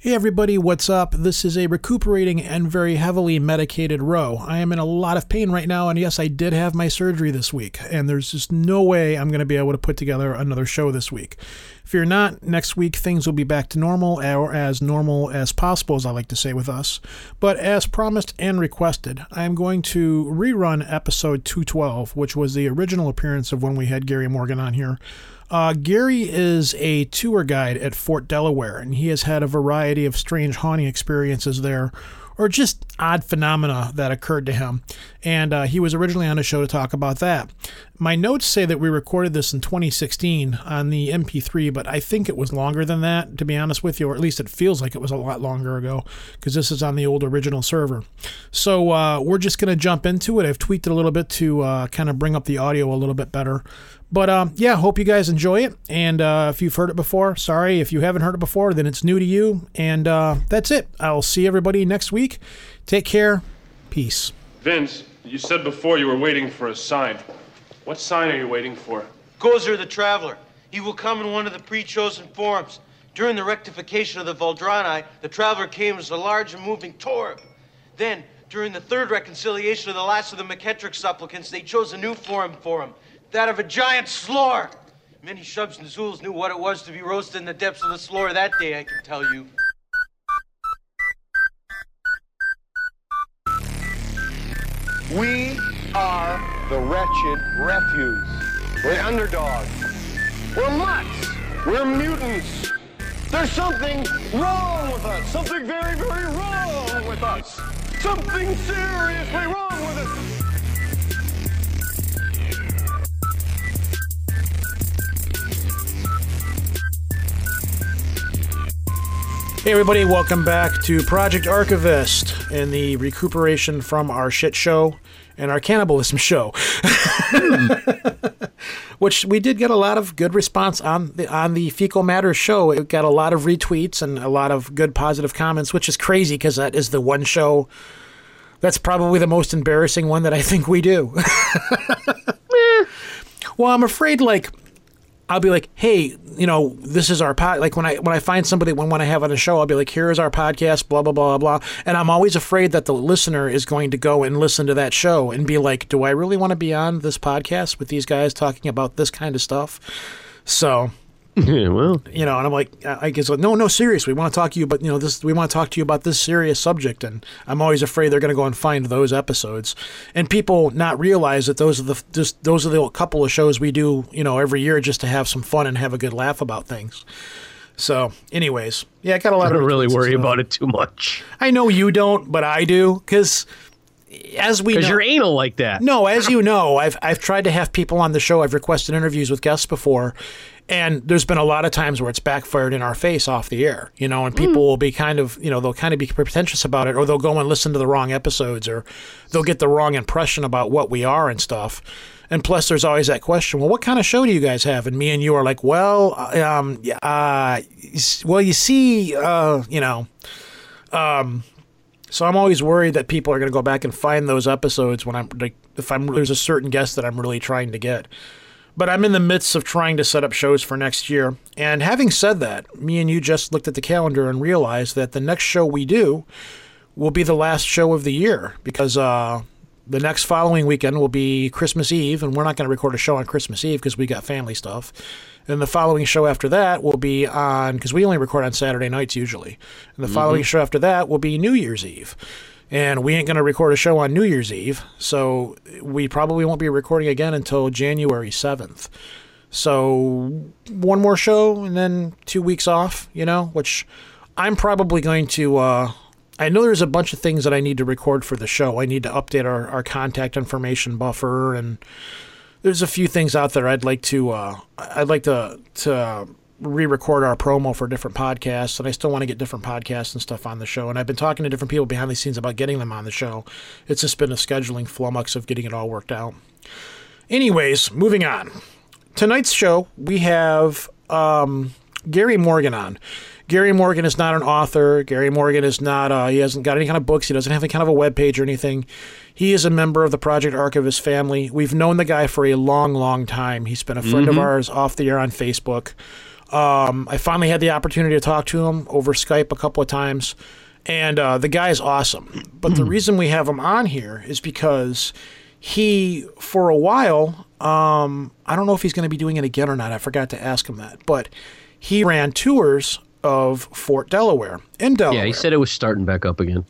Hey everybody, what's up? This is a recuperating and very heavily medicated row. I am in a lot of pain right now, and yes, I did have my surgery this week, and there's just no way I'm going to be able to put together another show this week. Fear not, next week things will be back to normal, or as normal as possible, as I like to say with us. But as promised and requested, I am going to rerun episode 212, which was the original appearance of when we had Gary Morgan on here. Uh, Gary is a tour guide at Fort Delaware, and he has had a variety of strange haunting experiences there, or just odd phenomena that occurred to him. And uh, he was originally on a show to talk about that. My notes say that we recorded this in 2016 on the MP3, but I think it was longer than that, to be honest with you, or at least it feels like it was a lot longer ago, because this is on the old original server. So uh, we're just going to jump into it. I've tweaked it a little bit to uh, kind of bring up the audio a little bit better. But um, yeah, hope you guys enjoy it. And uh, if you've heard it before, sorry. If you haven't heard it before, then it's new to you. And uh, that's it. I'll see everybody next week. Take care. Peace. Vince, you said before you were waiting for a sign. What sign are you waiting for? Gozer the Traveler. He will come in one of the pre-chosen forms. During the rectification of the Vuldronaii, the Traveler came as a large and moving Torg. Then, during the third reconciliation of the last of the McKettrick supplicants, they chose a new form for him, that of a giant Slor. Many Shuvs and Zuuls knew what it was to be roasted in the depths of the Slor that day, I can tell you. We are the wretched refuse. We're underdogs. We're mutts. We're mutants. There's something wrong with us. Something very, very wrong with us. Something seriously wrong with us. Hey, everybody, welcome back to Project Archivist and the recuperation from our shit show and our cannibalism show. Which we did get a lot of good response on the on the Fecal Matter show. It got a lot of retweets and a lot of good positive comments, which is crazy because that is the one show that's probably the most embarrassing one that I think we do. well, I'm afraid like I'll be like, hey, you know, this is our pod. Like when I when I find somebody when when I have on a show, I'll be like, here is our podcast, blah blah blah blah. And I'm always afraid that the listener is going to go and listen to that show and be like, do I really want to be on this podcast with these guys talking about this kind of stuff? So. Yeah, well, You know, and I'm like, I guess, like, no, no, serious. We want to talk to you, but you know, this we want to talk to you about this serious subject, and I'm always afraid they're going to go and find those episodes, and people not realize that those are the just those are the couple of shows we do, you know, every year just to have some fun and have a good laugh about things. So, anyways, yeah, I got a lot I of don't really worry about it too much I know you don't, but I do, because as we because you're anal like that. no, as you know, I've I've tried to have people on the show. I've requested interviews with guests before, and there's been a lot of times where it's backfired in our face off the air. You know, and people will be kind of you know they'll kind of be pretentious about it, or they'll go and listen to the wrong episodes, or they'll get the wrong impression about what we are and stuff. And plus, there's always that question. Well, what kind of show do you guys have? And me and you are like, well, um, uh, well, you see, uh, you know, so I'm always worried that people are going to go back and find those episodes when I'm like, if I'm there's a certain guest that I'm really trying to get. But I'm in the midst of trying to set up shows for next year. And having said that, me and you just looked at the calendar and realized that the next show we do will be the last show of the year because uh, the next following weekend will be Christmas Eve, and we're not going to record a show on Christmas Eve because we got family stuff. And the following show after that will be on because we only record on Saturday nights usually. And the following show after that will be New Year's Eve. And we ain't going to record a show on New Year's Eve, so we probably won't be recording again until January 7th. So one more show and then two weeks off, you know, which I'm probably going to. Uh, I know there's a bunch of things that I need to record for the show. I need to update our, our contact information buffer, and there's a few things out there I'd like to. Uh, I'd like to to re-record our promo for different podcasts, and I still want to get different podcasts and stuff on the show. And I've been talking to different people behind the scenes about getting them on the show. It's just been a scheduling flummox of getting it all worked out. Anyways, moving on tonight's show, we have um, Gary Morgan on. Gary Morgan is not an author. Gary Morgan is not, uh, he hasn't got any kind of books. He doesn't have any kind of a web page or anything. He is a member of the Project Archivist family. We've known the guy for a long, long time. He's been a friend of ours off the air on Facebook. Um, I finally had the opportunity to talk to him over Skype a couple of times, and uh, the guy is awesome. But the reason we have him on here is because he, for a while, um, I don't know if he's going to be doing it again or not. I forgot to ask him that, but he ran tours of Fort Delaware in Delaware Yeah, he said it was starting back up again.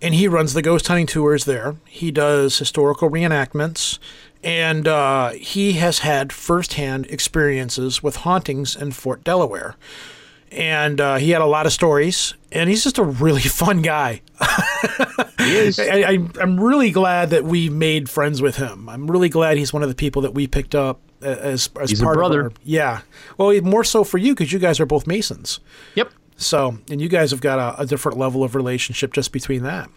and he runs the ghost hunting tours there. He does historical reenactments, and uh, he has had firsthand experiences with hauntings in Fort Delaware. And uh, he had a lot of stories, and he's just a really fun guy. He is. I, I, I'm really glad that we made friends with him. I'm really glad he's one of the people that we picked up as, as He's a part brother. of our, yeah. Well, more so for you because you guys are both Masons. Yep. So, and you guys have got a, a different level of relationship just between that.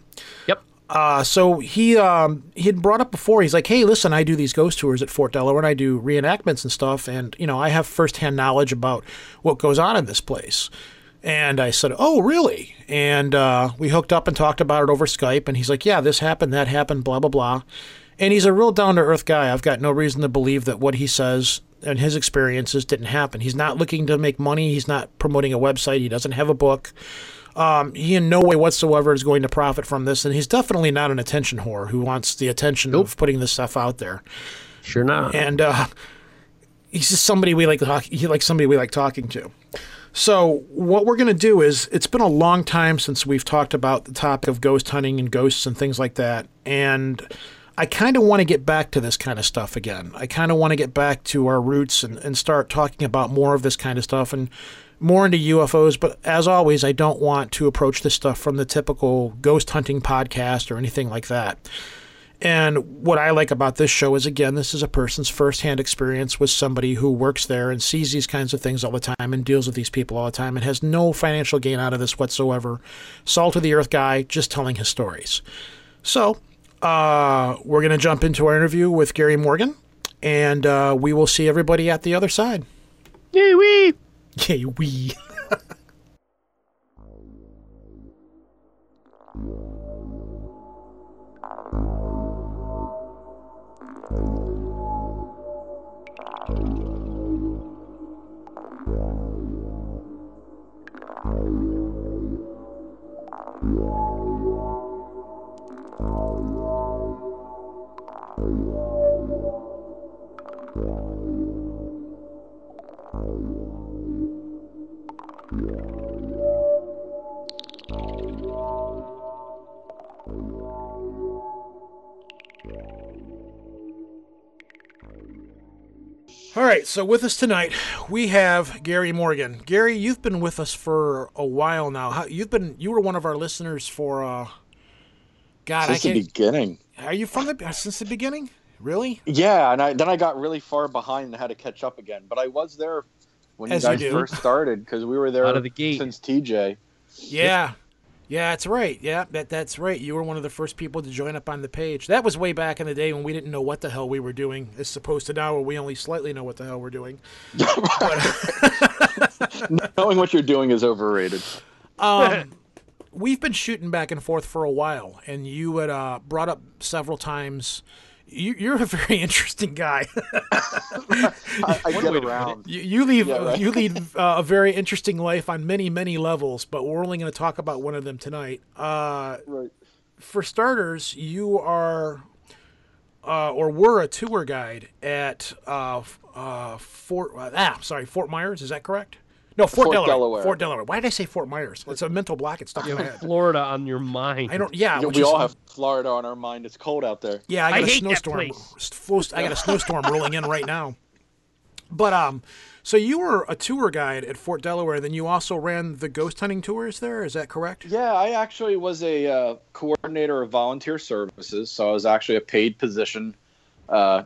Yep. Uh, so he um, he had brought up before. He's like, "Hey, listen, I do these ghost tours at Fort Delaware, and I do reenactments and stuff, and you know, I have firsthand knowledge about what goes on in this place." And I said, "Oh, really?" And uh, we hooked up and talked about it over Skype. And he's like, "Yeah, this happened, that happened, blah blah blah." And he's a real down to earth guy. I've got no reason to believe that what he says and his experiences didn't happen. He's not looking to make money. He's not promoting a website. He doesn't have a book. Um, he in no way whatsoever is going to profit from this, and he's definitely not an attention whore who wants the attention of putting this stuff out there. Sure not. And uh, he's just somebody we like. Talk, he like somebody we like talking to. So what we're going to do is it's been a long time since we've talked about the topic of ghost hunting and ghosts and things like that, and I kind of want to get back to this kind of stuff again. I kind of want to get back to our roots and, and start talking about more of this kind of stuff and more into UFOs. But as always, I don't want to approach this stuff from the typical ghost hunting podcast or anything like that. And what I like about this show is, again, this is a person's firsthand experience with somebody who works there and sees these kinds of things all the time and deals with these people all the time and has no financial gain out of this whatsoever. Salt of the earth guy, just telling his stories. So, uh, we're going to jump into our interview with Gary Morgan, and uh, we will see everybody at the other side. Yay, wee. Yay, we. All right, so with us tonight, we have Gary Morgan. Gary, you've been with us for a while now. You've been you were one of our listeners for uh God, Since I the can't. beginning. Are you from the since the beginning? Really? Yeah, and I then I got really far behind and had to catch up again. But I was there when As you you guys do. first started because we were there Out of the gate. since TJ. Yeah. Yeah, that's right. Yeah, that that's right. You were one of the first people to join up on the page. That was way back in the day when we didn't know what the hell we were doing, as opposed to now where we only slightly know what the hell we're doing. Knowing what you're doing is overrated. Um, we've been shooting back and forth for a while, and you had uh, brought up several times. You, you're a very interesting guy. I, I get around. you, you lead Yeah, right. you lead uh, a very interesting life on many many levels, but we're only going to talk about one of them tonight. Uh, Right. for starters, you are uh, or were a tour guide at uh, uh, Fort uh, ah sorry Fort Myers. Is that correct? No, Fort, Fort Delaware. Delaware. Fort Delaware. Why did I say Fort Myers? It's a mental block. It's stuck in my head. Florida on your mind. I don't. Yeah, Yeah, which we is- all have Florida on our mind. It's cold out there. Yeah, I got I a hate that snowstorm. place. I got a snowstorm rolling in right now. But um, so you were a tour guide at Fort Delaware. Then you also ran the ghost hunting tours there. Is that correct? Yeah, I actually was a uh, coordinator of volunteer services, so I was actually a paid position uh,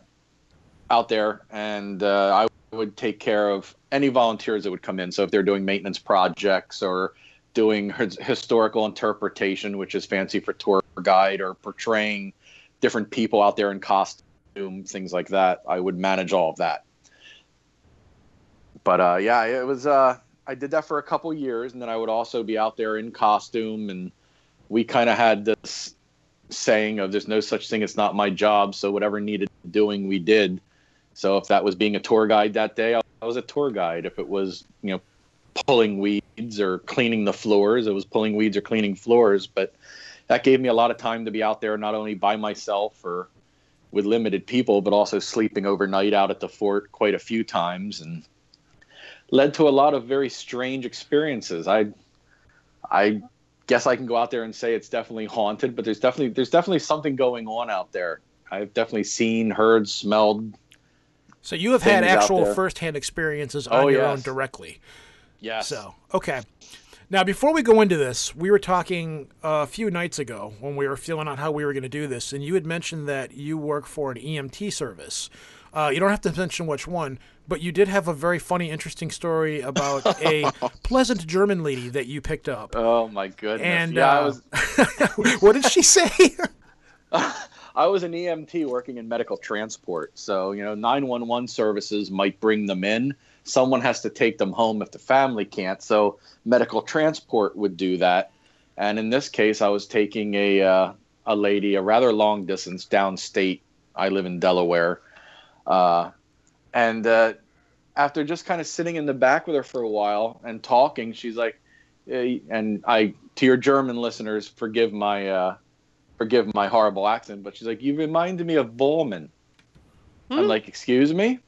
out there, and uh, I would take care of any volunteers that would come in. So if they're doing maintenance projects or doing historical interpretation, which is fancy for tour guide, or portraying different people out there in costume, things like that, I would manage all of that. But uh, yeah, it was. Uh, I did that for a couple years, and then I would also be out there in costume, and we kind of had this saying of "There's no such thing. It's not my job." So whatever needed doing, we did. So if that was being a tour guide that day, I was a tour guide. If it was, you know, pulling weeds or cleaning the floors, it was pulling weeds or cleaning floors. But that gave me a lot of time to be out there, not only by myself or with limited people, but also sleeping overnight out at the fort quite a few times, and led to a lot of very strange experiences. I, I guess I can go out there and say it's definitely haunted, but there's definitely there's definitely something going on out there. I've definitely seen, heard, smelled. So you have had actual firsthand experiences on Oh, your yes. own directly. Yes. So, okay. Now, before we go into this, we were talking a few nights ago when we were feeling out how we were going to do this, and you had mentioned that you work for an EMT service. Uh, you don't have to mention which one, but you did have a very funny, interesting story about a pleasant German lady that you picked up. Oh my goodness. And yeah, I uh, was what did she say? I was an EMT working in medical transport. So, you know, 911 services might bring them in. Someone has to take them home if the family can't. So, medical transport would do that. And in this case, I was taking a uh, a lady a rather long distance downstate. I live in Delaware. Uh, and uh, after just kind of sitting in the back with her for a while and talking, she's like, and I, to your German listeners, forgive my uh, forgive my horrible accent, but she's like, you reminded me of Bormann. I'm hmm. like, excuse me?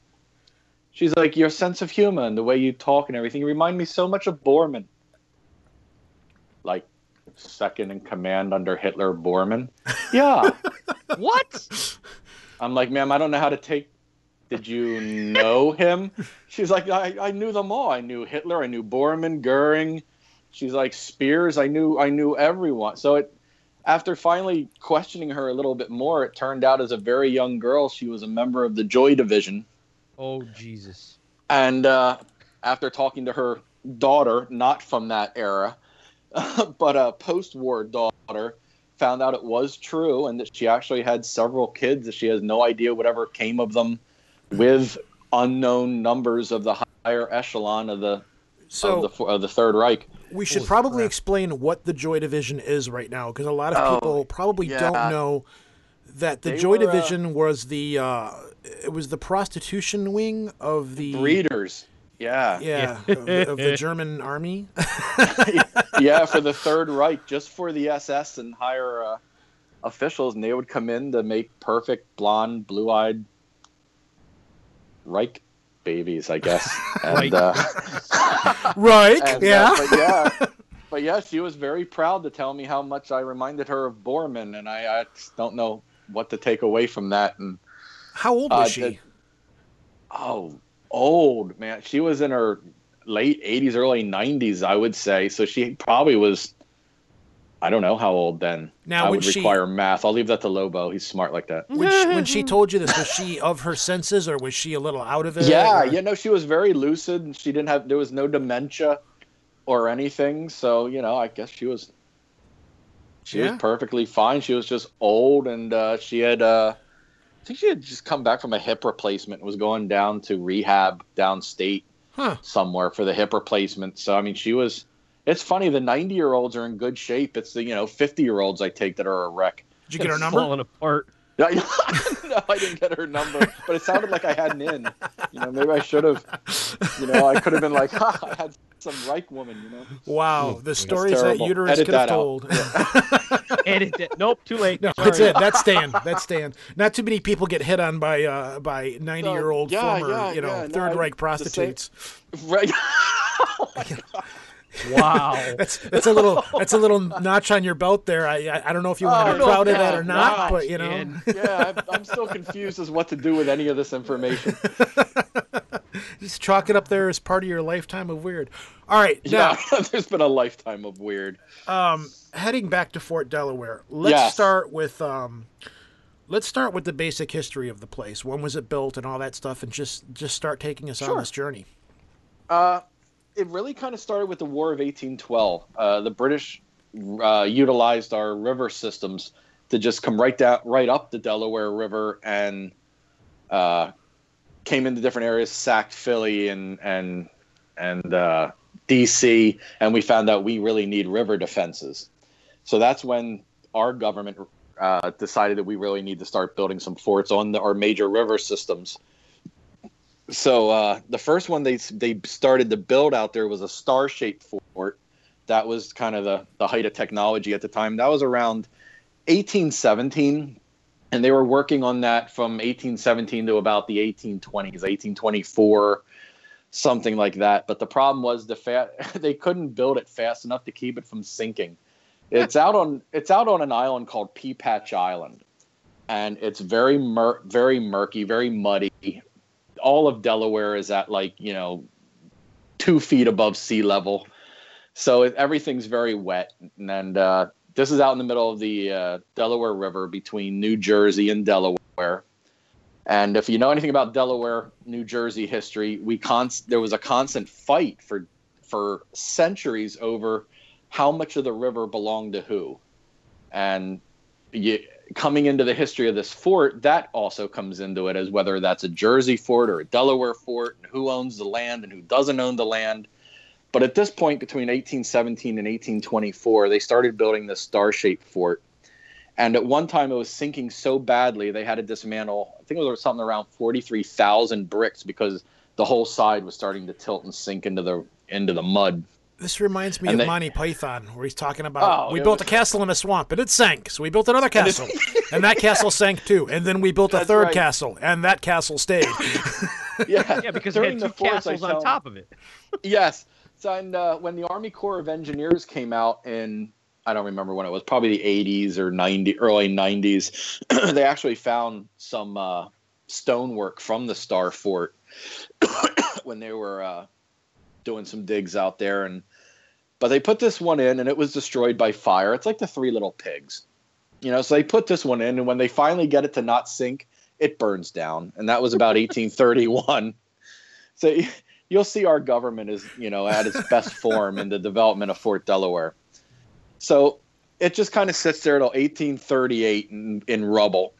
She's like, your sense of humor and the way you talk and everything, you remind me so much of Bormann. Like, second in command under Hitler, Bormann. Yeah. What? I'm like, ma'am, I don't know how to take. Did you know him? She's like, I, I knew them all. I knew Hitler. I knew Bormann, Goering. She's like Spears. I knew I knew everyone. So it, after finally questioning her a little bit more, it turned out as a very young girl, she was a member of the Joy Division. Oh Jesus. And uh, after talking to her daughter, not from that era, but a post-war daughter, found out it was true and that she actually had several kids that she has no idea whatever came of them with unknown numbers of the higher echelon of the So of the of the Third Reich. We should Holy probably crap. explain what the Joy Division is right now, because a lot of Oh, people probably don't know that the They Joy were, uh, Division was the uh, it was the prostitution wing of the Breeders. Yeah. yeah of, the, of the German army. yeah, for the Third Reich, just for the SS and higher uh, officials, and they would come in to make perfect blonde, blue-eyed Reich babies, I guess. And, Reich. uh, right? and, uh, yeah. but yeah, but yeah, she was very proud to tell me how much I reminded her of Bormann, and I, I don't know what to take away from that. And How old was uh, she? the- oh, old man, she was in her late 80s, early 90s, I would say. So she probably was. I don't know how old then. Now, I when would she- require math. I'll leave that to Lobo. He's smart like that. when, she, when she told you this, was she of her senses or was she a little out of it? Yeah, or- you know, she was very lucid and she didn't have there was no dementia or anything. So, you know, I guess she was she Yeah. was perfectly fine. She was just old and uh she had uh I think she had just come back from a hip replacement and was going down to rehab downstate Huh. somewhere for the hip replacement. So I mean she was it's funny, the ninety year olds are in good shape. It's the, you know, fifty year olds I take that are a wreck. Did you get her number? Falling apart. no, I didn't get her number, but it sounded like I had an in. You know, maybe I should have. You know, I could have been like, ha, I had some Reich woman. You know, Wow, the stories that uterus Edit could have that out. told. Edit that. Nope, too late. No, Sorry. that's it. That's staying. That's staying. Not too many people get hit on by uh, by ninety year old yeah, former, yeah, you know, yeah, no, Third I- Reich the same- prostitutes. right? Wow. That's that's a little that's a little notch on your belt there. I I, I don't know if you want Oh, to be no, proud of that or not, wow, but you know, man. yeah, I'm, I'm still confused as what to do with any of this information. just chalk it up there as part of your lifetime of weird. All right, now Yeah, there's been a lifetime of weird. Um, heading back to Fort Delaware. Let's Yes. start with um, let's start with the basic history of the place. When was it built and all that stuff, and just just start taking us on this journey. Uh, it really kind of started with the War of 1812. Uh, the British uh, utilized our river systems to just come right down, right up the Delaware River, and uh, came into different areas, sacked Philly and and and uh, D.C., and we found out we really need river defenses. So that's when our government uh, decided that we really need to start building some forts on the, our major river systems. So uh, the first one they they started to build out there was a star-shaped fort. That was kind of the the height of technology at the time. That was around 1817, and they were working on that from 1817 to about the 1820s, 1824, something like that. But the problem was the fa- they couldn't build it fast enough to keep it from sinking. It's out on it's out on an island called Pea Patch Island, and it's very mur- very murky, very muddy. All of Delaware is at like you know two feet above sea level, so everything's very wet. And uh, this is out in the middle of the uh, Delaware River between New Jersey and Delaware. And if you know anything about Delaware, New Jersey history, we const- there was a constant fight for for centuries over how much of the river belonged to who. And you, coming into the history of this fort, that also comes into it as whether that's a Jersey fort or a Delaware fort, and who owns the land and who doesn't own the land. But at this point, between 1817 and 1824, they started building this star shaped fort. And at one time, it was sinking so badly, they had to dismantle, I think it was something around 43,000 bricks because the whole side was starting to tilt and sink into the into the mud. This reminds me And of they- Monty Python, where he's talking about Oh, we built was- a castle in a swamp and it sank, so we built another castle, and that castle sank too, and then we built a third right. castle, and that castle stayed. Yeah, Yeah, because During it had the two forts, I castles on top of it. Yes. So, and uh, when the Army Corps of Engineers came out in, I don't remember when it was, probably the 80s or 90, early 90s, they actually found some uh, stonework from the Star Fort when they were uh, doing some digs out there. And but they put this one in, and it was destroyed by fire. It's like the Three Little Pigs, you know. So they put this one in, and when they finally get it to not sink, it burns down, and that was about 1831. So you'll see our government is, you know, at its best form in the development of Fort Delaware. So it just kind of sits there till 1838 in, in rubble,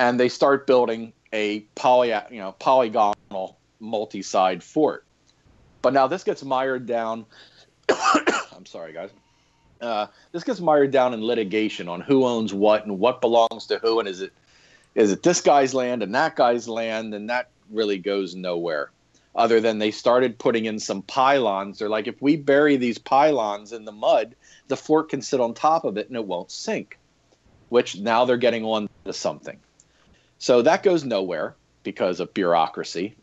and they start building a poly, you know, polygonal multi-side fort. But now this gets mired down. I'm sorry, guys. Uh, this gets mired down in litigation on who owns what and what belongs to who, and is it is it this guy's land and that guy's land, and that really goes nowhere other than they started putting in some pylons. They're like, if we bury these pylons in the mud, the fort can sit on top of it and it won't sink, which now they're getting on to something. So that goes nowhere because of bureaucracy.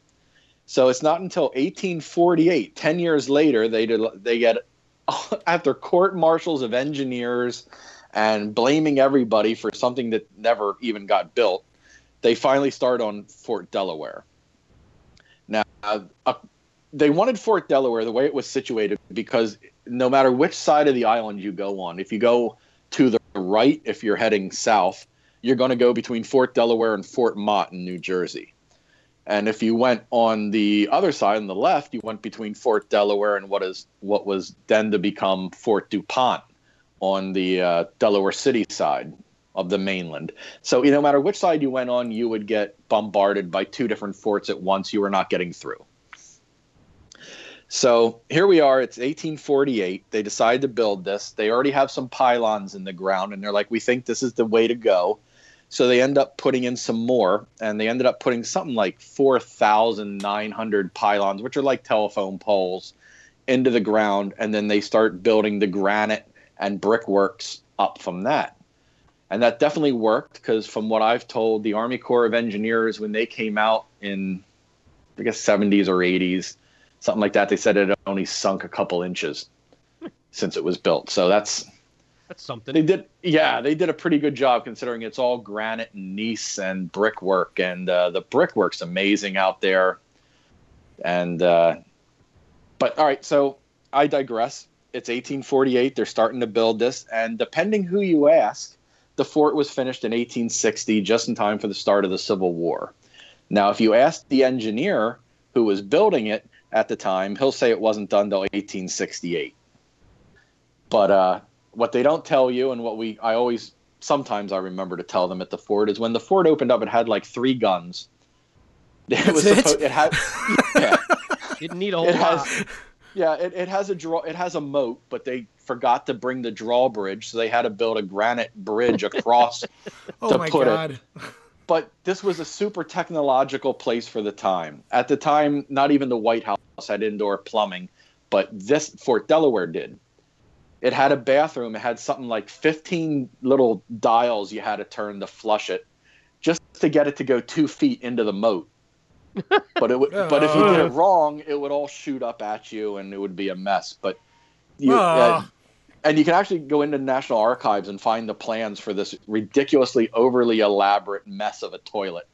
So it's not until 1848, 10 years later, they did, they get after court martials of engineers and blaming everybody for something that never even got built. They finally start on Fort Delaware. Now, uh, they wanted Fort Delaware the way it was situated because no matter which side of the island you go on, if you go to the right, if you're heading south, you're going to go between Fort Delaware and Fort Mott in New Jersey. And if you went on the other side, on the left, you went between Fort Delaware and what is what was then to become Fort DuPont on the uh, Delaware City side of the mainland. So you know, no matter which side you went on, you would get bombarded by two different forts at once. You were not getting through. So here we are. It's 1848. They decide to build this. They already have some pylons in the ground, and they're like, "We think this is the way to go." So they end up putting in some more, and they ended up putting something like 4,900 pylons, which are like telephone poles, into the ground, and then they start building the granite and brickworks up from that. And that definitely worked because, from what I've told, the Army Corps of Engineers, when they came out in, I guess, 70s or 80s, something like that, they said it only sunk a couple inches since it was built. So that's That's something. they did, yeah, they did a pretty good job considering it's all granite and gneiss and brickwork, and uh, the brickwork's amazing out there. And uh, but all right, so I digress. It's 1848. They're starting to build this, and depending who you ask, the fort was finished in 1860, just in time for the start of the Civil War. Now, if you ask the engineer who was building it at the time, he'll say it wasn't done till 1868. But uh, what they don't tell you, and what we I always sometimes I remember to tell them at the fort is when the fort opened up, it had like three guns. It That's was it? supposed, it had yeah, Didn't need a whole it lot. has yeah it, it has a draw it has a moat, but they forgot to bring the drawbridge, so they had to build a granite bridge across Oh To my put it- god! but this was a super technological place for the time. At the time, not even the White House had indoor plumbing, but this Fort Delaware did. It had a bathroom. It had something like 15 little dials you had to turn to flush it, just to get it to go two feet into the moat. but it would, but if you did it wrong, it would all shoot up at you, and it would be a mess. But you, uh, Ah. and you can actually go into National Archives and find the plans for this ridiculously overly elaborate mess of a toilet.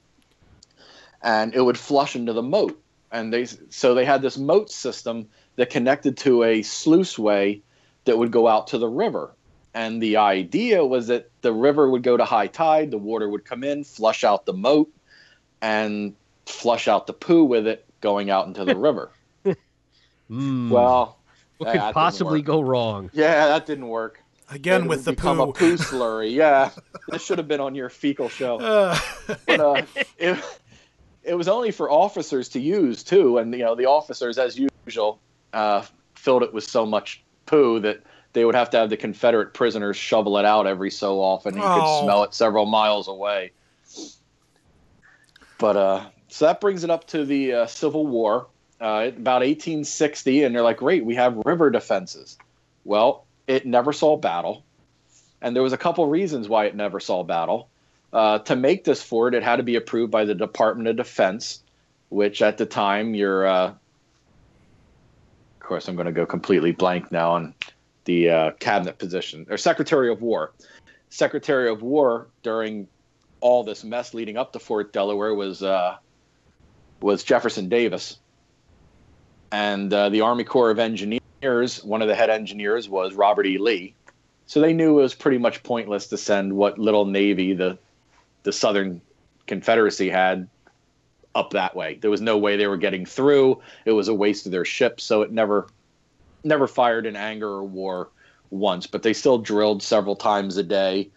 And it would flush into the moat. And they so they had this moat system that connected to a sluiceway that would go out to the river. And the idea was that the river would go to high tide, the water would come in, flush out the moat, and flush out the poo with it going out into the river. Mm. Well, what that could possibly go wrong? yeah, that didn't work. Again It with the become poo. a poo slurry. Yeah, this should have been on your fecal show. Uh, But uh, it, it was only for officers to use too, and you know the officers, as usual, uh, filled it with so much poo that they would have to have the Confederate prisoners shovel it out every so often. You Oh. could smell it several miles away. But uh, so that brings it up to the uh, Civil War, uh, about 1860, and they're like, "Great, we have river defenses." Well, it never saw battle, and there was a couple reasons why it never saw battle. Uh, to make this fort, it had to be approved by the Department of Defense, which at the time, your, uh, course, I'm going to go completely blank now on the uh, cabinet position or Secretary of War. Secretary of War during all this mess leading up to Fort Delaware was uh, was Jefferson Davis, and uh, the Army Corps of Engineers. One of the head engineers was Robert E. Lee. So they knew it was pretty much pointless to send what little navy the the Southern Confederacy had up that way. There was no way they were getting through. It was a waste of their ships, so it never never fired in anger or war once, but they still drilled several times a day.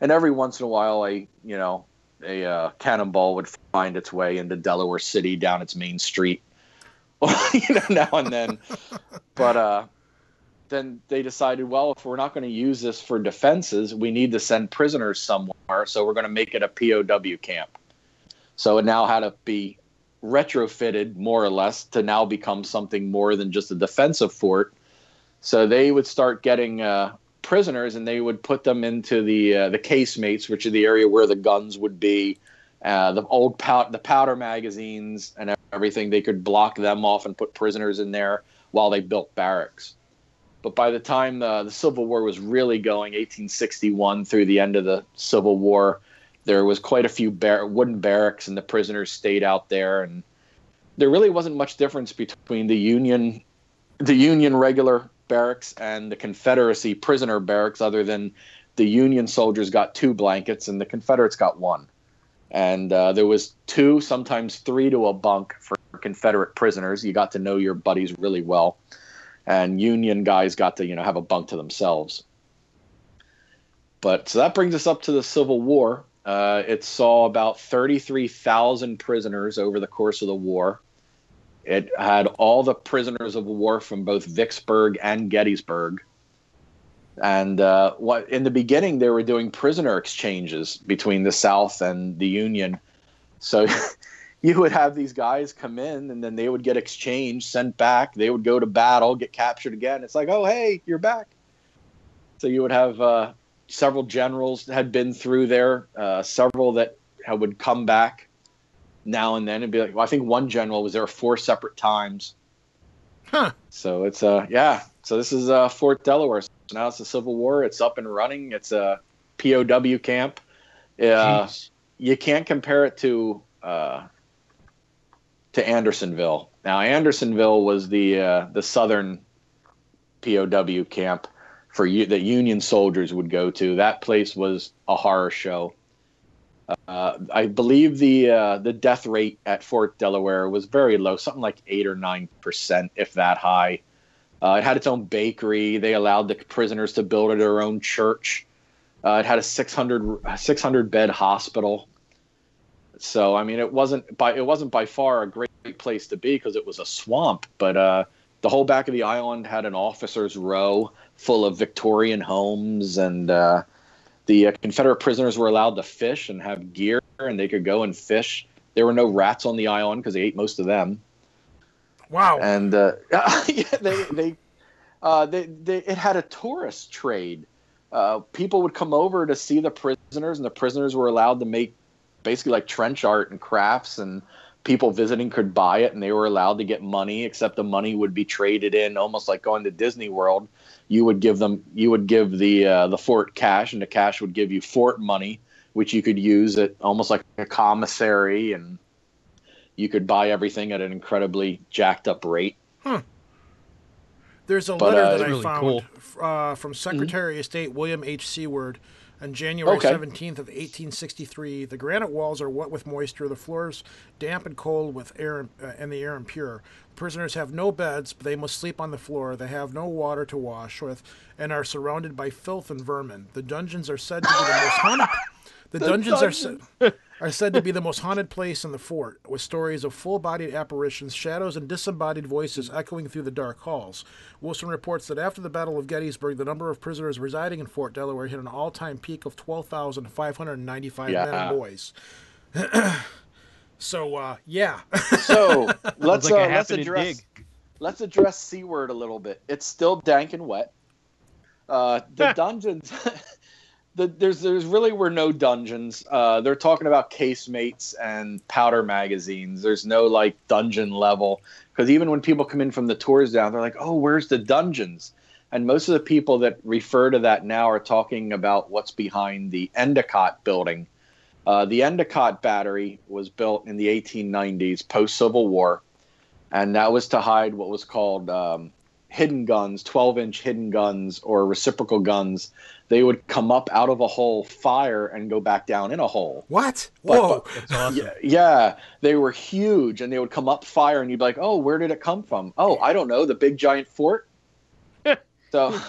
And every once in a while a, you know, a uh, cannonball would find its way into Delaware City down its main street. you know, now and then. but uh then they decided, well, if we're not going to use this for defenses, we need to send prisoners somewhere. So we're going to make it a POW camp. So it now had to be retrofitted more or less to now become something more than just a defensive fort. So they would start getting uh, prisoners and they would put them into the uh, the casemates, which are the area where the guns would be, uh, the old pow- the powder magazines and everything. They could block them off and put prisoners in there while they built barracks. But by the time the, the Civil War was really going, 1861 through the end of the Civil War, there was quite a few bar- wooden barracks, and the prisoners stayed out there. And there really wasn't much difference between the Union, the Union regular barracks and the Confederacy prisoner barracks, other than the Union soldiers got two blankets and the Confederates got one. And uh, there was two, sometimes three to a bunk for Confederate prisoners. You got to know your buddies really well and Union guys got to you know have a bunk to themselves. But so that brings us up to the Civil War. Uh, it saw about thirty-three thousand prisoners over the course of the war. It had all the prisoners of war from both Vicksburg and Gettysburg. And uh, what in the beginning they were doing prisoner exchanges between the South and the Union. So you would have these guys come in and then they would get exchanged, sent back. They would go to battle, get captured again. It's like, oh, hey, you're back. So you would have uh, several generals had been through there, uh, several that would come back now and then and be like, well, I think one general was there four separate times. Huh. So it's uh yeah. So this is uh Fort Delaware. So now it's the Civil War. It's up and running. It's a POW camp. Uh, Jeez. you can't compare it to uh, to Andersonville. Now, Andersonville was the uh, the southern POW camp for you that Union soldiers would go to. That place was a horror show. Uh, I believe the uh, the death rate at Fort Delaware was very low, something like eight or nine percent, if that high. Uh, it had its own bakery. They allowed the prisoners to build their own church. Uh, it had a 600, 600 bed hospital. So I mean, it wasn't by it wasn't by far a great place to be because it was a swamp. But uh, the whole back of the island had an officers' row full of Victorian homes, and uh, The uh, Confederate prisoners were allowed to fish and have gear, and they could go and fish. There were no rats on the island because they ate most of them. Wow. And uh, yeah, they they, uh, they they it had a tourist trade. Uh, people would come over to see the prisoners, and the prisoners were allowed to make basically like trench art and crafts, and people visiting could buy it, and they were allowed to get money. Except the money would be traded in, almost like going to Disney World. You would give them, you would give the uh, the fort cash, and the cash would give you fort money, which you could use at almost like a commissary, and you could buy everything at an incredibly jacked up rate. Huh. There's a But, letter uh, that I really found cool. uh, from Secretary of State William H. Seward on January Okay. 17th of 1863. The granite walls are wet with moisture. The floors damp and cold with air uh, and the air impure. Prisoners have no beds, but they must sleep on the floor. They have no water to wash with and are surrounded by filth and vermin. The dungeons are said to be the most haunted. The, dungeons, are said are said to be the most haunted place in the fort, with stories of full-bodied apparitions, shadows, and disembodied voices echoing through the dark halls. Wilson reports that after the Battle of Gettysburg, the number of prisoners residing in Fort Delaware hit an all-time peak of 12,595 men and boys. so, uh, yeah. So let's like uh, let's address dig. let's address Seward a little bit. It's still dank and wet. Uh, the dungeons, the, there's there's really were no dungeons. Uh, they're talking about casemates and powder magazines. There's no like dungeon level because even when people come in from the tours down, they're like, "Oh, where's the dungeons?" And most of the people that refer to that now are talking about what's behind the Endicott building. Uh, the Endicott battery was built in the 1890s, post Civil War, and that was to hide what was called um, hidden guns, 12 inch hidden guns or reciprocal guns. They would come up out of a hole, fire, and go back down in a hole. what? Whoa. That's awesome. Yeah, yeah, they were huge, and they would come up fire, and you'd be like, "Oh, where did it come from? Oh, I don't know, the big giant fort." so,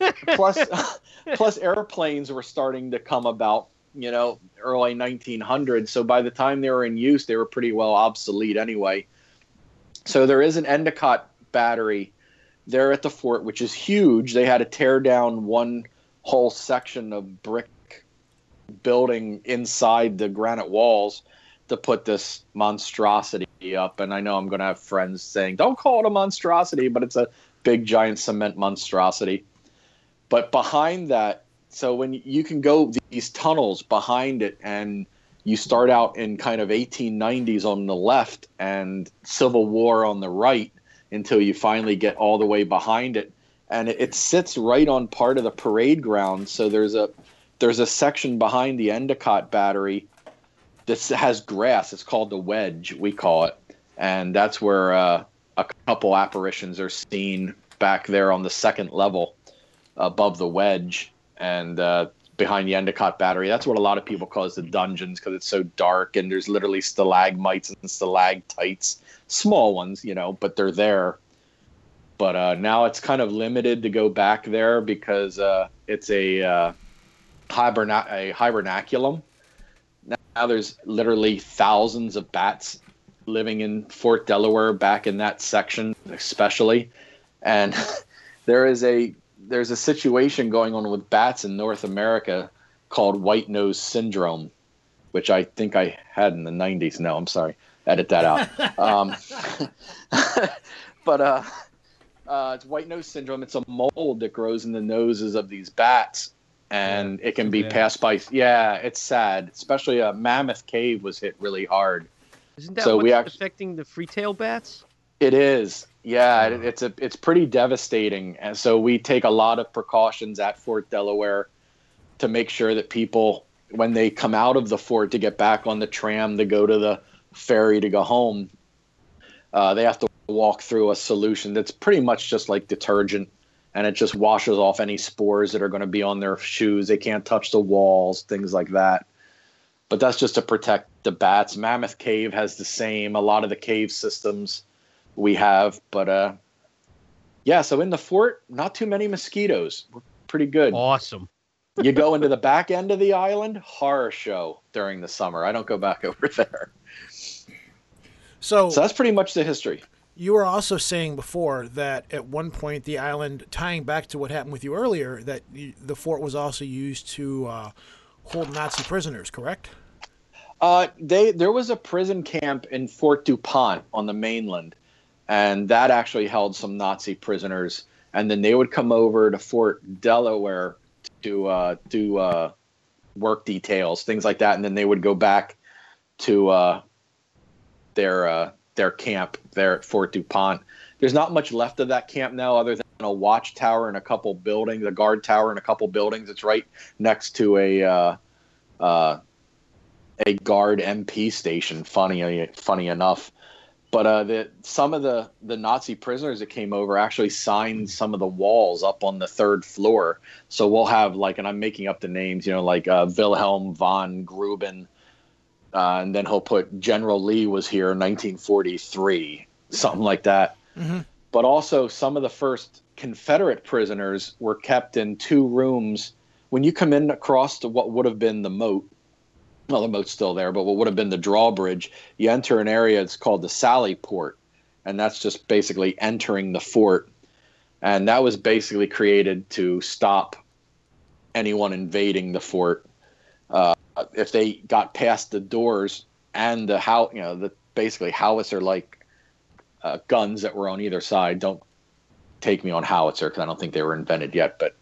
plus, plus airplanes were starting to come about, you know, early 1900s. So by the time they were in use, they were pretty well obsolete anyway. So there is an Endicott battery there at the fort, which is huge. They had to tear down one whole section of brick building inside the granite walls to put this monstrosity up. And I know I'm going to have friends saying, don't call it a monstrosity, but it's a big, giant cement monstrosity. But behind that, so when you can go these tunnels behind it and you start out in kind of 1890s on the left and Civil War on the right until you finally get all the way behind it. And it, it sits right on part of the parade ground. So there's a there's a section behind the Endicott battery that has grass. It's called the wedge, we call it, and that's where uh, a couple apparitions are seen back there on the second level above the wedge and uh, behind the Endicott battery. That's what a lot of people call the dungeons because it's so dark and there's literally stalagmites and stalactites, small ones, you know, but they're there. But uh, now it's kind of limited to go back there because uh, it's a uh, hiberna- a hibernaculum. Now there's literally thousands of bats living in Fort Delaware, back in that section, especially, and there is a there's a situation going on with bats in North America called white nose syndrome, which I think I had in the 90s. No, I'm sorry, edit that out. um, but uh, uh, it's white nose syndrome. It's a mold that grows in the noses of these bats, and it can be bad. passed by. Yeah, it's sad. Especially uh, Mammoth Cave was hit really hard. Isn't that So what's we act- affecting the free tail bats? It is. Yeah, it, it's a it's pretty devastating, and so we take a lot of precautions at Fort Delaware to make sure that people, when they come out of the fort to get back on the tram to go to the ferry to go home, uh, they have to walk through a solution that's pretty much just like detergent, and it just washes off any spores that are going to be on their shoes. They can't touch the walls, things like that. But that's just to protect the bats. Mammoth Cave has the same. A lot of the cave systems we have, but uh, yeah. So in the fort, not too many mosquitoes. We're pretty good. Awesome. You go into the back end of the island, horror show during the summer. I don't go back over there. So, So that's pretty much the history. You were also saying before that at one point the island, tying back to what happened with you earlier, that the fort was also used to uh, hold Nazi prisoners, correct? Uh, they there was a prison camp in Fort Dupont on the mainland, and that actually held some Nazi prisoners. And then they would come over to Fort Delaware to uh, do uh, work details, things like that, and then they would go back to uh, their uh, their camp there at Fort Dupont. There's not much left of that camp now, other than a watchtower and a couple buildings, a guard tower and a couple buildings. It's right next to a uh, uh, a guard MP station. Funny, funny enough. But uh, the, some of the, the Nazi prisoners that came over actually signed some of the walls up on the third floor. So we'll have like, and I'm making up the names, you know, like uh, Wilhelm von Gruben, uh, and then he'll put General Lee was here in 1943, something like that. But also, some of the first Confederate prisoners were kept in two rooms. When you come in across to what would have been the moat, well, the moat's still there, but what would have been the drawbridge, you enter an area it's called the Sally Port, and that's just basically entering the fort. And that was basically created to stop anyone invading the fort. Uh, if they got past the doors and the how you know the basically howitzer like uh, guns that were on either side. Don't take me on howitzer because I don't think they were invented yet, but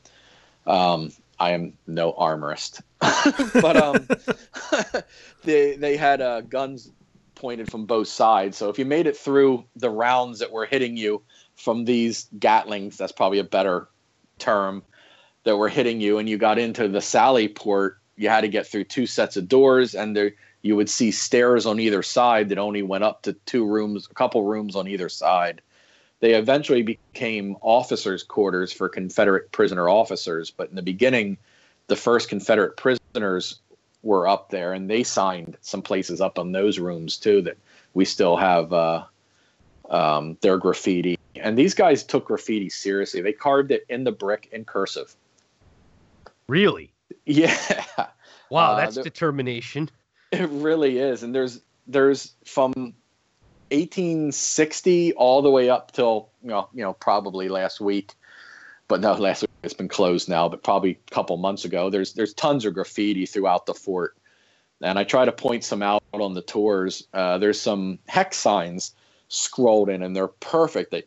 um, I am no armorist. but um, they they had uh, guns pointed from both sides. So if you made it through the rounds that were hitting you from these Gatlings, that's probably a better term, that were hitting you, and you got into the Sally port, you had to get through two sets of doors, and there you would see stairs on either side that only went up to two rooms, a couple rooms on either side. They eventually became officers' quarters for Confederate prisoner officers, but in the beginning, the first Confederate prisoners were up there, and they signed some places up on those rooms too that we still have uh, um, their graffiti. And these guys took graffiti seriously. They carved it in the brick in cursive. Really? Yeah, Wow, Uh, that's the- determination. it really is. And there's there's from 1860 all the way up till you know you know probably last week, but no, last week it's been closed now. But probably a couple months ago, there's there's tons of graffiti throughout the fort, and I try to point some out on the tours. Uh, there's some hex signs scrolled in, and they're perfect. They,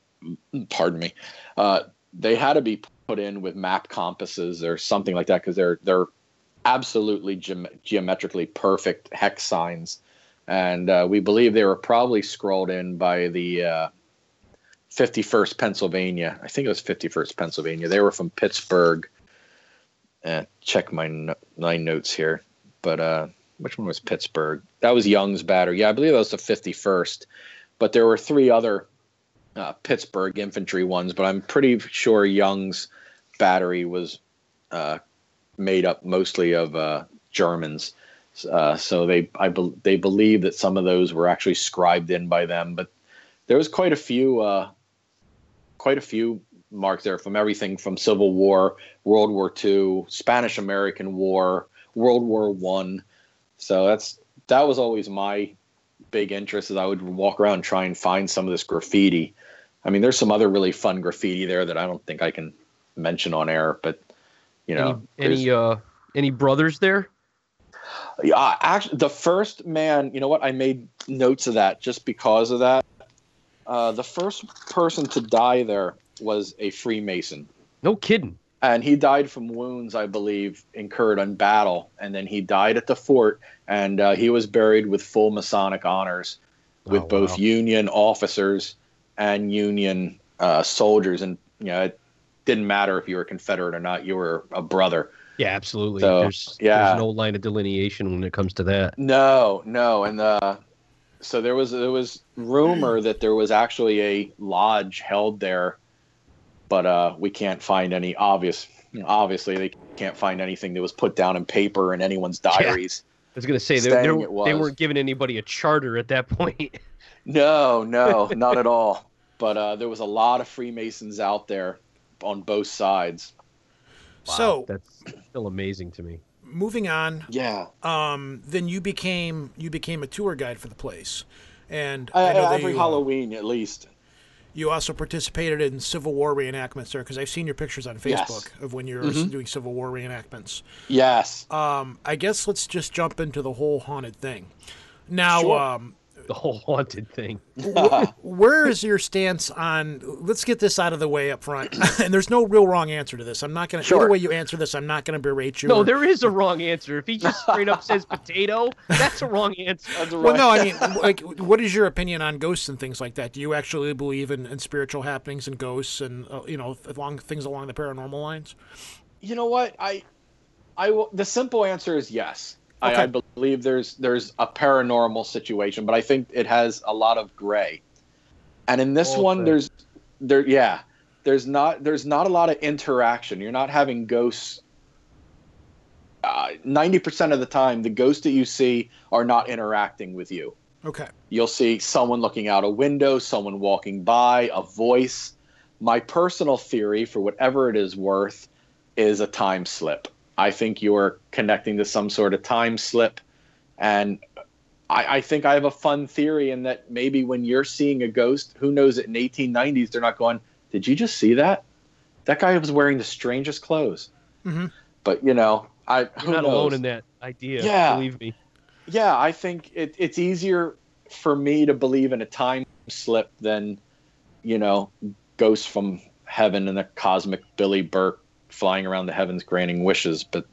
pardon me, uh, they had to be put in with map compasses or something like that because they're they're absolutely geom- geometrically perfect hex signs, and uh, we believe they were probably scrolled in by the uh, 51st Pennsylvania. I think it was 51st Pennsylvania. They were from Pittsburgh. Uh, check my no- my notes here, but uh, which one was Pittsburgh? That was Young's battery. Yeah, I believe that was the 51st. But there were three other uh, Pittsburgh infantry ones, but I'm pretty sure Young's battery was uh, made up mostly of uh, Germans. Uh, so they I bel they believe that some of those were actually scribed in by them, but there was quite a few uh, quite a few marks there from everything from Civil War, World War II, Spanish American War, World War One. So that's that was always my big interest is I would walk around and try and find some of this graffiti. I mean, there's some other really fun graffiti there that I don't think I can mention on air, but you know, any any, uh any brothers there? yeah, actually, the first man, you know what? I made notes of that just because of that. Uh, the first person to die there was a Freemason, No kidding. and he died from wounds, I believe, incurred on battle. And then he died at the fort, and uh, he was buried with full Masonic honors, with Oh, both wow. Union officers and Union uh, soldiers. And you know, it didn't matter if you were Confederate or not; you were a brother. Yeah, absolutely. So, there's yeah. there's no line of delineation when it comes to that. No, no, and uh, so there was there was rumor that there was actually a lodge held there, but uh, we can't find any obvious. You know, obviously, they can't find anything that was put down in paper in anyone's diaries. I was gonna say they, they, it they weren't giving anybody a charter at that point. No, no, not at all. But uh, there was a lot of Freemasons out there on both sides. So That's still amazing to me. Moving on, Yeah, um, then you became you became a tour guide for the place, and I, I know every you, uh, Halloween at least. You also participated in Civil War reenactments there because I've seen your pictures on Yes. Facebook of when you're doing Civil War reenactments. Yes. Um, I guess let's just jump into the whole haunted thing. Now, Sure. um, The whole haunted thing. where is your stance on? Let's get this out of the way up front. and there's no real wrong answer to this. I'm not going to. Either Sure. way you answer this, I'm not going to berate you. No, or- there is a wrong answer. If he just straight up says potato, that's a wrong answer. That's Well, no, I mean, like, what is your opinion on ghosts and things like that? Do you actually believe in, in spiritual happenings and ghosts and uh, you know along things along the paranormal lines? you know what i i will the simple answer is yes I, I believe there's there's a paranormal situation but i think it has a lot of gray and in this All one there's there yeah there's not there's not a lot of interaction you're not having ghosts uh, 90% of the time the ghosts that you see are not interacting with you Okay. You'll see someone looking out a window, someone walking by, a voice. My personal theory, for whatever it is worth, is a time slip. I think you're connecting to some sort of time slip. And I, I think I have a fun theory in that maybe when you're seeing a ghost, who knows it in 1890s, they're not going, Did you just see that? That guy was wearing the strangest clothes. Mhm. But, you know, I, You're who not knows? alone in that idea. Yeah. Believe me. yeah, I think it, it's easier for me to believe in a time slip than, you know, ghosts from heaven and the cosmic Billie Burke flying around the heavens granting wishes. But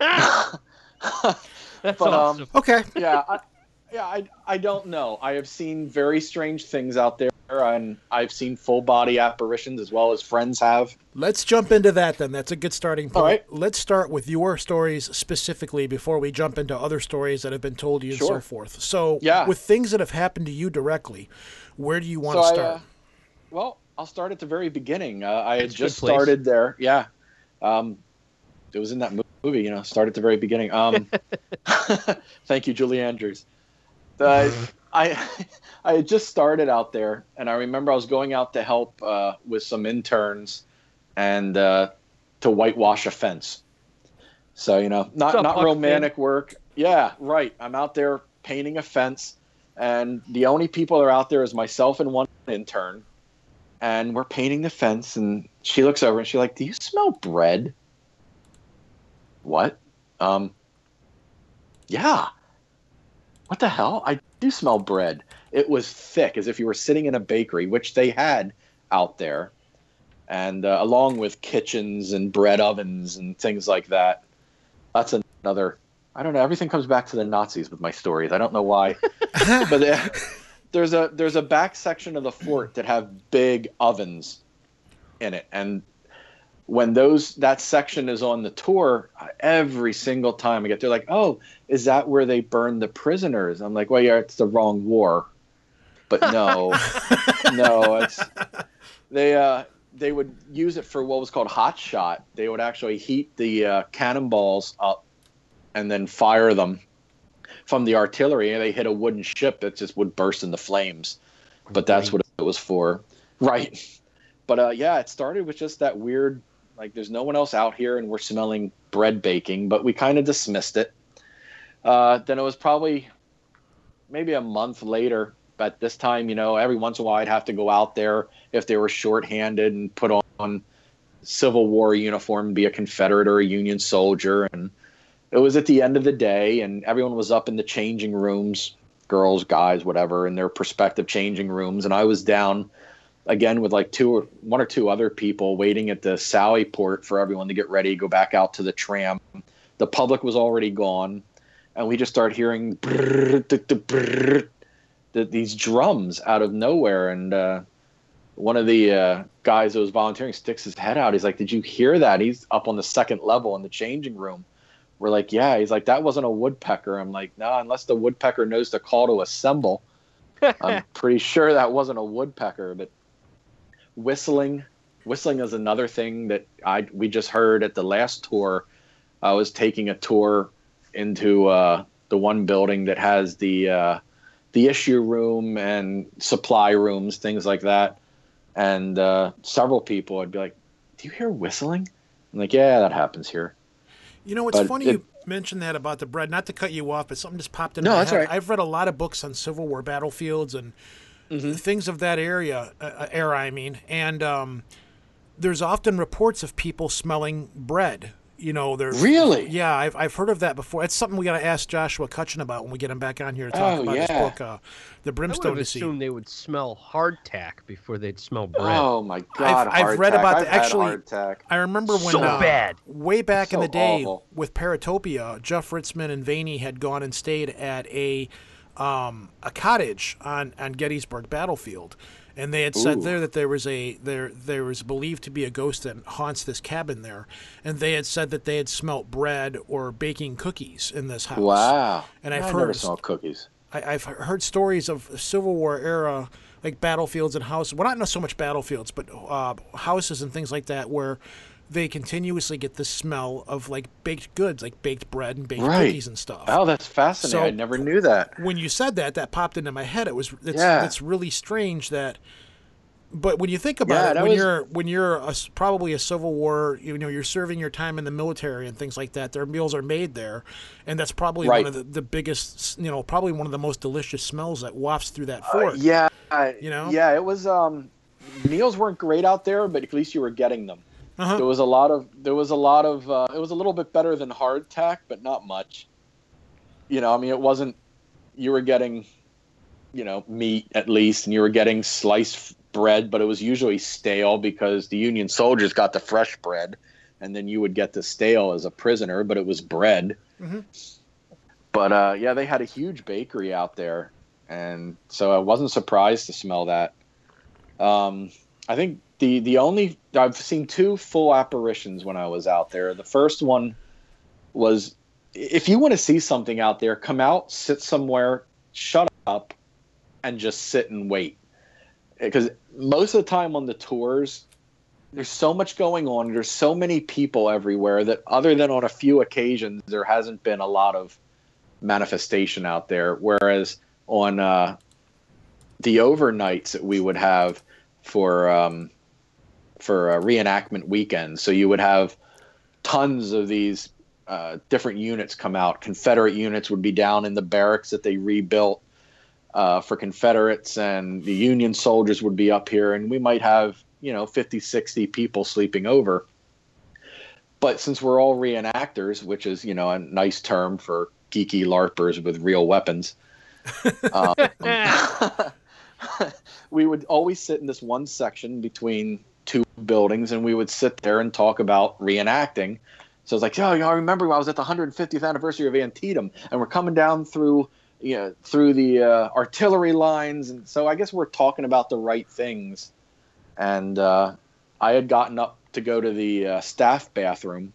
That's But, um, awesome. Okay. yeah, I, yeah, I, I don't know. I have seen very strange things out there, and I've seen full body apparitions as well as friends have. Let's jump into that then. That's a good starting point. All right. Let's start with your stories specifically before we jump into other stories that have been told to you and so forth. So, Yeah. with things that have happened to you directly, where do you want So to I, start? uh, well, I'll start at the very beginning. Uh, I had That's a good just started there. Yeah. Um, it was in that movie, you know, start at the very beginning. Um, thank you, Julie Andrews. Uh, I, I had just started out there, and I remember I was going out to help uh, with some interns and uh, to whitewash a fence. So, you know, not, up, not romantic work. Yeah, right. I'm out there painting a fence, and the only people that are out there is myself and one intern and we're painting the fence and she looks over and she's like do you smell bread? What? Um yeah. What the hell? I do smell bread. It was thick as if you were sitting in a bakery which they had out there and uh, along with kitchens and bread ovens and things like that. That's another i don't know everything comes back to the nazis with my stories. I don't know why but uh, there's a there's a back section of the fort that have big ovens in it. And when those that section is on the tour every single time i get there like oh is that where they burn the prisoners? I'm like well yeah it's the wrong war. But no no it's they uh they would use it for what was called hot shot. They would actually heat the uh, cannonballs up and then fire them from the artillery and they hit a wooden ship that just would burst into flames. But that's what it was for. Right. But uh, yeah it started with just that weird like there's no one else out here and we're smelling bread baking but we kind of dismissed it. Uh, then it was probably maybe a month later but this time you know every once in a while i'd have to go out there if they were shorthanded and put on civil war uniform be a confederate or a union soldier and it was at the end of the day and everyone was up in the changing rooms girls guys whatever in their prospective changing rooms. And i was down again with like two or one or two other people waiting at the sally port for everyone to get ready go back out to the tram. The public was already gone and we just start hearing brrr, duh, brrr, the, these drums out of nowhere. And uh, one of the uh, guys that was volunteering sticks his head out. He's like did you hear that? He's up on the second level in the changing room we're like, yeah. He's like, that wasn't a woodpecker. I'm like, no, unless the woodpecker knows the call to assemble. I'm pretty sure that wasn't a woodpecker. But whistling, whistling is another thing that I we just heard at the last tour. I was taking a tour into uh, the one building that has the uh, the issue room and supply rooms, things like that. And uh, several people would be like, "Do you hear whistling?" I'm like, "Yeah, that happens here." You know, it's But funny it- you mentioned that about the bread. Not to cut you off, but something just popped in No, my that's head. right. I've read a lot of books on Civil War battlefields, and things of that area uh, era. I mean, and um, there's often reports of people smelling bread. You know, there's Really? yeah. I've, I've heard of that before. It's something we got to ask Joshua Cutchin about when we get him back on here to talk Oh, about his book, uh, The I would Brimstone have Deceit. assumed they would smell hardtack before they'd smell bread. Oh my god! I've read about I've the- had actually- hardtack. I remember when So uh, bad. way back in the day awful. with Paratopia, Jeff Ritzmann and Vaeni had gone and stayed at a um, a cottage on, on Gettysburg battlefield, and they had said Ooh. there that there was a there there was believed to be a ghost that haunts this cabin there, and they had said that they had smelt bread or baking cookies in this house. Wow. And I've I've heard never smelled cookies. I, I've heard stories of Civil War era, like battlefields and houses. Well, not so much battlefields, but uh, houses and things like that, where they continuously get the smell of like baked goods, like baked bread and baked Right. cookies and stuff. Oh, that's fascinating. So- I never knew that. When you said that, that popped into my head. It was it's, Yeah. it's really strange that. But when you think about Yeah, it, when was- you're when you're a probably a Civil War, you know, you're serving your time in the military and things like that. Their meals are made there, and that's probably Right. one of the, the biggest, you know, probably one of the most delicious smells that wafts through that fort. Uh, Yeah, You know? Yeah, it was. Um, meals weren't great out there, but at least you were getting them. Uh-huh. There was a lot of. There was a lot of. Uh, it was a little bit better than hardtack, but not much. You know, I mean, it wasn't. You were getting, you know, meat at least, and you were getting sliced bread, but it was usually stale because the Union soldiers got the fresh bread, and then you would get the stale as a prisoner, but it was bread. Mhm. But uh, yeah, they had a huge bakery out there, and so I wasn't surprised to smell that. Um, I think the the only I've seen two full apparitions when I was out there. The first one was if you want to see something out there, come out, sit somewhere, shut up, and just sit and wait. Because most of the time on the tours, there's so much going on. There's so many people everywhere that, other than on a few occasions, there hasn't been a lot of manifestation out there. Whereas on uh, the overnights that we would have for um, for uh, reenactment weekends, so you would have tons of these uh, different units come out. Confederate units would be down in the barracks that they rebuilt uh, for Confederates, and the Union soldiers would be up here, and we might have you know 50, 60 people sleeping over. But since we're all reenactors, which is you know a nice term for geeky larpers with real weapons, um, we would always sit in this one section between two buildings, and we would sit there and talk about reenacting. So it's like, oh, I remember when I was at the 150th anniversary of Antietam, and we're coming down through, you know, through the uh, artillery lines, and so I guess we're talking about the right things. And uh, I had gotten up to go to the uh, staff bathroom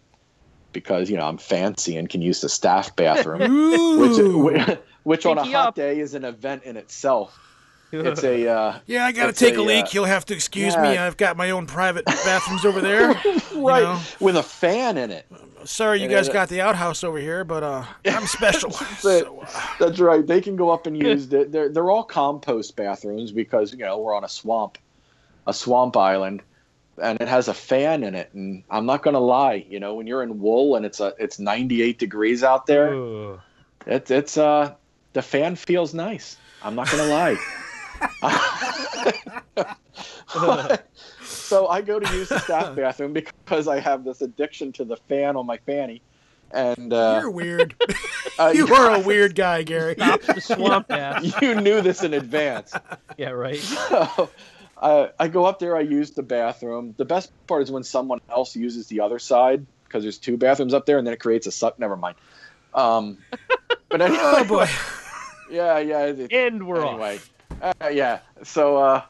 because you know I'm fancy and can use the staff bathroom, which which on a hot up. day is an event in itself. It's a uh, yeah, I got to take a, a, leak. uh, You'll have to excuse me. I've got my own private bathrooms over there. right know. with a fan in it. Sorry, you Yeah, guys that- got the outhouse over here, but uh, I'm special. That's so, uh, That's right. They can go up and use it. They're they're all compost bathrooms because you know we're on a swamp, a swamp island, and it has a fan in it. And I'm not gonna lie, you know, when you're in wool and it's a it's 98 degrees out there, it's it's uh the fan feels nice. I'm not gonna lie. so I go to use the staff bathroom because I have this addiction to the fan on my fanny, and uh, you're weird. uh, you are a weird guy, Gary. Stop the swamp ass. you knew this in advance. Yeah, right. So I, I go up there, I use the bathroom. The best part is when someone else uses the other side because there's two bathrooms up there and then it creates a suck. Never mind. Um, but anyway, Oh boy. yeah, yeah. it- And we're anyway, uh, yeah. So uh,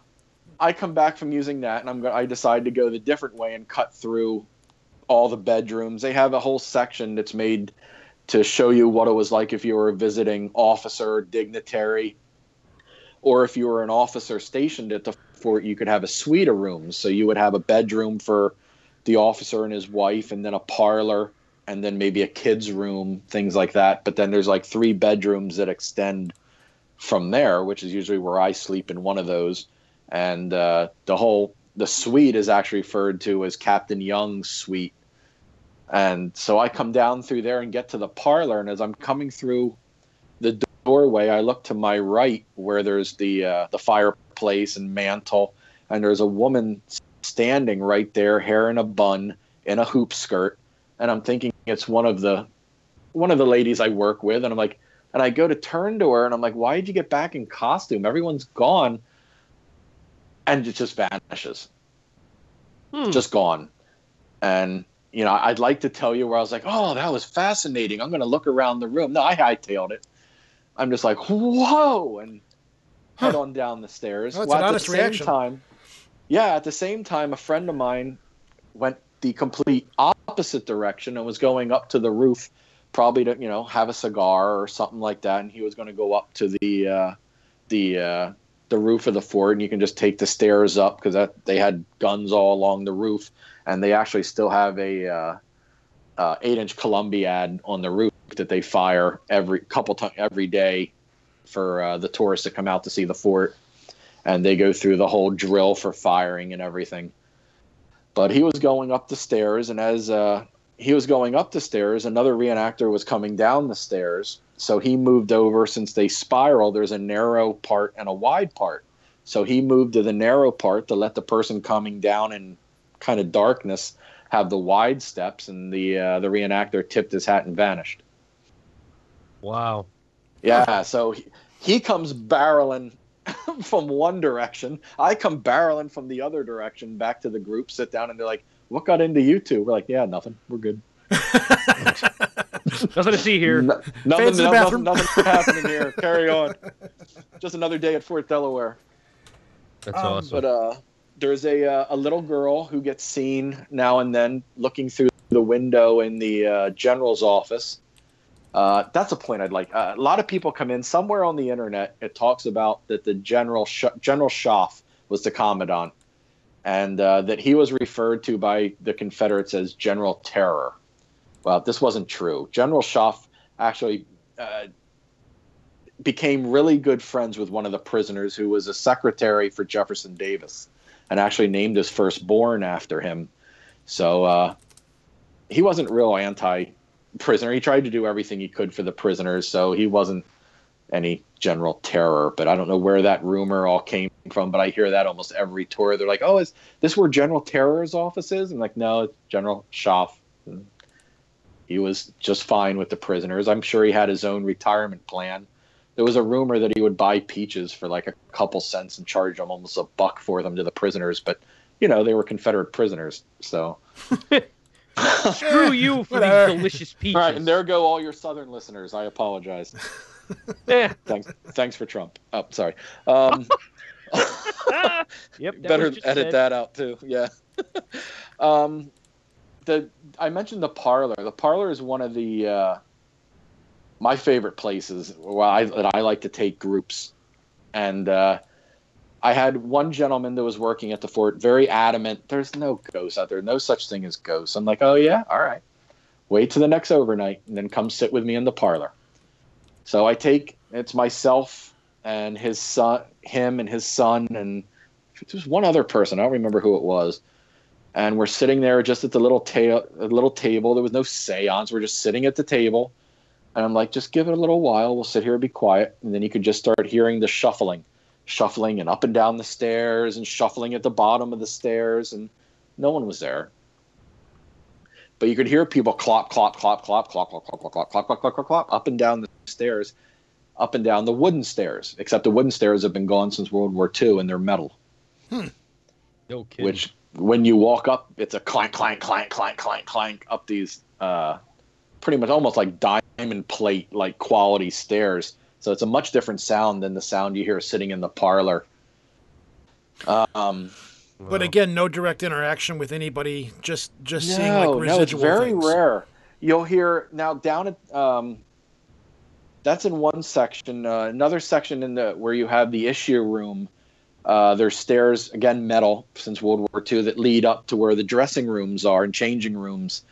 I come back from using that and I'm go- I decide to go the different way and cut through all the bedrooms. They have a whole section that's made to show you what it was like if you were a visiting officer, dignitary, or if you were an officer stationed at the fort, you could have a suite of rooms. So you would have a bedroom for the officer and his wife, and then a parlor, and then maybe a kid's room, things like that. But then there's like three bedrooms that extend from there, which is usually where I sleep in one of those. And uh, the whole the suite is actually referred to as Captain Young's suite. And so I come down through there and get to the parlor, and as I'm coming through the doorway, I look to my right where there's the uh, the fireplace and mantle, and there's a woman standing right there, hair in a bun, in a hoop skirt, and I'm thinking it's one of the one of the ladies I work with, and I'm like, and I go to turn to her, and I'm like, why did you get back in costume? Everyone's gone, and it just vanishes, Hmm. just gone, and. You know, I'd like to tell you where I was like, "Oh, that was fascinating." I'm going to look around the room. No, I hightailed it. I'm just like, "Whoa!" and head on down the stairs. Well, an at the same reaction. time, yeah, at the same time, a friend of mine went the complete opposite direction and was going up to the roof, probably to you know have a cigar or something like that, and he was going to go up to the uh, the uh, the roof of the fort, and you can just take the stairs up because that they had guns all along the roof, and they actually still have a uh, uh, eight inch Columbiad on the roof that they fire every couple times every day for uh, the tourists that come out to see the fort, and they go through the whole drill for firing and everything. But he was going up the stairs, and as uh, he was going up the stairs, another reenactor was coming down the stairs. So he moved over since they spiral. There's a narrow part and a wide part. So he moved to the narrow part to let the person coming down in kind of darkness have the wide steps, and the uh, the reenactor tipped his hat and vanished. Wow. Yeah, so he, he comes barreling from one direction. I come barreling from the other direction back to the group, sit down, and they're like, What got into you two? We're like, Yeah, nothing. We're good. Nothing to see here. No- nothing, Fades to the no- bathroom. nothing, nothing happening here. Carry on. Just another day at Fort Delaware. That's Um, awesome. But uh, there's a uh, a little girl who gets seen now and then looking through the window in the uh, general's office. Uh, that's a point I'd like. Uh, a lot of people come in somewhere on the internet. It talks about that the general Sh- General Schoepf was the commandant, and uh, that he was referred to by the Confederates as General Terror. Well, this wasn't true. General Schoepf actually uh, became really good friends with one of the prisoners who was a secretary for Jefferson Davis and actually named his firstborn after him. So uh, he wasn't real anti prisoner. He tried to do everything he could for the prisoners, so he wasn't any general terror. But I don't know where that rumor all came from, but I hear that almost every tour. They're like, oh, is this where General Terror's office is? I'm like, no, it's General Schoepf. Mm, he was just fine with the prisoners. I'm sure he had his own retirement plan there was a rumor that he would buy peaches for like a couple cents and charge them almost a buck for them to the prisoners, but you know they were Confederate prisoners. So, Screw you for these delicious peaches. all right, and there go all your Southern listeners. I apologize. Eh, thanks, thanks for Trump. Oh, sorry. Um, yep. Better edit said. that out too. Yeah. um, the I mentioned the parlor. The parlor is one of the uh, my favorite places where I that I like to take groups, and uh, I had one gentleman that was working at the fort, very adamant. There's no ghosts out there. No such thing as ghosts. I'm like, oh yeah, all right. Wait till the next overnight, and then come sit with me in the parlor. So I take it's myself and his son, him and his son, and there's one other person. I don't remember who it was. And we're sitting there just at the little ta- little table. There was no seance. We're just sitting at the table. And I'm like, just give it a little while. We'll sit here and be quiet. And then you could just start hearing the shuffling, shuffling and up and down the stairs and shuffling at the bottom of the stairs. And no one was there. But you could hear people clop, clop, clop, clop, clop, clop, clop, clop, clop, clop, clop, clop, clop, clop, up and down the stairs, up and down the wooden stairs. Except the wooden stairs have been gone since World War II and they're metal No kidding. which when you walk up, it's a clank, clank, clank, clank, clank, clank up these uh, pretty much almost like diamond plate like quality stairs. So it's a much different sound than the sound you hear sitting in the parlor. Um, But again, no direct interaction with anybody. Just just seeing no, like no, it's very things. rare. You'll hear now down at um, that's in one section. Uh, another section in the where you have the issue room. Uh, there's stairs again, metal since World War II that lead up to where the dressing rooms are and changing rooms.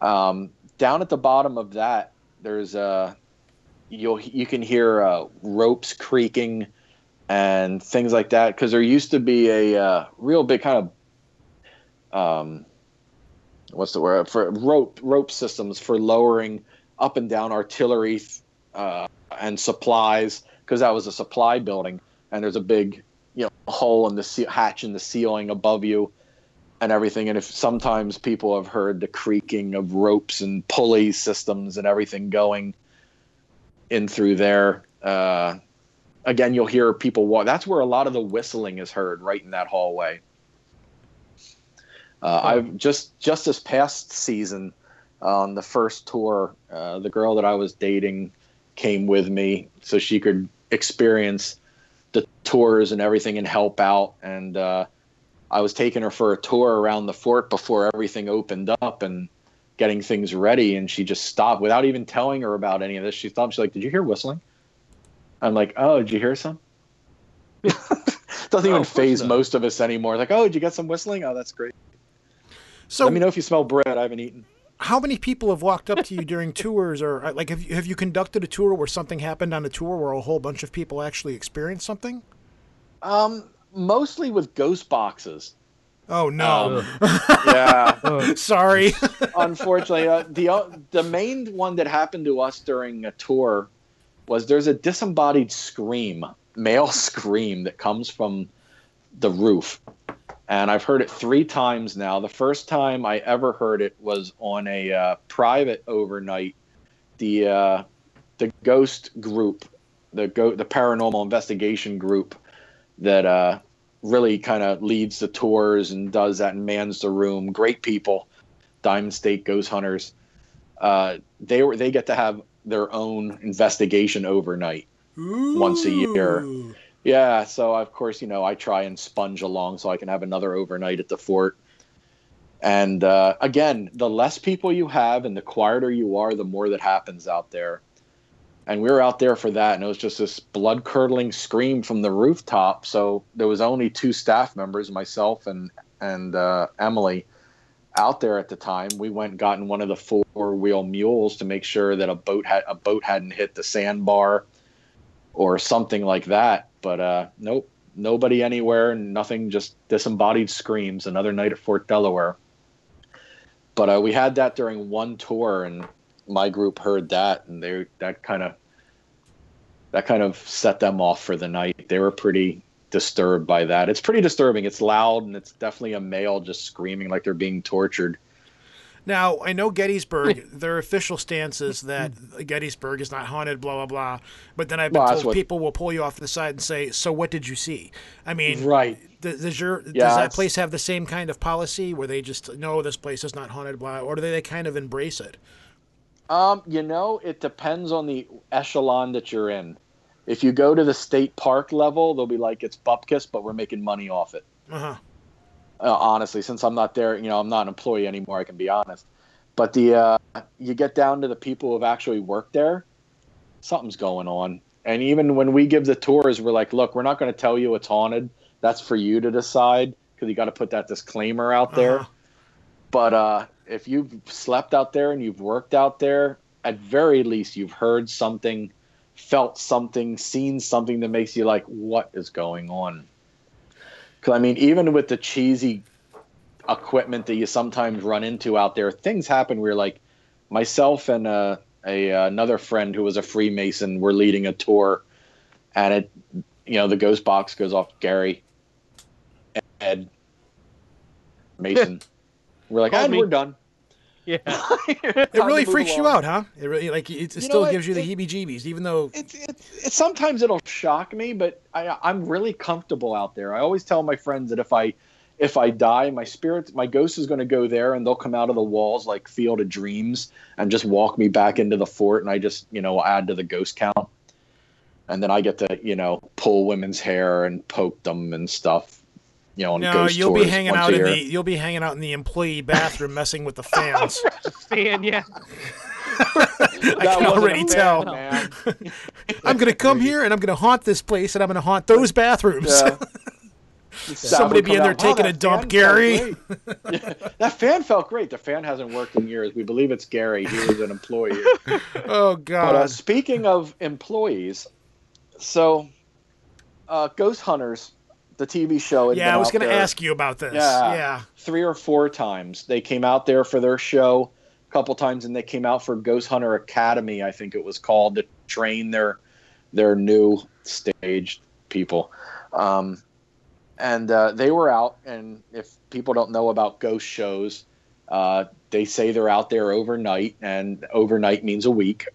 Um, down at the bottom of that, there's uh, you'll you can hear uh, ropes creaking and things like that because there used to be a uh, real big kind of um, what's the word for rope rope systems for lowering up and down artillery uh, and supplies because that was a supply building and there's a big you know hole in the ce- hatch in the ceiling above you and everything. And if sometimes people have heard the creaking of ropes and pulley systems and everything going in through there. Uh, again, you'll hear people walk. That's where a lot of the whistling is heard, right in that hallway. Uh, I've just just this past season on the first tour, uh, the girl that I was dating came with me so she could experience the tours and everything and help out. And uh, I was taking her for a tour around the fort before everything opened up and getting things ready. And she just stopped without even telling her about any of this. She stopped. She's like, "Did you hear whistling?" I'm like, "Oh, did you hear some?" Doesn't Oh, even phase not. most of us anymore. Like, oh, did you get some whistling? Oh, that's great. So Let me know if you smell bread. I haven't eaten. how many people have walked up to you during tours or uh, like have you, have you conducted a tour where something happened on a tour where a whole bunch of people actually experienced something? Um, mostly with ghost boxes. Oh no. Yeah. Sorry. unfortunately, uh, the uh, the main one that happened to us during a tour was there's a disembodied scream, male scream that comes from the roof, and I've heard it three times now. The first time I ever heard it was on a uh, private overnight. The uh, the ghost group, the go the paranormal investigation group that uh, really kind of leads the tours and does that and mans the room. Great people. Diamond State Ghost Hunters. Uh, they were they get to have their own investigation overnight once a year. Yeah, so of course you know I try and sponge along so I can have another overnight at the fort. And uh, again, the less people you have and the quieter you are, the more that happens out there. And we were out there for that, and it was just this blood curdling scream from the rooftop. So there was only two staff members, myself and and uh, Emily, out there at the time. We went and got in one of the four wheel mules to make sure that a boat had a boat hadn't hit the sandbar or something like that. But uh, nope, nobody anywhere, nothing, just disembodied screams. Another night at Fort Delaware. But uh, we had that during one tour, and my group heard that, and they that kind of that kind of set them off for the night. They were pretty disturbed by that. It's pretty disturbing. It's loud, and it's definitely a male just screaming like they're being tortured. Now, I know Gettysburg, their official stance is that Gettysburg is not haunted, blah, blah, blah. But then I've been Well, told what- people will pull you off the side and say, So what did you see? I mean, Right. Does, does your does that it's- place have the same kind of policy where they just no, this place is not haunted, blah, or do they kind of embrace it? Um, you know, it depends on the echelon that you're in. If you go to the state park level, they'll be like, it's bupkis, but we're making money off it. Uh huh. Uh, honestly, since I'm not there, you know, I'm not an employee anymore. I can be honest. But the uh, you get down to the people who have actually worked there, something's going on. And even when we give the tours, we're like, look, we're not going to tell you it's haunted. That's for you to decide because you got to put that disclaimer out there. Uh-huh. But uh, if you've slept out there and you've worked out there, at very least you've heard something, felt something, seen something that makes you like, what is going on? Because I mean, even with the cheesy equipment that you sometimes run into out there, things happen where like myself and uh, a another friend who was a Freemason were leading a tour, and it, you know, the ghost box goes off. Gary, Ed, Mason. We're like, and me." we're done. Yeah. It really freaks you out, huh? It really like it, it know still what? gives you the It- heebie-jeebies, even though It's, it's, it's sometimes it'll shock me, but I, I'm really comfortable out there. I always tell my friends that if I if I die, my spirit, my ghost is going to go there, and they'll come out of the walls like Field of Dreams and just walk me back into the fort, and I just you know add to the ghost count, and then I get to you know pull women's hair and poke them and stuff. You know, on no, ghost you'll be hanging out in the you'll be hanging out in the employee bathroom messing with the fans. Fan, yeah. I can That wasn't already a fan, tell. man. I'm gonna come here and I'm gonna haunt this place and I'm gonna haunt those bathrooms. Yeah. Somebody be in there Wow, taking a dump, Gary. Yeah, that fan felt great. The fan hasn't worked in years. We believe it's Gary. He was an employee. Oh But uh, god. speaking of employees, so uh, Ghost Hunters, the TV show. yeah, I was gonna ask you about this. Yeah. yeah. three or four times. They came out there for their show a couple times, and they came out for Ghost Hunter Academy, I think it was called, to train their their new stage people. Um, and uh, they were out. And if people don't know about ghost shows, uh, they say they're out there overnight, and overnight means a week.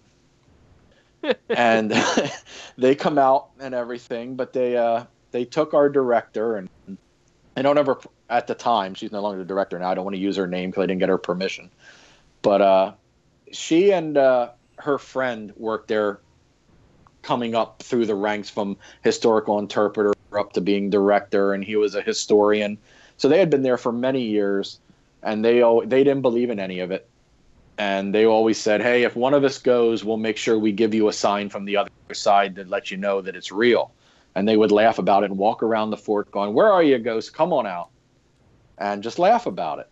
and they come out and everything, but they uh, they took our director and I don't ever at the time she's no longer the director now. I don't want to use her name because I didn't get her permission, but uh, she and uh, her friend worked there, coming up through the ranks from historical interpreter up to being director, and he was a historian. So they had been there for many years, and they they didn't believe in any of it, and they always said, "Hey, if one of us goes, we'll make sure we give you a sign from the other side to let you know that it's real." And they would laugh about it and walk around the fort, going, "Where are you, ghost? Come on out!" and just laugh about it.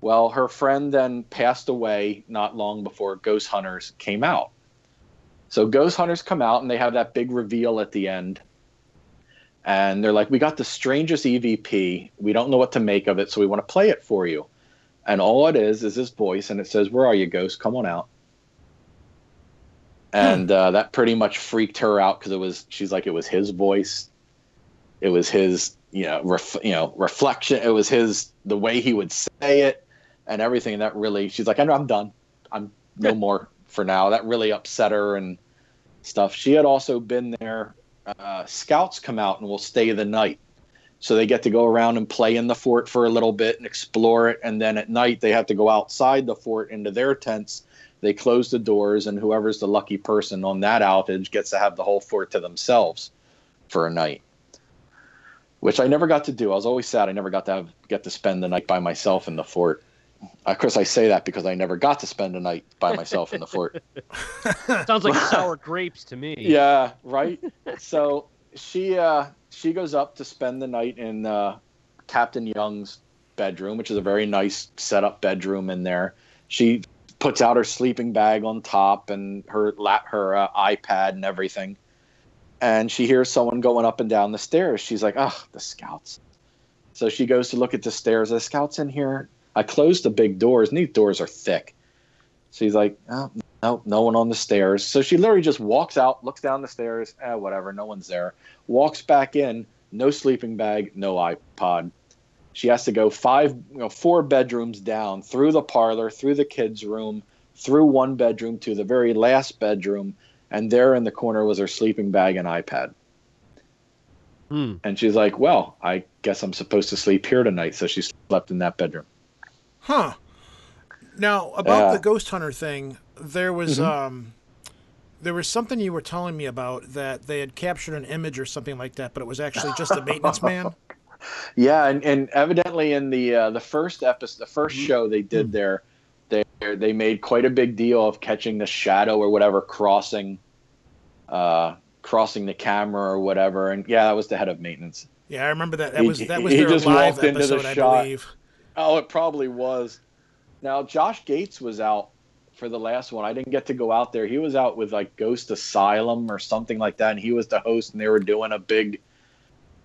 Well, her friend then passed away not long before Ghost Hunters came out. So Ghost Hunters come out and they have that big reveal at the end. And they're like, We got the strangest EVP. We don't know what to make of it, so we want to play it for you. And all it is is this voice, and it says, Where are you, Ghost? Come on out. And uh, that pretty much freaked her out because it was, she's like, it was his voice. It was his, you know, ref, you know, reflection. It was his, the way he would say it and everything. And that really, she's like, I know I'm done. I'm no more for now. That really upset her and stuff. She had also been there. Uh, scouts come out and will stay the night. So they get to go around and play in the fort for a little bit and explore it. And then at night, they have to go outside the fort into their tents. They close the doors, and whoever's the lucky person on that outage gets to have the whole fort to themselves for a night which I never got to do. I was always sad I never got to have, get to spend the night by myself in the fort. Of course, I say that because I never got to spend a night by myself in the fort. Sounds like sour grapes to me. Yeah, right. so she uh, she goes up to spend the night in uh, Captain Young's bedroom, which is a very nice set up bedroom in there. She puts out her sleeping bag on top and her lap her uh, iPad and everything and she hears someone going up and down the stairs. She's like, "Ah, the scouts." So she goes to look at the stairs. The scouts in here. I closed the big doors, these doors are thick. She's like, "Oh, no, no one on the stairs." So she literally just walks out, looks down the stairs. Eh, whatever, no one's there. Walks back in. No sleeping bag, no iPod. She has to go five, you know, four bedrooms down through the parlor, through the kids' room, through one bedroom to the very last bedroom and there in the corner was her sleeping bag and iPad. Hmm. And she's like, "Well, I guess I'm supposed to sleep here tonight." So she slept in that bedroom. Huh. Now about Yeah. the ghost hunter thing, there was um, there was something you were telling me about that they had captured an image or something like that, but it was actually just a maintenance man. Yeah, and, and evidently in the uh, the first episode, the first show they did there, they they made quite a big deal of catching the shadow or whatever crossing, uh, crossing the camera or whatever. And yeah, that was the head of maintenance. Yeah, I remember that. That He- was that was he their just live walked into the episode, I shot. believe. Oh, it probably was. Now Josh Gates was out for the last one. I didn't get to go out there. He was out with like Ghost Asylum or something like that, and he was the host, and they were doing a big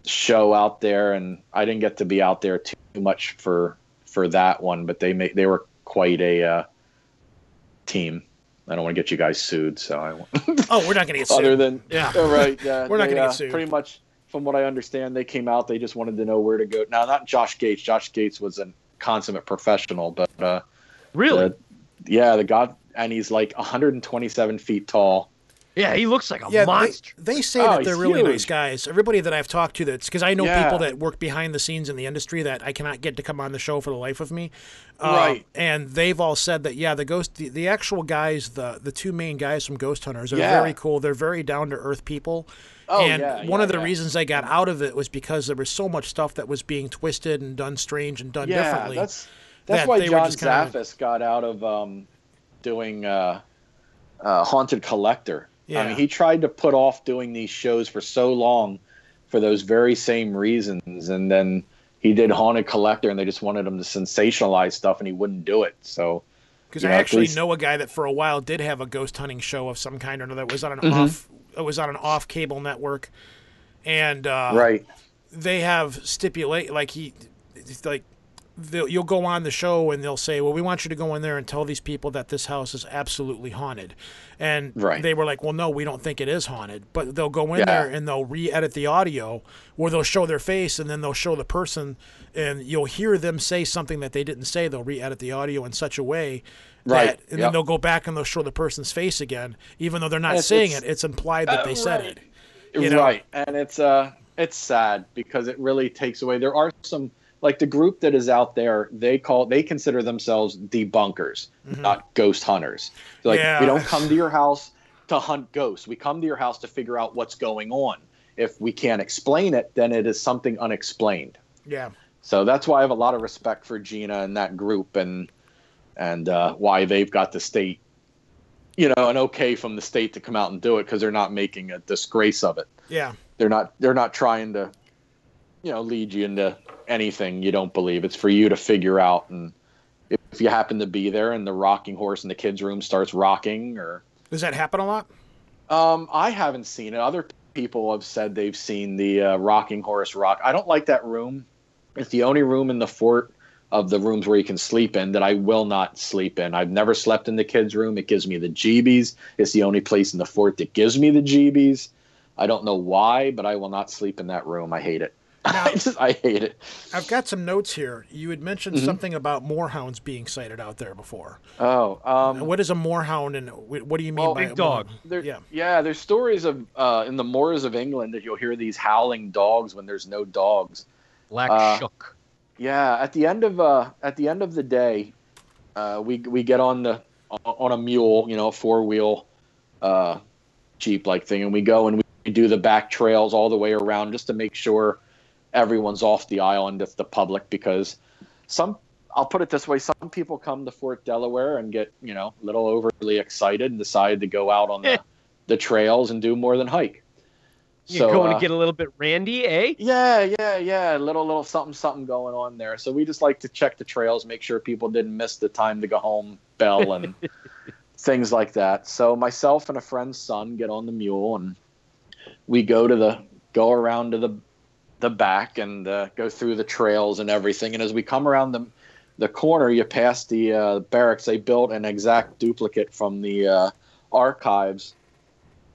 show out there, and I didn't get to be out there too much for for that one. But they made they were quite a uh, team. I don't want to get you guys sued, so I won't. Oh, we're not gonna get sued. other than Yeah. Oh, right yeah We're not gonna get uh, sued. pretty much from what i understand they came out they just wanted to know where to go now not josh gates josh gates was a consummate professional but uh Really? the- yeah the god and he's like 127 feet tall yeah, he looks like a yeah, monster. They, they say Oh, that they're really huge. nice guys. Everybody that I've talked to, that's because I know Yeah. people that work behind the scenes in the industry that I cannot get to come on the show for the life of me. Uh, Right. And they've all said that yeah, the ghost, the, the actual guys, the the two main guys from Ghost Hunters are Yeah. very cool. They're very down to earth people. Oh, and yeah, one yeah, of the yeah. reasons I got out of it was because there was so much stuff that was being twisted and done strange and done yeah differently. that's that's that why they john just kinda- zaffis got out of um doing uh uh haunted collector i mean he tried to put off doing these shows for so long for those very same reasons and then he did haunted collector and they just wanted him to sensationalize stuff and he wouldn't do it so Because I know, actually least- know a guy that for a while did have a ghost hunting show of some kind or another. It was on an Mm-hmm. off. It was on an off cable network, and uh, right they have stipulate like he, like you'll go on the show and they'll say, "Well, we want you to go in there and tell these people that this house is absolutely haunted," and Right. they were like, "Well, no, we don't think it is haunted." But they'll go in Yeah. there and they'll re-edit the audio where they'll show their face and then they'll show the person, and you'll hear them say something that they didn't say. They'll re-edit the audio in such a way. Right, That, and then they'll go back and they'll show the person's face again, even though they're not It's- saying it's- it. It's implied that Uh, they said right. it. you know? right and it's uh it's sad because it really takes away there are some like the group that is out there they call they consider themselves debunkers not ghost hunters They're like Yeah. we don't come to your house to hunt ghosts we come to your house to figure out what's going on if we can't explain it then it is something unexplained Yeah. so that's why i have a lot of respect for gina and that group and and uh, why they've got the state you know an okay from the state to come out and do it because they're not making a disgrace of it Yeah. they're not they're not trying to you know lead you into anything you don't believe. It's for you to figure out. And if, you happen to be there and the rocking horse in the kids room starts rocking or Does that happen a lot? um i haven't seen it. Other people have said they've seen the uh, rocking horse rock. I don't like that room. It's the only room in the fort of the rooms where you can sleep in that i will not sleep in. I've never slept in the kids room. It gives me the jeebies. It's the only place in the fort that gives me the jeebies. I don't know why but i will not sleep in that room. I hate it I just I hate it. I've got some notes here. You had mentioned Mm-hmm. something about moorhounds being sighted out there before. Oh, um, What is a moorhound, and what do you mean Well, by big a dog. There, Yeah. yeah. there's stories of uh, in the moors of England that you'll hear these howling dogs when there's no dogs. Black Uh, Shuck. Yeah, at the end of uh, at the end of the day, uh, we we get on the on a mule, you know, four wheel uh, jeep like thing, and we go and we do the back trails all the way around just to make sure everyone's off the island if the public because some I'll put it this way: some people come to Fort Delaware and get you know a little overly excited and decide to go out on the, the trails and do more than hike. You're going uh, to get a little bit randy, eh? yeah, yeah, yeah. A little, little something, something going on there. So we just like to check the trails, make sure people didn't miss the time to go home bell and things like that. So myself and a friend's son get on the mule and we go to the go around to the the back and uh, go through the trails and everything. And as we come around the the corner, you pass the uh, barracks. They built an exact duplicate from the uh, archives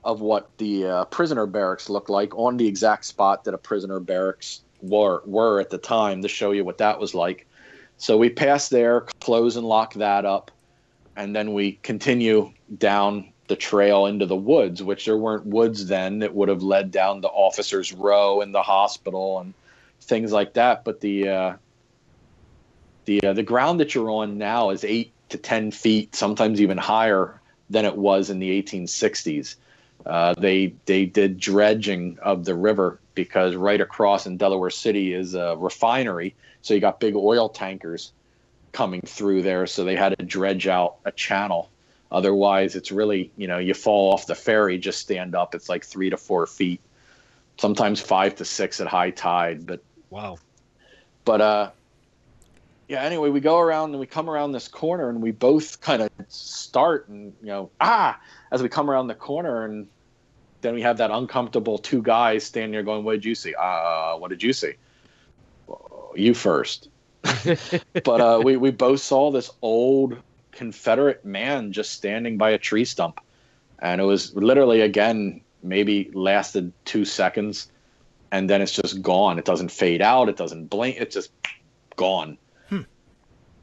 of what the uh, prisoner barracks looked like on the exact spot that a prisoner barracks were were at the time to show you what that was like. So we pass there, close and lock that up, and then we continue down the trail into the woods, which there weren't woods then that would have led down to officers' row and the hospital and things like that. But the uh, the uh, the ground that you're on now is eight to ten feet, sometimes even higher than it was in the 1860s. Uh, they they did dredging of the river because right across in Delaware City is a refinery, so you got big oil tankers coming through there, so they had to dredge out a channel. Otherwise, it's really you know you fall off the ferry, just stand up. It's like three to four feet, sometimes five to six at high tide. But Wow. but uh yeah anyway we go around and we come around this corner and we both kind of start and you know ah as we come around the corner and then we have that uncomfortable two guys standing there going what did you see uh what did you see "Well, you first but uh we, we both saw this old confederate man just standing by a tree stump and it was literally again maybe lasted two seconds and then it's just gone. It doesn't fade out. It doesn't blink. It's just gone. Hmm.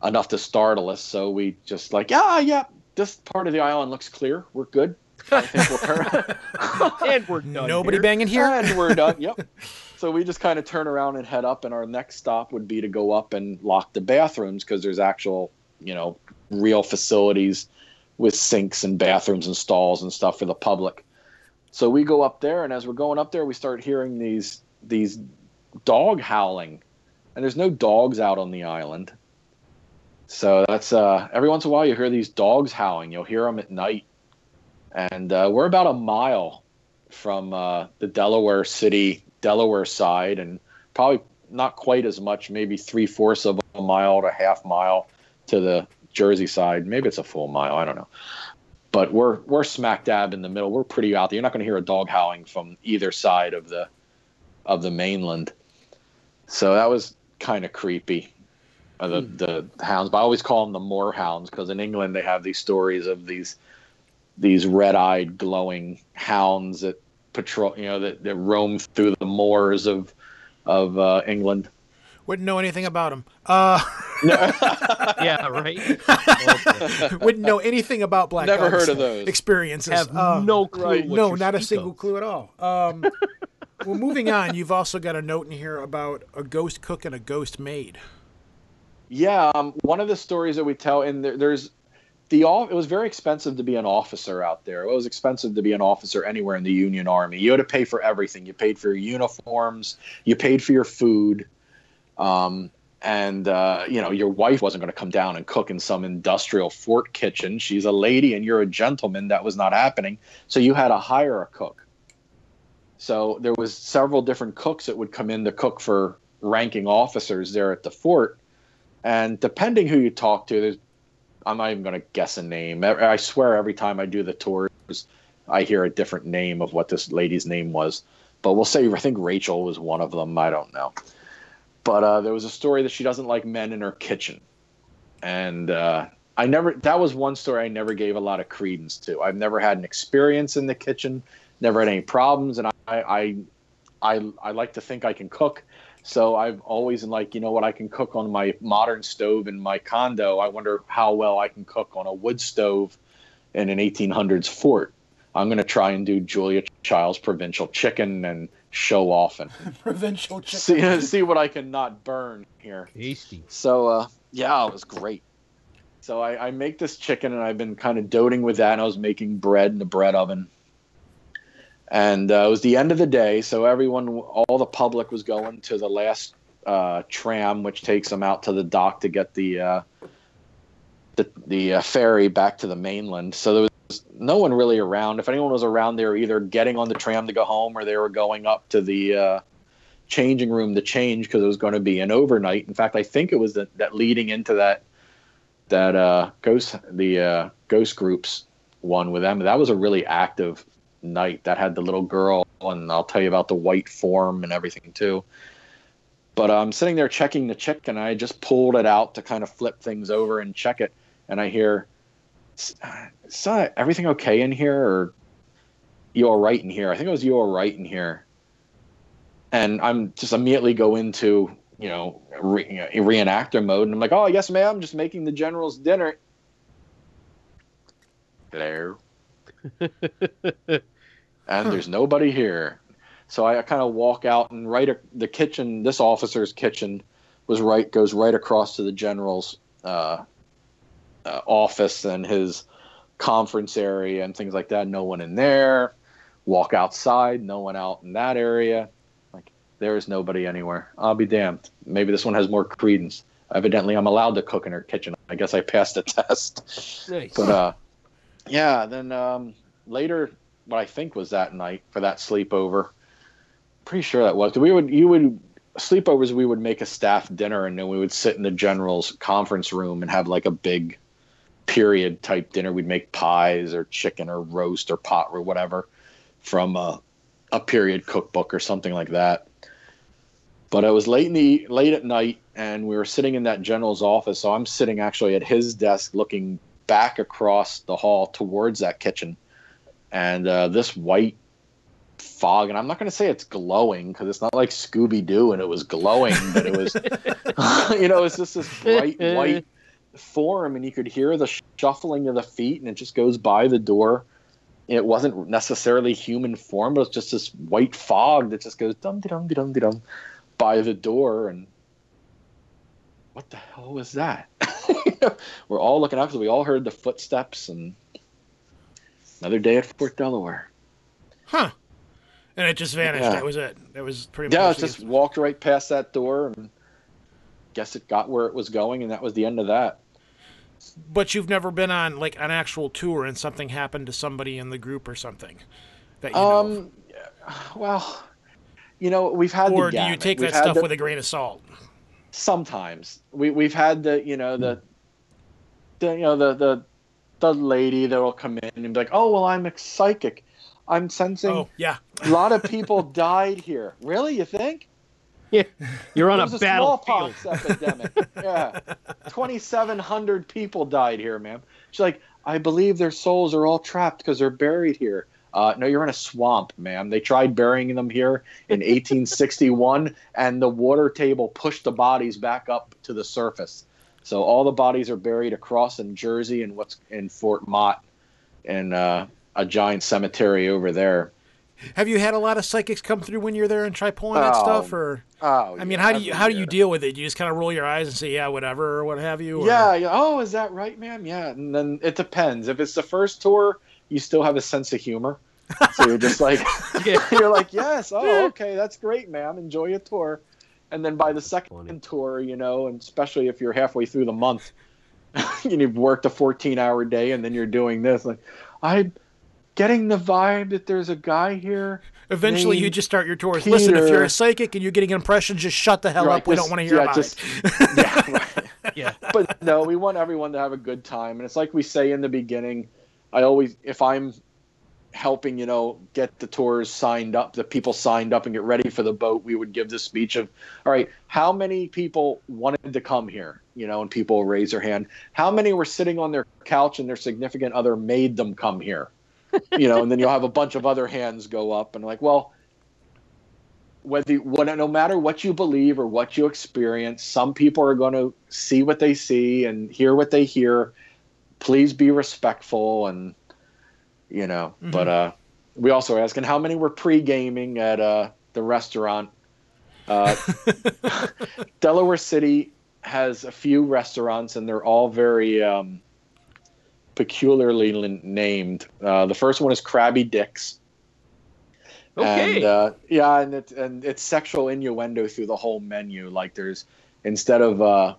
Enough to startle us. So we just like, yeah, yeah, this part of the island looks clear. We're good. I think we'll turn. and we're done. Nobody here. banging here. and we're done. Yep. So we just kind of turn around and head up, and our next stop would be to go up and lock the bathrooms because there's actual, you know, real facilities with sinks and bathrooms and stalls and stuff for the public. So we go up there, and as we're going up there, we start hearing these these dog howling, and there's no dogs out on the island. So that's uh, every once in a while you hear these dogs howling. You'll hear them at night, and uh, we're about a mile from uh, the Delaware City, Delaware side, and probably not quite as much, maybe three fourths of a mile to a half mile to the Jersey side. Maybe it's a full mile. I don't know. But we're we're smack dab in the middle. We're pretty out there. You're not going to hear a dog howling from either side of the of the mainland. So that was kind of creepy. uh, the the hounds. But I always call them the moor hounds because in England they have these stories of these these red-eyed, glowing hounds that patrol, you know, that, that roam through the moors of of uh, England. Wouldn't know anything about him. Uh, yeah, right. Wouldn't know anything about Black Never Dogs heard of those. experiences. Have Uh, no clue. right. no, not a single of. clue at all. Um, well, moving on, you've also got a note in here about a ghost cook and a ghost maid. Yeah, um, one of the stories that we tell, and there, there's the all. It was very expensive to be an officer out there. It was expensive to be an officer anywhere in the Union Army. You had to pay for everything. You paid for your uniforms. You paid for your food. Um, and uh, you know your wife wasn't going to come down and cook in some industrial fort kitchen. She's a lady, and you're a gentleman. That was not happening. So you had to hire a cook. So there was several different cooks that would come in to cook for ranking officers there at the fort. And depending who you talk to, there's I'm not even going to guess a name. I I swear every time I do the tours, I hear a different name of what this lady's name was. But we'll say I think Rachel was one of them. I don't know. But uh, there was a story that she doesn't like men in her kitchen, and uh, I never. That was one story I never gave a lot of credence to. I've never had an experience in the kitchen, never had any problems, and I I I, I like to think I can cook. So I've always been like, you know what, I can cook on my modern stove in my condo. I wonder how well I can cook on a wood stove in an 1800s fort. I'm going to try and do Julia Child's provincial chicken and show off and Provincial chicken. see see what I can not burn here. Tasty. So uh, yeah, it was great. So I, I make this chicken and I've been kind of doting with that. And I was making bread in the bread oven. And uh, it was the end of the day, so everyone, all the public was going to the last uh, tram, which takes them out to the dock to get the uh, the, the uh, ferry back to the mainland. So there was no one really around. If anyone was around, they were either getting on the tram to go home or they were going up to the uh, changing room to change because it was going to be an overnight. In fact, I think it was that, that leading into that that uh, ghost the uh, ghost groups one with them. That was a really active night. That had the little girl, and I'll tell you about the white form and everything too. But I'm sitting there checking the chick, and I just pulled it out to kind of flip things over and check it, and I hear, "Son, everything okay in here?" Or "You all right in here?" I think it was "You all right in here." And I'm just immediately go into you know, re- you know, reenactor mode, and I'm like, "Oh, yes, ma'am, I'm just making the general's dinner." Hello. and there's nobody here. So I kind of walk out and right ac- the kitchen. This officer's kitchen was right goes right across to the general's uh, uh, office and his conference area and things like that. No one in there. Walk outside. No one out in that area. Like there is nobody anywhere. I'll be damned. Maybe this one has more credence. Evidently, I'm allowed to cook in her kitchen. I guess I passed the test. Nice. But uh, yeah, then um, later, what I think was that night for that sleepover. Pretty sure that was. We would you would sleepovers. We would make a staff dinner, and then we would sit in the general's conference room and have like a big period type dinner. We'd make pies or chicken or roast or pot or whatever from a, a period cookbook or something like that. But it was late in the late at night, and we were sitting in that general's office. So I'm sitting actually at his desk, looking back across the hall towards that kitchen, and uh, this white fog. And I'm not going to say it's glowing because it's not like Scooby Doo and it was glowing, but it was, you know, it's just this bright white form, and you could hear the shuffling of the feet, and it just goes by the door. It wasn't necessarily human form, but it's just this white fog that just goes dum dum dum dum by the door, and what the hell was that? We're all looking out because we all heard the footsteps, and another day at Fort Delaware. Huh. And it just vanished. Yeah. That was it. That was pretty Yeah, much it just walked right past that door, and guess it got where it was going, and that was the end of that. But you've never been on like an actual tour and something happened to somebody in the group or something that you know. of. Um, well, you know, we've had Or do you take We've that stuff the- with a grain of salt? sometimes we we've had the you know the, the you know the the the lady that will come in and be like, oh well, I'm psychic. I'm sensing Oh, yeah. a lot of people died here. Really, you think? Yeah, you're on a a battlefield. smallpox epidemic. yeah, twenty-seven hundred people died here, ma'am. She's like, I believe their souls are all trapped because they're buried here. Uh, no, you're in a swamp, ma'am. They tried burying them here in 1861, and the water table pushed the bodies back up to the surface. So all the bodies are buried across in Jersey and what's in Fort Mott, and uh, a giant cemetery over there. Have you had a lot of psychics come through when you're there and try pulling that Oh, stuff, or Oh, I mean, yeah, how do you how do you deal with it? You just kind of roll your eyes and say, yeah, whatever, or what have you. or- Yeah, yeah. Oh, is that right, ma'am? Yeah. And then it depends. If it's the first tour, you still have a sense of humor. So you're just like, you're like, yes, oh, okay, that's great, ma'am. Enjoy your tour. And then by the second Funny. tour, you know, and especially if you're halfway through the month, and you've worked a 14 hour day, and then you're doing this, like, I'm getting the vibe that there's a guy here. Eventually, you just start your tours. Listen, if you're a psychic and you're getting impressions, just shut the hell Right, up. We don't want to hear yeah, about just- it. yeah, right. Yeah. but no, we want everyone to have a good time. And it's like we say in the beginning, I always, if I'm helping, you know, get the tours signed up, the people signed up and get ready for the boat, we would give the speech of, all right, how many people wanted to come here? You know, and people raise their hand. How many were sitting on their couch and their significant other made them come here? You know, and then you'll have a bunch of other hands go up and like, well, whether what, no matter what you believe or what you experience, some people are going to see what they see and hear what they hear. Please be respectful and you know. But uh, we also ask, and how many were pre gaming at uh, the restaurant? Uh, Delaware City has a few restaurants, and they're all very um, peculiarly l- named. Uh, the first one is Crabby Dick's. Okay. And uh, yeah, and it's and it's sexual innuendo through the whole menu. Like there's instead of uh,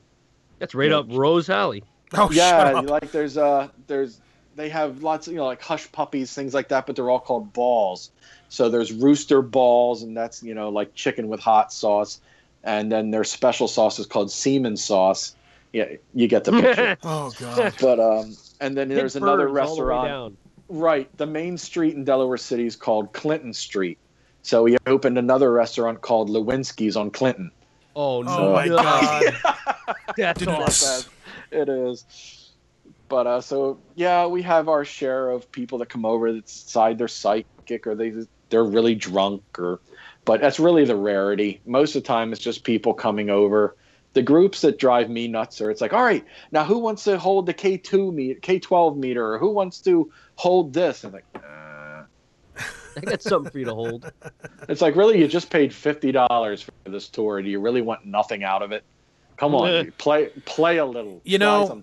That's right up Rose Alley. Oh, yeah, shut up. like there's uh there's they have lots of you know like hush puppies things like that, but they're all called balls. So there's rooster balls, and that's you know like chicken with hot sauce, and then their special sauce is called semen sauce. Yeah, you get the picture. Oh god. but um, and then there's Hit another birds all the way restaurant. down. Right. The main street in Delaware City is called Clinton Street. So he opened another restaurant called Lewinsky's on Clinton. Oh no! Oh my no. god. That's awesome. It is. But uh, so yeah, we have our share of people that come over that decide they're psychic or they they're really drunk or, but that's really the rarity. Most of the time, it's just people coming over. The groups that drive me nuts are it's like, all right, now who wants to hold the K two meter, K twelve meter, or who wants to hold this? I'm like, uh, I got something for you to hold. it's like really, you just paid fifty dollars for this tour. Do you really want nothing out of it? Come on, Eh. play play a little. You know,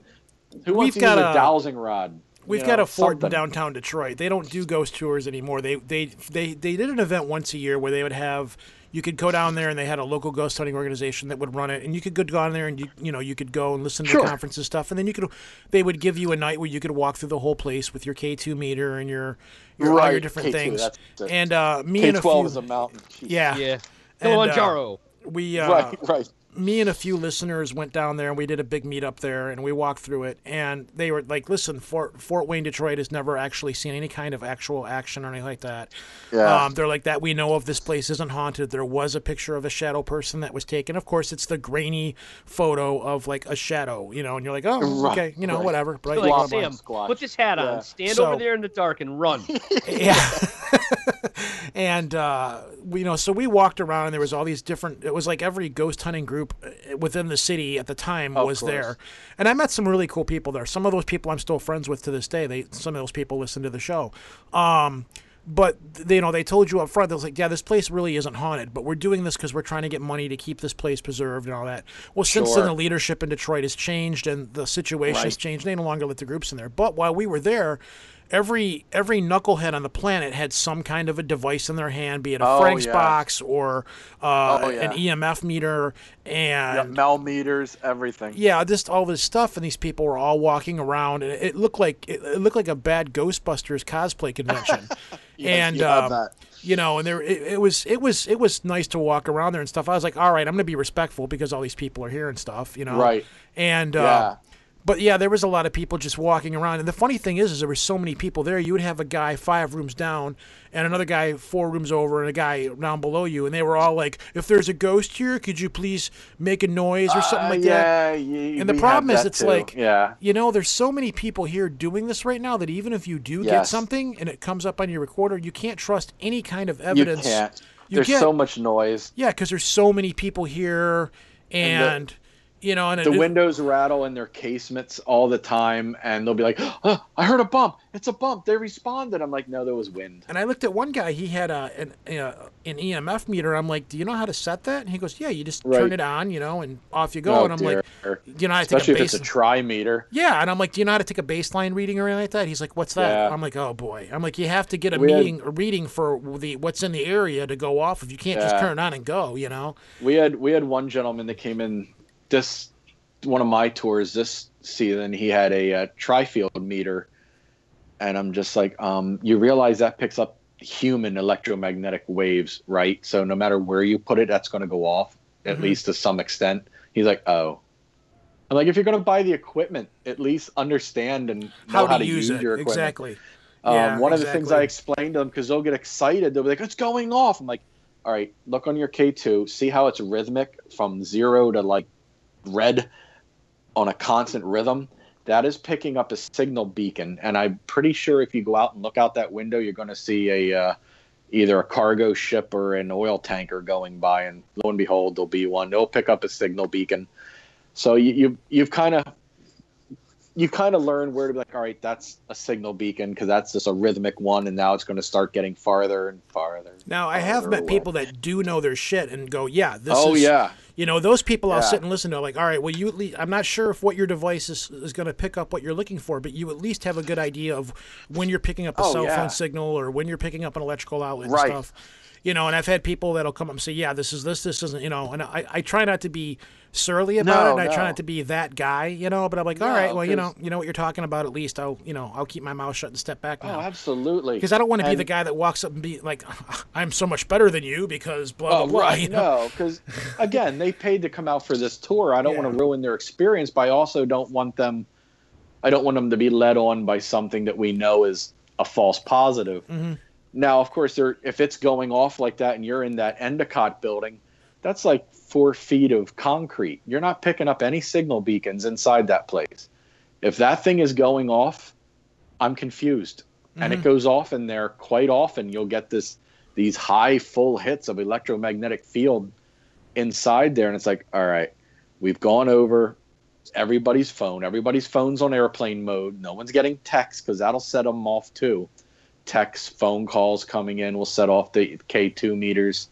who wants we've to use got a a- dowsing rod? We've You got know, a fort in downtown Detroit. They don't do ghost tours anymore. They they they they did an event once a year where they would have you could go down there and they had a local ghost hunting organization that would run it and you could go down there and you you know you could go and listen to Sure. the conferences stuff and then you could they would give you a night where you could walk through the whole place with your K2 meter and your your all your different K2, things. that's. And uh me K and a few is a mountain. Jeez. yeah. Yeah. And, uh, we uh, Right, right. Me and a few listeners went down there and we did a big meetup there and we walked through it and they were like listen fort, fort wayne detroit has never actually seen any kind of actual action or anything like that Yeah. um, they're like that we know of this place isn't haunted there was a picture of a shadow person that was taken of course it's the grainy photo of like a shadow you know and you're like oh Right, okay you know right. whatever bright Like, blah, blah, Sam, squash. put this hat on. Yeah. Stand So- over there in the dark and run. yeah. and uh, we, you know, so we walked around, and there was all these different. It was like every ghost hunting group uh, within the city at the time Of was course. there, and I met some really cool people there. Some of those people I'm still friends with to this day. They some of those people listen to the show. Um, but they, you know, they told you up front. They was like, "Yeah, this place really isn't haunted, but we're doing this because we're trying to get money to keep this place preserved and all that." Well, since then, the leadership in Detroit has changed and the situation has Right. changed. They no longer let the groups in there. But while we were there, every every knucklehead on the planet had some kind of a device in their hand, be it a Oh, Frank's yeah. box or uh, Oh, yeah. an EMF meter, Yeah, and Mel meters, everything. yeah, just all this stuff, and these people were all walking around, and it, looked like it, it looked like a bad Ghostbusters cosplay convention. and you have um, that. you know, and there it, it was it was it was nice to walk around there and stuff. I was like, all right, I'm gonna be respectful because all these people are here and stuff, you know. Right. And uh, Yeah. But yeah, there was a lot of people just walking around. And the funny thing is, is there were so many people there. You would have a guy five rooms down, and another guy four rooms over, and a guy down below you, and they were all like, "If there's a ghost here, could you please make a noise or something Uh, like that?" yeah, And the problem is, it's too. like, yeah, you know, there's so many people here doing this right now that even if you do get something and it comes up on your recorder, you can't trust any kind of evidence. you can't. You There's get- so much noise. Yeah, because there's so many people here, and, you know, and The it, windows rattle in their casements all the time, and they'll be like, oh, "I heard a bump. It's a bump." They responded. I'm like, "No, there was wind." And I looked at one guy. He had a an, an EMF meter. I'm like, "Do you know how to set that?" And he goes, "Yeah, you just turn it on, you know, and off you go." Oh, and I'm like, dear. "Do you know how to take especially a if base?" it's a tri meter. yeah, and I'm like, "Do you know how to take a baseline reading or anything like that?" He's like, "What's that?" Yeah. I'm like, "Oh boy." I'm like, "You have to get a We had- a reading for the what's in the area to go off. If you can't just turn it on and go, you know." We had we had one gentleman that came in this one of my tours this season. He had a, uh tri-field meter, and I'm just like, um, you realize that picks up human electromagnetic waves, right? So no matter where you put it, that's going to go off at Mhm. least to some extent. He's like, oh. I'm like, if you're going to buy the equipment, at least understand and know how, to, use, it your equipment. exactly. Um, Yeah, one of the things I exactly. explained to them because they'll get excited. They'll be like, "It's going off." I'm like, "All right, look on your K2, see how it's rhythmic from zero to like red on a constant rhythm. That is picking up a signal beacon, and I'm pretty sure if you go out and look out that window, you're going to see a uh, either a cargo ship or an oil tanker going by, and lo and behold, there'll be one. They'll pick up a signal beacon. So you, you you've kind of you kind of learn where to be like, all right, that's a signal beacon because that's just a rhythmic one, and now it's going to start getting farther and farther. Now I have met away. people that do know their shit and go, "Yeah, this is Oh is." yeah, You know, those people I'll sit and listen to, like, all right, well, you at least, I'm not sure if what your device is, is going to pick up what you're looking for, but you at least have a good idea of when you're picking up a Oh, cell yeah. phone signal or when you're picking up an electrical outlet and stuff. You know, and I've had people that'll come up and say, yeah, this is this, this isn't, you know, and I, I try not to be surly about No, it, and I try not to be that guy, you know, but I'm like, all No, right, well, you know, you know what you're talking about. At least I'll, you know, I'll keep my mouth shut and step back oh absolutely. Because I don't want to be the guy that walks up and be like, I'm so much better than you because blah, blah, Oh, blah. right. you know? No, because again, they paid to come out for this tour. I don't want to ruin their experience, but I also don't want them. I don't want them to be led on by something that we know is a false positive. Mm-hmm. Now, of course, if it's going off like that, and you're in that Endicott building, that's like four feet of concrete. You're not picking up any signal beacons inside that place. If that thing is going off, I'm confused, and Mm-hmm. it goes off in there quite often. You'll get this these high full hits of electromagnetic field inside there and it's like all right we've gone over everybody's phone everybody's phone's on airplane mode no one's getting texts because that'll set them off too texts phone calls coming in will set off the k2 meters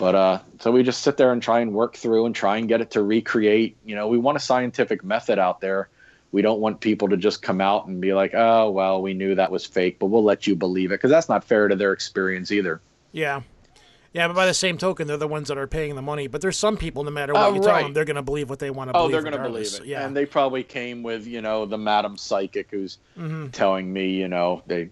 but uh so we just sit there and try and work through and try and get it to recreate you know we want a scientific method out there we don't want people to just come out and be like oh well we knew that was fake but we'll let you believe it because that's not fair to their experience either Yeah. Yeah, but by the same token, they're the ones that are paying the money. But there's some people, no matter what Oh, you tell them, they're going to believe what they want to Oh, believe. they're going to believe it. Yeah. And they probably came with, you know, the madam psychic who's Mhm. telling me, you know, they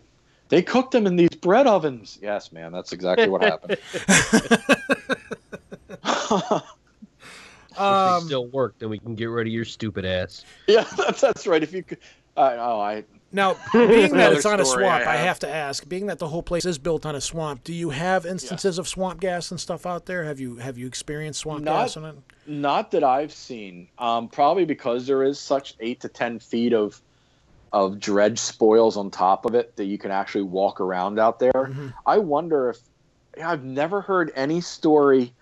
they cooked them in these bread ovens. Yes, man, that's exactly what happened. if they Um, still work, then we can get rid of your stupid ass. yeah, that's that's right. If you could, uh, oh, I now, being that it's on a swamp, I I have. have to ask. Being that the whole place is built on a swamp, do you have instances of swamp gas and stuff out there? Have you have you experienced swamp Not- gas in it? not that I've seen. Um, probably because there is such eight to ten feet of of dredge spoils on top of it that you can actually walk around out there. Mhm. I wonder if I've never heard any story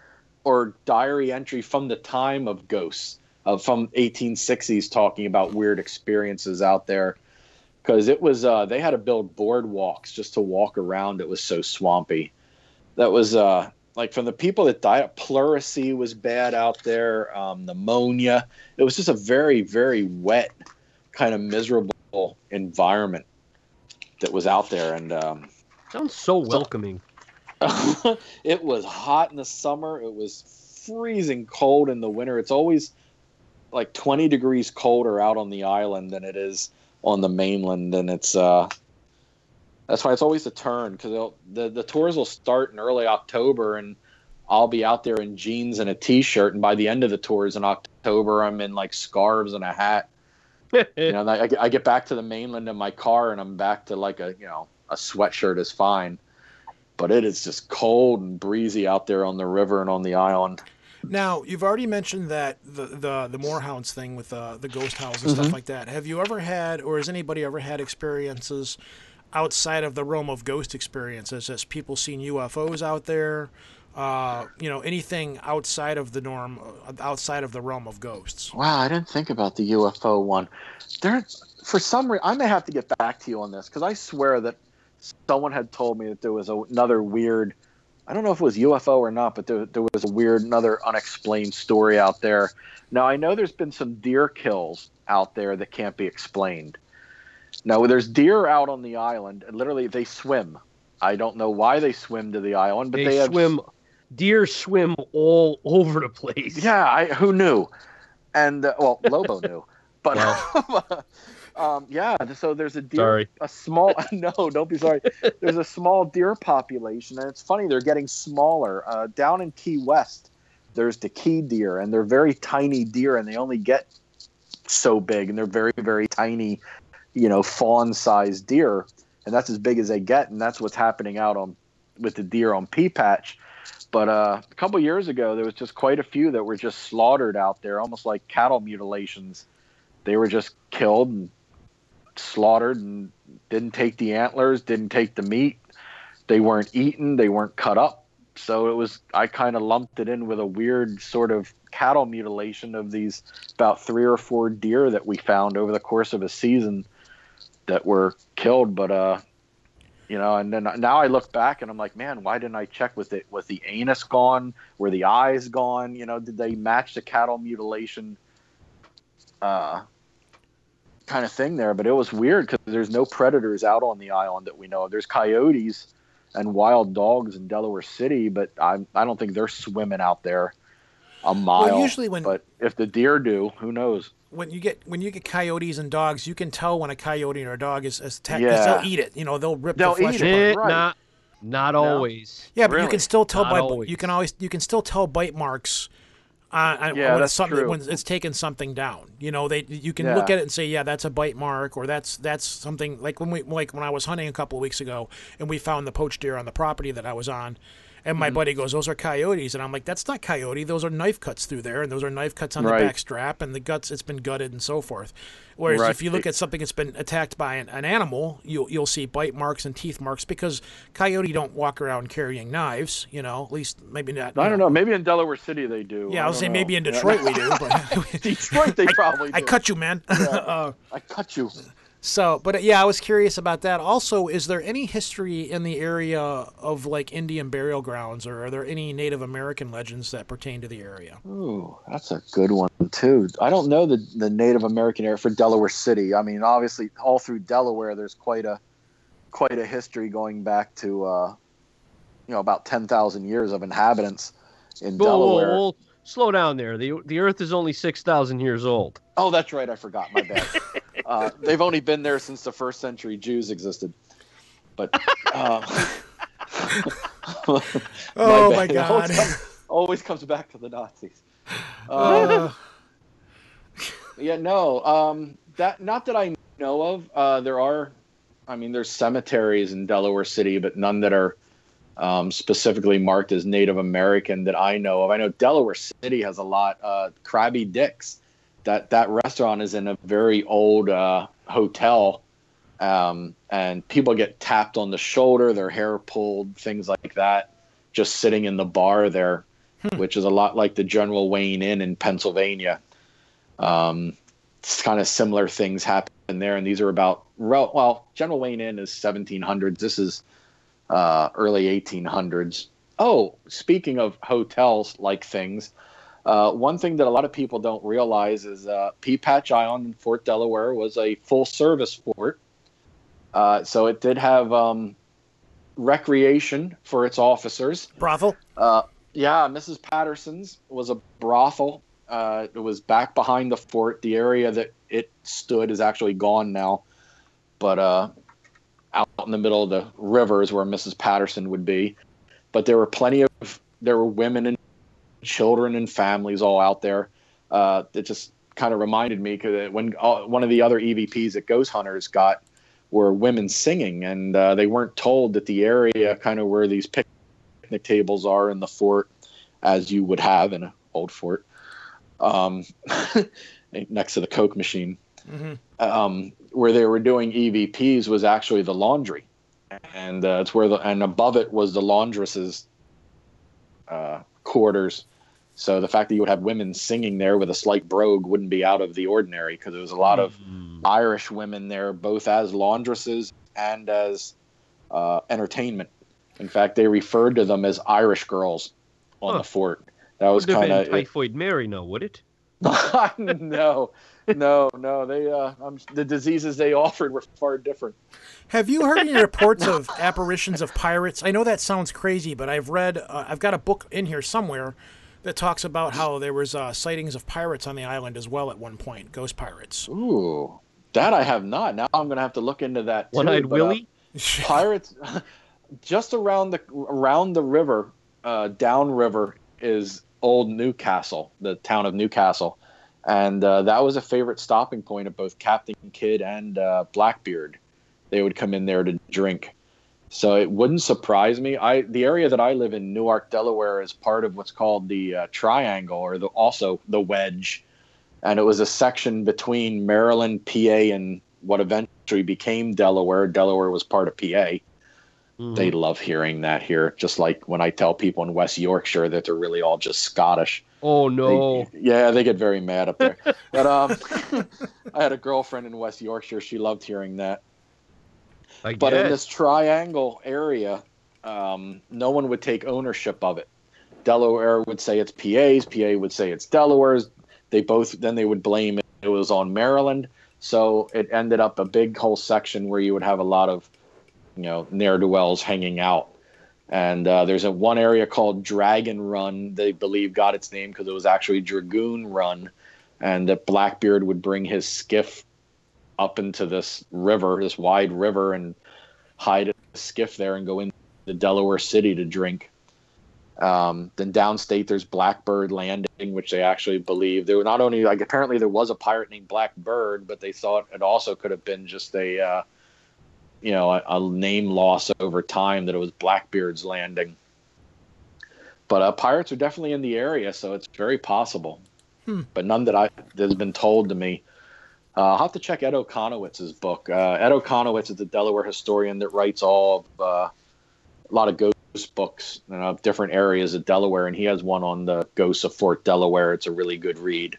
or diary entry from the time of ghosts of from 1860s talking about weird experiences out there because it was uh, they had to build boardwalks just to walk around it was so swampy that was uh, like from the people that died pleurisy was bad out there um, pneumonia it was just a very very wet kind of miserable environment that was out there and um, Sounds so welcoming. it was hot in the summer. It was freezing cold in the winter. It's always like 20 degrees colder out on the island than it is on the mainland, and it's uh, that's why it's always a turn because the the tours will start in early October, and I'll be out there in jeans and a t-shirt, and by the end of the tours in October, I'm in like scarves and a hat you know, I, I get- back to the mainland in my car, and I'm back to like a you know a sweatshirt is fine, but it is just cold and breezy out there on the river and on the island. Now, you've already mentioned that the the the moorhounds thing with uh, the ghost house and Mm-hmm. stuff like that. Have you ever had, or has anybody ever had experiences outside of the realm of ghost experiences? Has people seen UFOs out there? Uh, you know, anything outside of the norm, uh, outside of the realm of ghosts? Wow, I didn't think about the UFO one. There, for some reason, I may have to get back to you on this because I swear that someone had told me that there was a, another weird. I don't know if it was UFO or not, but there, there was a weird, another unexplained story out there. Now I know there's been some deer kills out there that can't be explained. Now there's deer out on the island, and literally they swim. I don't know why they swim to the island, but they, they, have swim. Deer swim all over the place. Yeah, I, who knew? And uh, well, Lobo knew, but um, yeah. So there's a deer, Sorry. a small. No, don't be sorry. There's a small deer population, and it's funny they're getting smaller. Uh, down in Key West, there's the key deer, and they're very tiny deer, and they only get so big, and they're very very tiny, you know, fawn-sized deer, and that's as big as they get, and that's what's happening out on with the deer on Pea Patch. But uh, a couple years ago, there was just quite a few that were just slaughtered out there, almost like cattle mutilations. They were just killed and slaughtered and didn't take the antlers, didn't take the meat. They weren't eaten, they weren't cut up. So it was, I kind of lumped it in with a weird sort of cattle mutilation of these about three or four deer that we found over the course of a season that were killed. But, uh, you know, and then now I look back and I'm like, man, why didn't I check with it? Was the anus gone? Were the eyes gone? You know, did they match the cattle mutilation uh, kind of thing there? But it was weird because there's no predators out on the island that we know of. There's coyotes and wild dogs in Delaware City, but I I don't think they're swimming out there a mile. usually when- but if the deer do, who knows? when you get when you get coyotes and dogs, you can tell when a coyote or a dog is, is attacked 'cause Yeah. they'll eat it. You know, they'll rip They'll the flesh eat apart. it. Right. Not, not always. Yeah, but you can still tell Not by always. you can always you can still tell bite marks. Uh, Yeah, when that's it's something true. when it's taken something down. You know, they you can look at it and say, yeah, that's a bite mark, or that's that's something like when we like when I was hunting a couple of weeks ago and we found the poached deer on the property that I was on. And Mm-hmm. my buddy goes, "Those are coyotes," and I'm like, "That's not coyote. Those are knife cuts through there, and those are knife cuts on Right. the back strap, and the guts. It's been gutted and so forth." Whereas if you look at something that's been attacked by an, an animal, you'll you'll see bite marks and teeth marks because coyote don't walk around carrying knives. You know, at least maybe not. I don't know. Maybe in Delaware City they do. Yeah, I was don't saying know. maybe in Yeah. Detroit we do, but Detroit they probably do. I cut you, man. uh, I cut you. So, but uh, yeah, I was curious about that. Also, is there any history in the area of like Indian burial grounds, or are there any Native American legends that pertain to the area? Ooh, that's a good one too. I don't know the the Native American area for Delaware City. I mean, obviously, all through Delaware, there's quite a quite a history going back to uh, you know about ten thousand years of inhabitants in Whoa, whoa, Delaware. whoa, slow down there. The the Earth is only six thousand years old. Oh, that's right. I forgot. My bad. uh, they've only been there since the first century Jews existed. But uh, Oh my It always God. comes- always comes back to the Nazis. Uh, yeah, no. Um, that not that I know of. Uh, there are, I mean, there's cemeteries in Delaware City, but none that are um, specifically marked as Native American that I know of. I know Delaware City has a lot. Uh, Crabby Dick's, that that restaurant is in a very old uh, hotel, um, and people get tapped on the shoulder, their hair pulled, things like that, just sitting in the bar there, which is a lot like the General Wayne Inn in Pennsylvania. Um, it's kind of similar things happen there, and these are about well, General Wayne Inn is 1700s. This is uh, early 1800s. Oh, speaking of hotels like things, uh, one thing that a lot of people don't realize is uh, Patch Island in Fort Delaware was a full service fort. Uh, so it did have um, recreation for its officers. Brothel. Uh, yeah, Mrs. Patterson's was a brothel. Uh, it was back behind the fort. The area that it stood is actually gone now, but uh, out in the middle of the river is where Mrs. Patterson would be. But there were plenty of there were women and children and families all out there. Uh, it just kind of reminded me because when uh, one of the other EVPs that Ghost Hunters got were women singing, and uh, they weren't told that the area kind of where these picnic tables are in the fort, as you would have in an old fort, um, next to the Coke machine, um, where they were doing EVPs was actually the laundry, and uh, it's where the and above it was the laundress's uh, quarters. So the fact that you would have women singing there with a slight brogue wouldn't be out of the ordinary because there was a lot of Irish women there, both as laundresses and as uh, entertainment. In fact, they referred to them as Irish girls on Huh. the fort. That was kind of Typhoid Mary, no, would it? no, no, no. They uh, um, the diseases they offered were far different. Have you heard any reports of apparitions of pirates? I know that sounds crazy, but I've read, uh, I've got a book in here somewhere that talks about how there was uh, sightings of pirates on the island as well at one point, ghost pirates. Ooh, that I have not. Now I'm gonna have to look into that. One-eyed but, uh, Willie. pirates just around the around the river uh, downriver is old newcastle the town of newcastle and uh, that was a favorite stopping point of both captain kidd and uh, blackbeard they would come in there to drink so it wouldn't surprise me i the area that i live in newark delaware is part of what's called the uh, triangle or the also the wedge and it was a section between maryland pa and what eventually became delaware delaware was part of pa they love hearing that here, just like when I tell people in West Yorkshire that they're really all just Scottish. Oh They- no. yeah, they get very mad up there. but um, I had a girlfriend in West Yorkshire. She loved hearing that. I But in this triangle area, um, no one would take ownership of it. Delaware would say it's PA's, PA would say it's Delaware's. They both then they would blame it, it was on Maryland. So it ended up a big whole section where you would have a lot of, you know, ne'er do wells hanging out. And uh, there's a one area called Dragon Run. They believe got its name because it was actually Dragoon Run, and that Blackbeard would bring his skiff up into this river, this wide river, and hide a skiff there and go into Delaware City to drink. Um, then downstate, there's Blackbird Landing, which they actually believe there were not only like apparently there was a pirate named Blackbird, but they thought it also could have been just a uh, you know a, a name loss over time that it was Blackbeard's Landing. But uh, pirates are definitely in the area, so it's very possible. But none that I that has been told to me. Uh, I'll have to check Ed Okonowicz's book. Uh, Ed Okonowicz is the Delaware historian that writes all of uh, a lot of ghost books you know, of different areas of Delaware, and he has one on the ghosts of Fort Delaware. It's a really good read.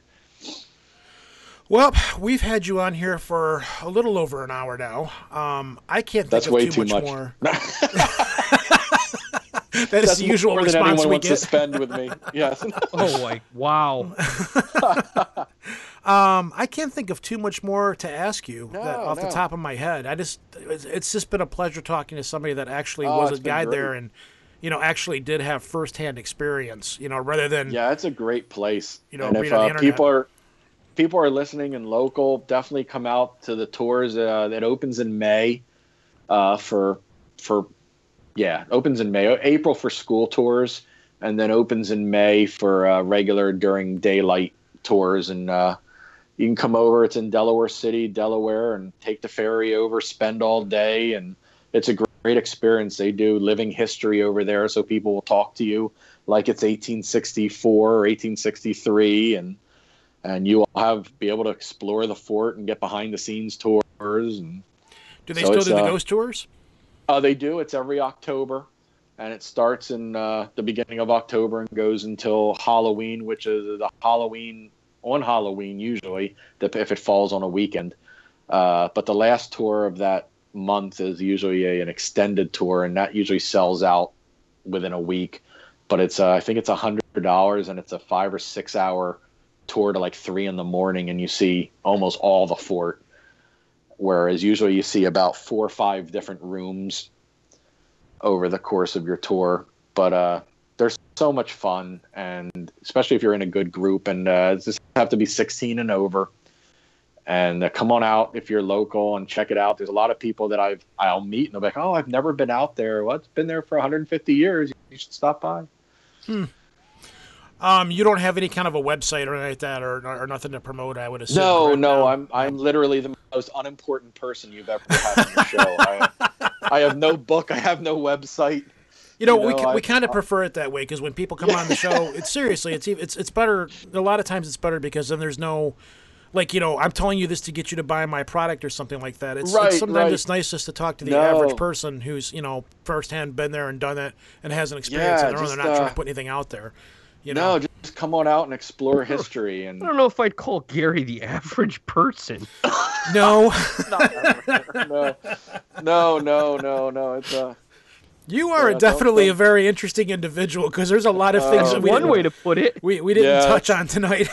Well, we've had you on here for a little over an hour now. Um, I can't think That's of way too, too much, much. more. that is That's the usual more than anyone response we wants to get. spend with me. Yes. Oh, like wow. Um, I can't think of too much more to ask you that, No, off the top of my head. I just it's, it's just been a pleasure talking to somebody that actually Oh, was a guide there and you know actually did have firsthand experience. You know, rather than Yeah, it's a great place. You know, if uh, people are people are listening and local, definitely come out to the tours. Uh, that opens in May uh, for for yeah, opens in May. April for school tours, and then opens in May for uh, regular during daylight tours. And uh, you can come over. It's in Delaware City, Delaware, and take the ferry over, spend all day, and it's a great experience. They do living history over there, so people will talk to you like it's 1864 or 1863, and and you will have be able to explore the fort and get behind the scenes tours. And do they so still do the uh, ghost tours? uh, they do. It's every October, and it starts in uh, the beginning of October and goes until Halloween, which is the Halloween on Halloween usually, if it falls on a weekend. Uh, but the last tour of that month is usually a, an extended tour, and that usually sells out within a week. But it's uh, I think it's a hundred dollars, and it's a five or six hour tour to like three in the morning, and you see almost all the fort whereas usually you see about four or five different rooms over the course of your tour. But uh, so much fun, and especially if you're in a good group, and uh, just have to be 16 and over. And uh, come on out if you're local and check it out. There's a lot of people that I've I'll meet and they'll be like, "Oh, I've never been out there. Well, it's been there for 150 years. You should stop by." Hmm. Um, you don't have any kind of a website or anything like that, or, or nothing to promote. I would assume. No, right no, now. I'm I'm literally the most unimportant person you've ever had on your show. I, I have no book. I have no website. You know, you we know, we I- kind of prefer it that way because when people come on the show, it's seriously, it's ev- it's it's better. A lot of times, it's better because then there's no, like you know, I'm telling you this to get you to buy my product or something like that. It's, Right, it's sometimes right. it's nice just to talk to the No. average person who's you know firsthand been there and done it and has an experience. Yeah, and just, they're not trying uh, to put anything out there. You know, No, just come on out and explore history and I don't know if I'd call Gary the average person. no, no, no, no, no, no. It's uh, you are Yeah, definitely a very interesting individual because there's a lot of things Oh, that we One way to put it. we, we didn't Yeah. touch on tonight.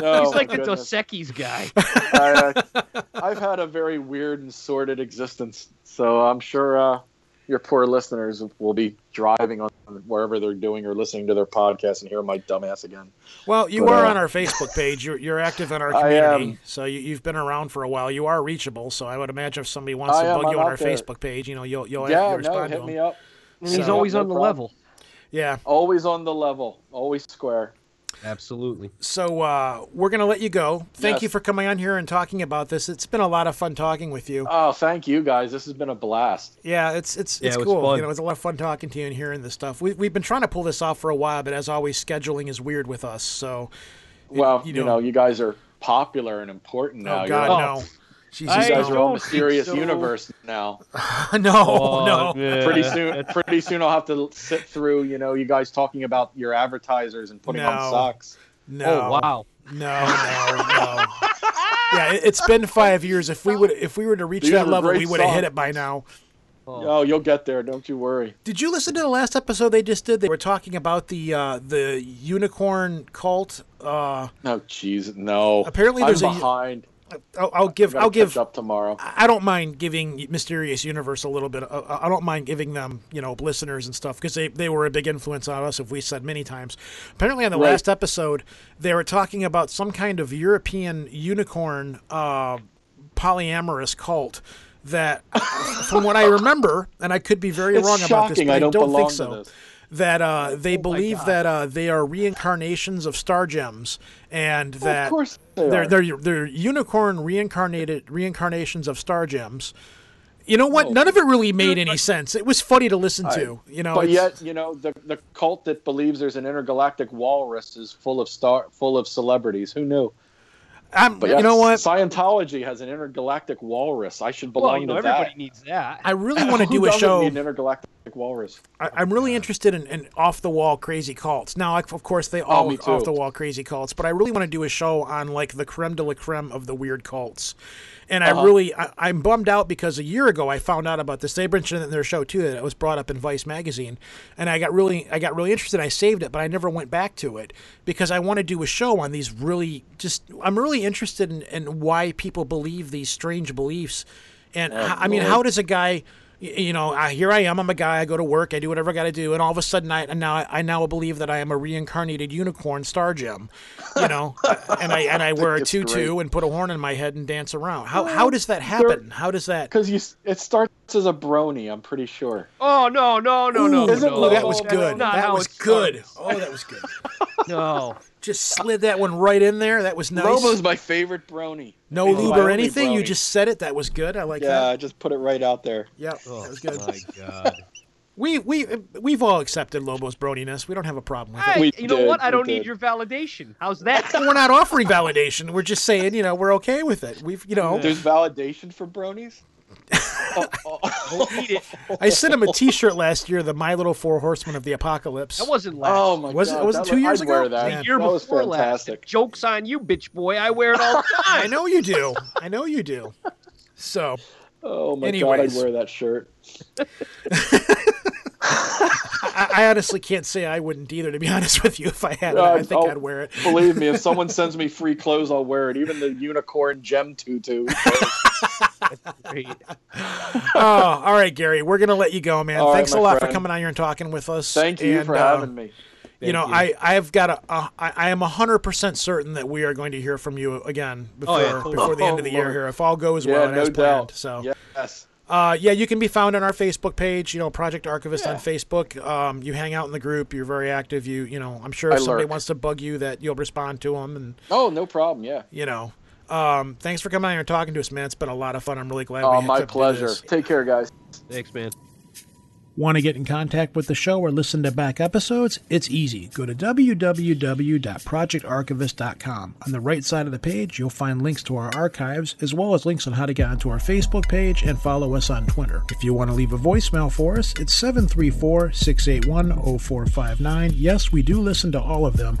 no. He's like the a goodness. Dos Equis guy. I, uh, I've had a very weird and sordid existence, so I'm sure uh, your poor listeners will be driving on wherever they're doing or listening to their podcast and hear my dumbass again. Well, you But, are uh, on our Facebook page. You're, you're active in our I community, am. so you, you've been around for a while. You are reachable, so I would imagine if somebody wants I to am. bug you I'm on our there. Facebook page, you know, you'll you'll, yeah, you'll no, respond to hit them. me up. And he's always no on the problem. level. Yeah. Always on the level, always square. Absolutely. So uh, we're gonna let you go. Thank Yes. you for coming on here and talking about this. It's been a lot of fun talking with you. Oh, thank you guys. This has been a blast. Yeah, it's it's Yeah, it's it cool. fun. You know, it's a lot of fun talking to you and hearing this stuff. We we've been trying to pull this off for a while, but as always, scheduling is weird with us. So Well, you you, know- know, you guys are popular and important now. oh You're god, all- no. You Jesus, I guys are no. all don't mysterious so. universe now. no, Oh, no. yeah. Pretty soon, pretty soon, I'll have to sit through. You know, you guys talking about your advertisers and putting No. on socks. No. Oh wow. No, no, no. yeah, it, it's been five years. If we would, if we were to reach These that level, we would have hit it by now. Oh, you'll get there. Don't you worry. Did you listen to the last episode they just did? They were talking about the uh, the unicorn cult. Uh, No, jeez, no. Apparently I'm there's a- behind. I'll, I'll give. I'll give. up tomorrow. I don't mind giving Mysterious Universe a little bit. uh, I don't mind giving them, you know, listeners and stuff because they, they were a big influence on us. If we said many times, apparently on the Right. last episode they were talking about some kind of European unicorn uh, polyamorous cult that, from what I remember, and I could be very It's wrong about this, but I I don't don't, belong think so. This. That uh, Oh they believe that uh, they are reincarnations of star gems, and that of course they they're are. they're they're unicorn reincarnated reincarnations of star gems. You know what? Oh. None of it really made any sense. It was funny to listen I- to. You know, but yet, you know, the the cult that believes there's an intergalactic walrus is full of star, full of celebrities. Who knew? I'm, But you know what? Scientology has an intergalactic walrus. I should Well, belong no, to everybody that. needs that. I really want to do a doesn't show. need an intergalactic walrus. I, I'm really interested in, in off the wall crazy cults. Now, like, of course, they all Oh, off the wall crazy cults, but I really want to do a show on like the creme de la creme of the weird cults. And I Uh-huh. really, I, I'm bummed out because a year ago I found out about this. They mentioned it in their show too that it was brought up in Vice magazine, and I got really, I got really interested. I saved it, but I never went back to it because I want to do a show on these really, just I'm really interested in, in why people believe these strange beliefs, and I mean, Lord. how does a guy y- you know, I, here I am. I'm a guy. I go to work. I do whatever I got to do, and all of a sudden, I and now I now believe that I am a reincarnated unicorn star gem, you know, and I and I wear a tutu great. and put a horn in my head and dance around. How how does that happen? How does that? Because you, it starts as a brony. I'm pretty sure. Oh no no no no! Ooh, Isn't no, ooh, that was good. not That was good. Oh, that was good. No. Just slid that one right in there. That was nice. Lobo's my favorite brony. no He's lube or only anything. You just said it. That was good. I like Yeah, that. I just put it right out there. Yep, oh, that was good. My God. We we we've all accepted Lobo's broniness. We don't have a problem with it. Hey, We you know what? I don't need your validation. How's that? we're not offering validation. We're just saying, you know, we're okay with it. We've, you know, There's validation for bronies. Oh, oh. Don't it. I sent him a T-shirt last year, the My Little Four Horsemen of the Apocalypse. That wasn't last. Oh my Was it- god! was it two look- years I'd ago? Wear that. The year that was before last. Jokes on you, bitch boy. I wear it all the time. I know you do. I know you do. So, Oh my Anyways. god! I'd wear that shirt. I, I honestly can't say I wouldn't either. To be honest with you, if I had it, I think I'll- I'd wear it. Believe me, if someone sends me free clothes, I'll wear it. Even the unicorn gem tutu. Great. Oh, all right, Gary. We're gonna let you go, man. All right, Thanks a my lot for coming on here and talking with us. Thank you And, for uh, having me. you know, I I've got a, a I, I am hundred percent certain that we are going to hear from you again before Oh, yeah, totally. before the end of the Oh, year Lord. here, if all goes Yeah, well and no as planned. doubt. So, Yes. Uh, yeah, you can be found on our Facebook page. You know, Project Archivist on Facebook. Um, you hang out in the group. You're very active. You, you know, I'm sure I if somebody lurk. wants to bug you, that you'll respond to them. And Oh, no problem. Yeah. you know, um, thanks for coming out here and talking to us, man. It's been a lot of fun. I'm really glad. Oh, we my could do pleasure. this. Take care, guys. Thanks, man. Want to get in contact with the show or listen to back episodes? It's easy. Go to www.projectarchivist.com. On the right side of the page, you'll find links to our archives, as well as links on how to get onto our Facebook page and follow us on Twitter. If you want to leave a voicemail for us, it's 734 681 0459. Yes, we do listen to all of them.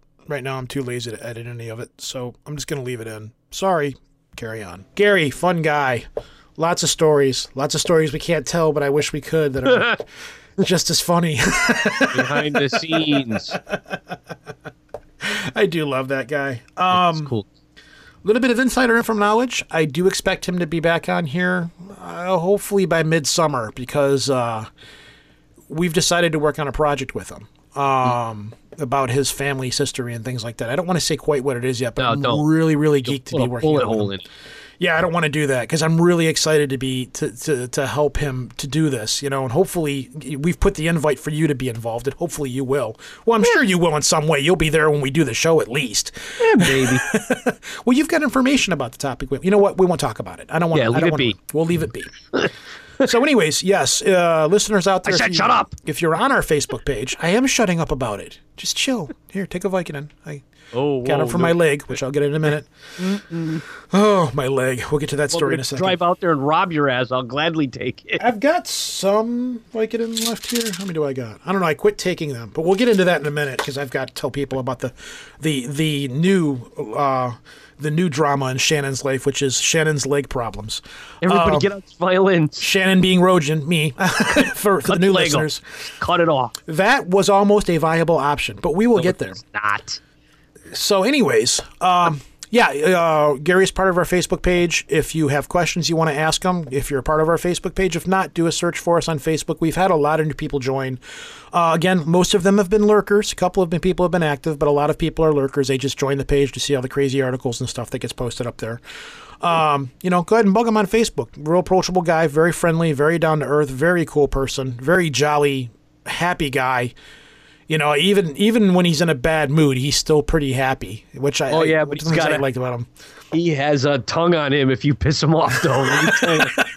right now I'm too lazy to edit any of it, so I'm just going to leave it in. Sorry, carry on. Gary, fun guy. Lots of stories. Lots of stories we can't tell, but I wish we could that are just as funny. Behind the scenes. I do love that guy. It's Um, cool. A little bit of insider info knowledge. I do expect him to be back on here, uh, hopefully by midsummer, because uh, we've decided to work on a project with him um, about his family's history and things like that. I don't want to say quite what it is yet, but No, I'm don't. really, really geeked to be working on it with him. in. Yeah, I don't want to do that because I'm really excited to be to, to to help him to do this, you know, and hopefully we've put the invite for you to be involved, and hopefully you will. Well, I'm sure you will in some way. You'll be there when we do the show, at least. Yeah, baby. Well, you've got information about the topic. You know what? We won't talk about it. I don't want. Yeah, I leave don't it wanna- be. We'll leave it be. so, anyways, yes, uh, listeners out there, I said you- shut up. If you're on our Facebook page, I am shutting up about it. Just chill. Here, take a Vicodin. I Oh, got whoa, it for no. my leg, which I'll get in a minute. Oh, my leg. We'll get to that Well, story in a second. drive out there and rob your ass. I'll gladly take it. I've got some Vicodin left here. How many do I got? I don't know. I quit taking them, but we'll get into that in a minute because I've got to tell people about the the the new uh, the new drama in Shannon's life, which is Shannon's leg problems. Everybody Um, get out violins. Shannon being Rojan, me, for, for the new listeners. Cut it off. That was almost a viable option, but we will get there. It's not. So, anyways, um, yeah, uh, Gary's part of our Facebook page. If you have questions you want to ask him, if you're a part of our Facebook page, if not, do a search for us on Facebook. We've had a lot of new people join. Uh, again, most of them have been lurkers. A couple of people have been active, but a lot of people are lurkers. They just join the page to see all the crazy articles and stuff that gets posted up there. Um, you know, go ahead and bug him on Facebook. Real approachable guy, very friendly, very down to earth, very cool person, very jolly, happy guy. You know, even even when he's in a bad mood, he's still pretty happy. Which I Oh, yeah, I, but he's things I liked about him. He has a tongue on him if you piss him off, though.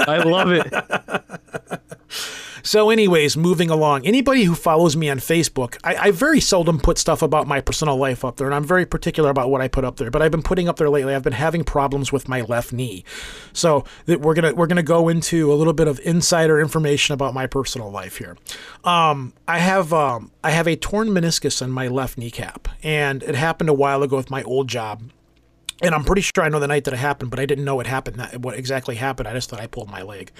I love it. So, anyways, moving along. Anybody who follows me on Facebook, I, I very seldom put stuff about my personal life up there, and I'm very particular about what I put up there. But I've been putting up there lately. I've been having problems with my left knee, so that we're gonna we're gonna go into a little bit of insider information about my personal life here. Um, I have um, I have a torn meniscus in my left kneecap, and it happened a while ago with my old job. And I'm pretty sure I know the night that it happened, but I didn't know it happened. That, what exactly happened? I just thought I pulled my leg.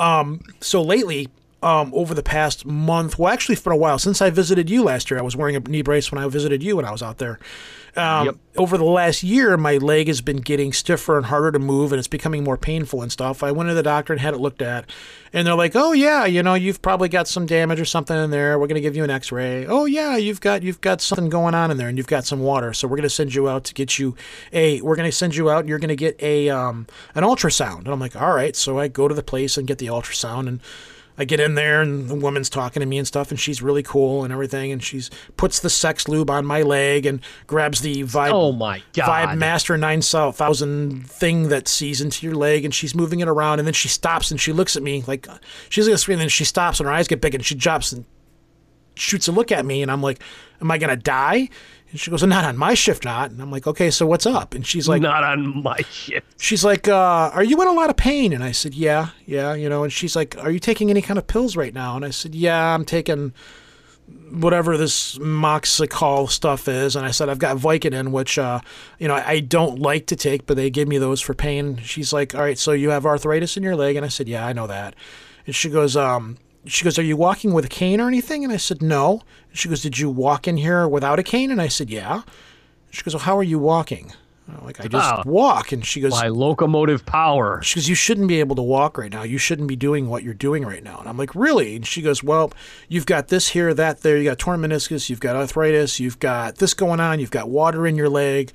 Um, so lately, um, over the past month, well, actually for a while, since I visited you last year, I was wearing a knee brace when I visited you when I was out there. Um, Yep. Over the last year, my leg has been getting stiffer and harder to move, and it's becoming more painful and stuff. I went to the doctor and had it looked at, and they're like, "Oh yeah, you know, you've probably got some damage or something in there. We're gonna give you an X-ray. Oh yeah, you've got you've got something going on in there, and you've got some water. So we're gonna send you out to get you a. We're gonna send you out, and you're gonna get a um an ultrasound." And I'm like, "All right." So I go to the place and get the ultrasound and. I get in there and the woman's talking to me and stuff, and she's really cool and everything, and she's puts the sex lube on my leg and grabs the Vibe Oh, my God. Vibe Master Nine Thousand thing that sees into your leg, and she's moving it around, and then she stops and she looks at me like she's gonna scream, and then she stops and her eyes get big, and she drops and shoots a look at me, and I'm like, "Am I gonna die?" And she goes, "Not on my shift, not." And I'm like, "Okay, so what's up?" And she's like, Not on my shit. she's like, uh, "Are you in a lot of pain?" And I said, "Yeah, yeah, you know." And she's like, "Are you taking any kind of pills right now?" And I said, "Yeah, I'm taking whatever this Moxicol stuff is." And I said, "I've got Vicodin, which, uh, you know, I don't like to take, but they give me those for pain." She's like, "All right, so you have arthritis in your leg?" And I said, "Yeah, I know that." And she goes, um, she goes, Are you walking with a cane or anything? And I said, No. And she goes, Did you walk in here without a cane? And I said, Yeah. She goes, Well, how are you walking? I'm like, I just Ah. walk. And she goes, By locomotive power. she goes, You shouldn't be able to walk right now. You shouldn't be doing what you're doing right now. And I'm like, Really? And she goes, Well, you've got this here, that there. You got torn meniscus. You've got arthritis. You've got this going on. You've got water in your leg.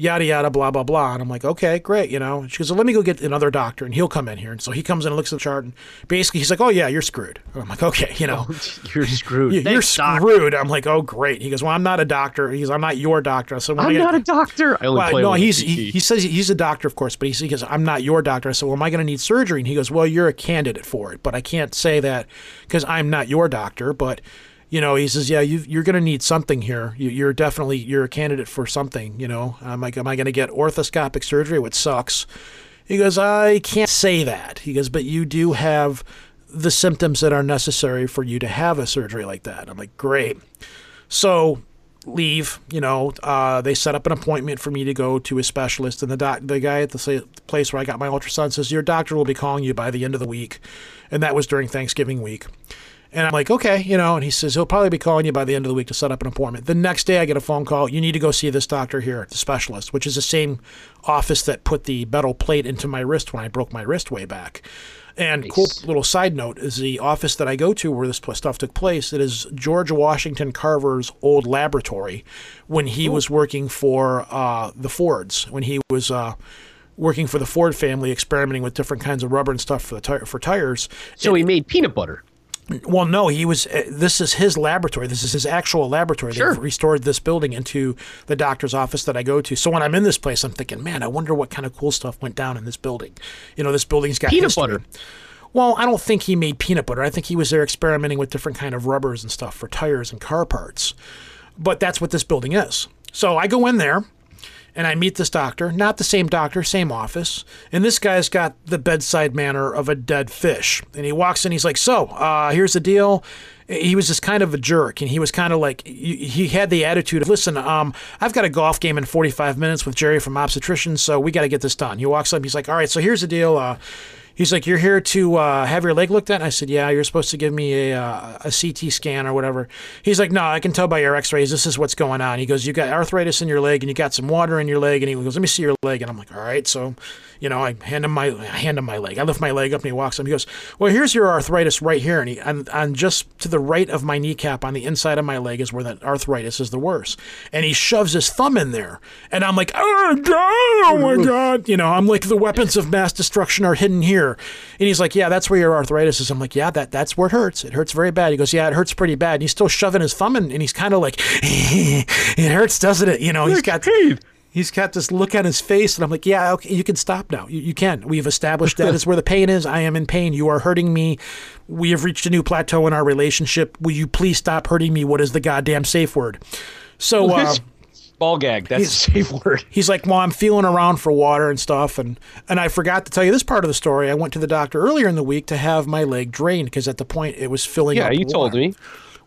Yada, yada, blah, blah, blah. And I'm like, Okay, great. You know, And she goes, well, Let me go get another doctor and he'll come in here. And so he comes in and looks at the chart. And basically, he's like, Oh, yeah, you're screwed. And I'm like, Okay, you know. You're screwed. "You- You're Thanks, Doc. screwed. I'm like, oh great. He goes, well, I'm not a doctor. He's, I'm not your doctor. So I'm not a doctor. I only well, play no, he's he, he says he's a doctor, of course, but he, he goes, I'm not your doctor. I said, well, am I going to need surgery? And he goes, well, you're a candidate for it, but I can't say that because I'm not your doctor. But you know, he says, yeah, you, you're going to need something here. You, you're definitely you're a candidate for something. You know, I'm like, am I going to get orthoscopic surgery? Which sucks. He goes, I can't say that. He goes, but you do have the symptoms that are necessary for you to have a surgery like that. I'm like, great. So leave, you know, uh, they set up an appointment for me to go to a specialist. And the doc, the guy at the place where I got my ultrasound says, Your doctor will be calling you by the end of the week. And that was during Thanksgiving week. And I'm like, okay, you know, and he says he'll probably be calling you by the end of the week to set up an appointment. The next day, I get a phone call. You need to go see this doctor here, the specialist, which is the same office that put the metal plate into my wrist when I broke my wrist way back. And cool little side note is the office that I go to where this stuff took place. It is George Washington Carver's old laboratory when he was working for uh, the Fords, when he was. Uh, Working for the Ford family, experimenting with different kinds of rubber and stuff for the tire for tires, So he made peanut butter. Well, no, he was. Uh, this is his laboratory. This is his actual laboratory. Sure. They've restored this building into the doctor's office that I go to. So when I'm in this place, I'm thinking, man, I wonder what kind of cool stuff went down in this building. You know, this building's got Peanut history. butter. Well, I don't think he made peanut butter. I think he was there experimenting with different kind of rubbers and stuff for tires and car parts. But that's what this building is. So I go in there and I meet this doctor, not the same doctor, same office. And this guy's got the bedside manner of a dead fish. And he walks in, he's like, So, uh, here's the deal. He was just kind of a jerk, and he was kind of like he had the attitude of, "Listen, um, I've got a golf game in 45 minutes with Jerry from obstetrician, so we got to get this done." He walks up, he's like, "All right, so here's the deal. Uh, He's like, "You're here to uh, have your leg looked at." And I said, "Yeah, you're supposed to give me a, uh, a CT scan or whatever." He's like, "No, I can tell by your X-rays. This is what's going on." He goes, "You got arthritis in your leg, and you got some water in your leg." And he goes, "Let me see your leg." And I'm like, "All right." So, you know, I hand him my I hand him my leg. I lift my leg up, and he walks up. He goes, "Well, here's your arthritis right here." And he, on, on just to the right of my kneecap, on the inside of my leg, is where that arthritis is the worst. And he shoves his thumb in there, and I'm like, "Oh God! Oh my God!" You know, I'm like, the weapons of mass destruction are hidden here. And he's like, "Yeah, that's where your arthritis is." I'm like, "Yeah, that that's where it hurts. It hurts very bad." He goes, "Yeah, it hurts pretty bad." And he's still shoving his thumb in, and he's kind of like, "It hurts, doesn't it?" You know, he's got. He's got this look on his face, and I'm like, "Yeah, okay, you can stop now. You, you can. We've established that is where the pain is. I am in pain. You are hurting me. We have reached a new plateau in our relationship. Will you please stop hurting me? What is the goddamn safe word?" So, uh, Ball gag. That's a safe word. he's like, "Well, I'm feeling around for water and stuff," and and I forgot to tell you this part of the story. I went to the doctor earlier in the week to have my leg drained because at the point it was filling Yeah, up. you with told me.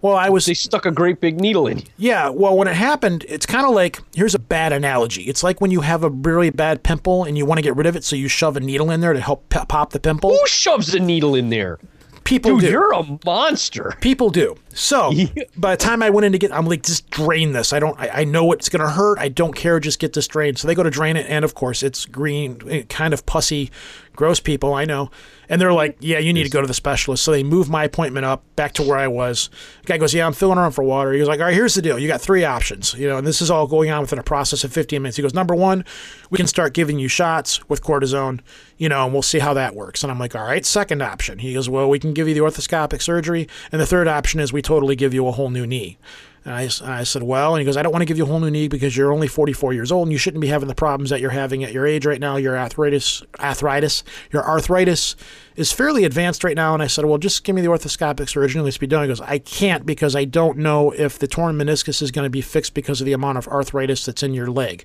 Well, I was They stuck a great big needle in yeah, well, when it happened, it's kind of like here's a bad analogy. It's like when you have a really bad pimple and you want to get rid of it, so you shove a needle in there to help pop the pimple. Who shoves a needle in there? People Dude, do. you're a monster. People do. So by the time I went in to get, I'm like, just drain this. I don't. I, I know it's gonna hurt. I don't care. Just get this drained. So they go to drain it, and of course it's green, eh, kind of pussy, gross people. I know. And they're like, yeah, you need to go to the specialist. So they move my appointment up back to where I was. The guy goes, yeah, I'm filling around for water. He goes like, all right, here's the deal. You got three options. You know, and this is all going on within a process of 15 minutes. He goes, number one, we can start giving you shots with cortisone. You know, and we'll see how that works. And I'm like, all right. Second option. He goes, well, we can give you the orthoscopic surgery. And the third option is we totally give you a whole new knee. And I, I said, well, and he goes, I don't want to give you a whole new knee because you're only 44 years old and you shouldn't be having the problems that you're having at your age right now. Your arthritis, arthritis, your arthritis is fairly advanced right now. And I said, well, just give me the orthoscopic surgery and let's be done. He goes, I can't because I don't know if the torn meniscus is going to be fixed because of the amount of arthritis that's in your leg.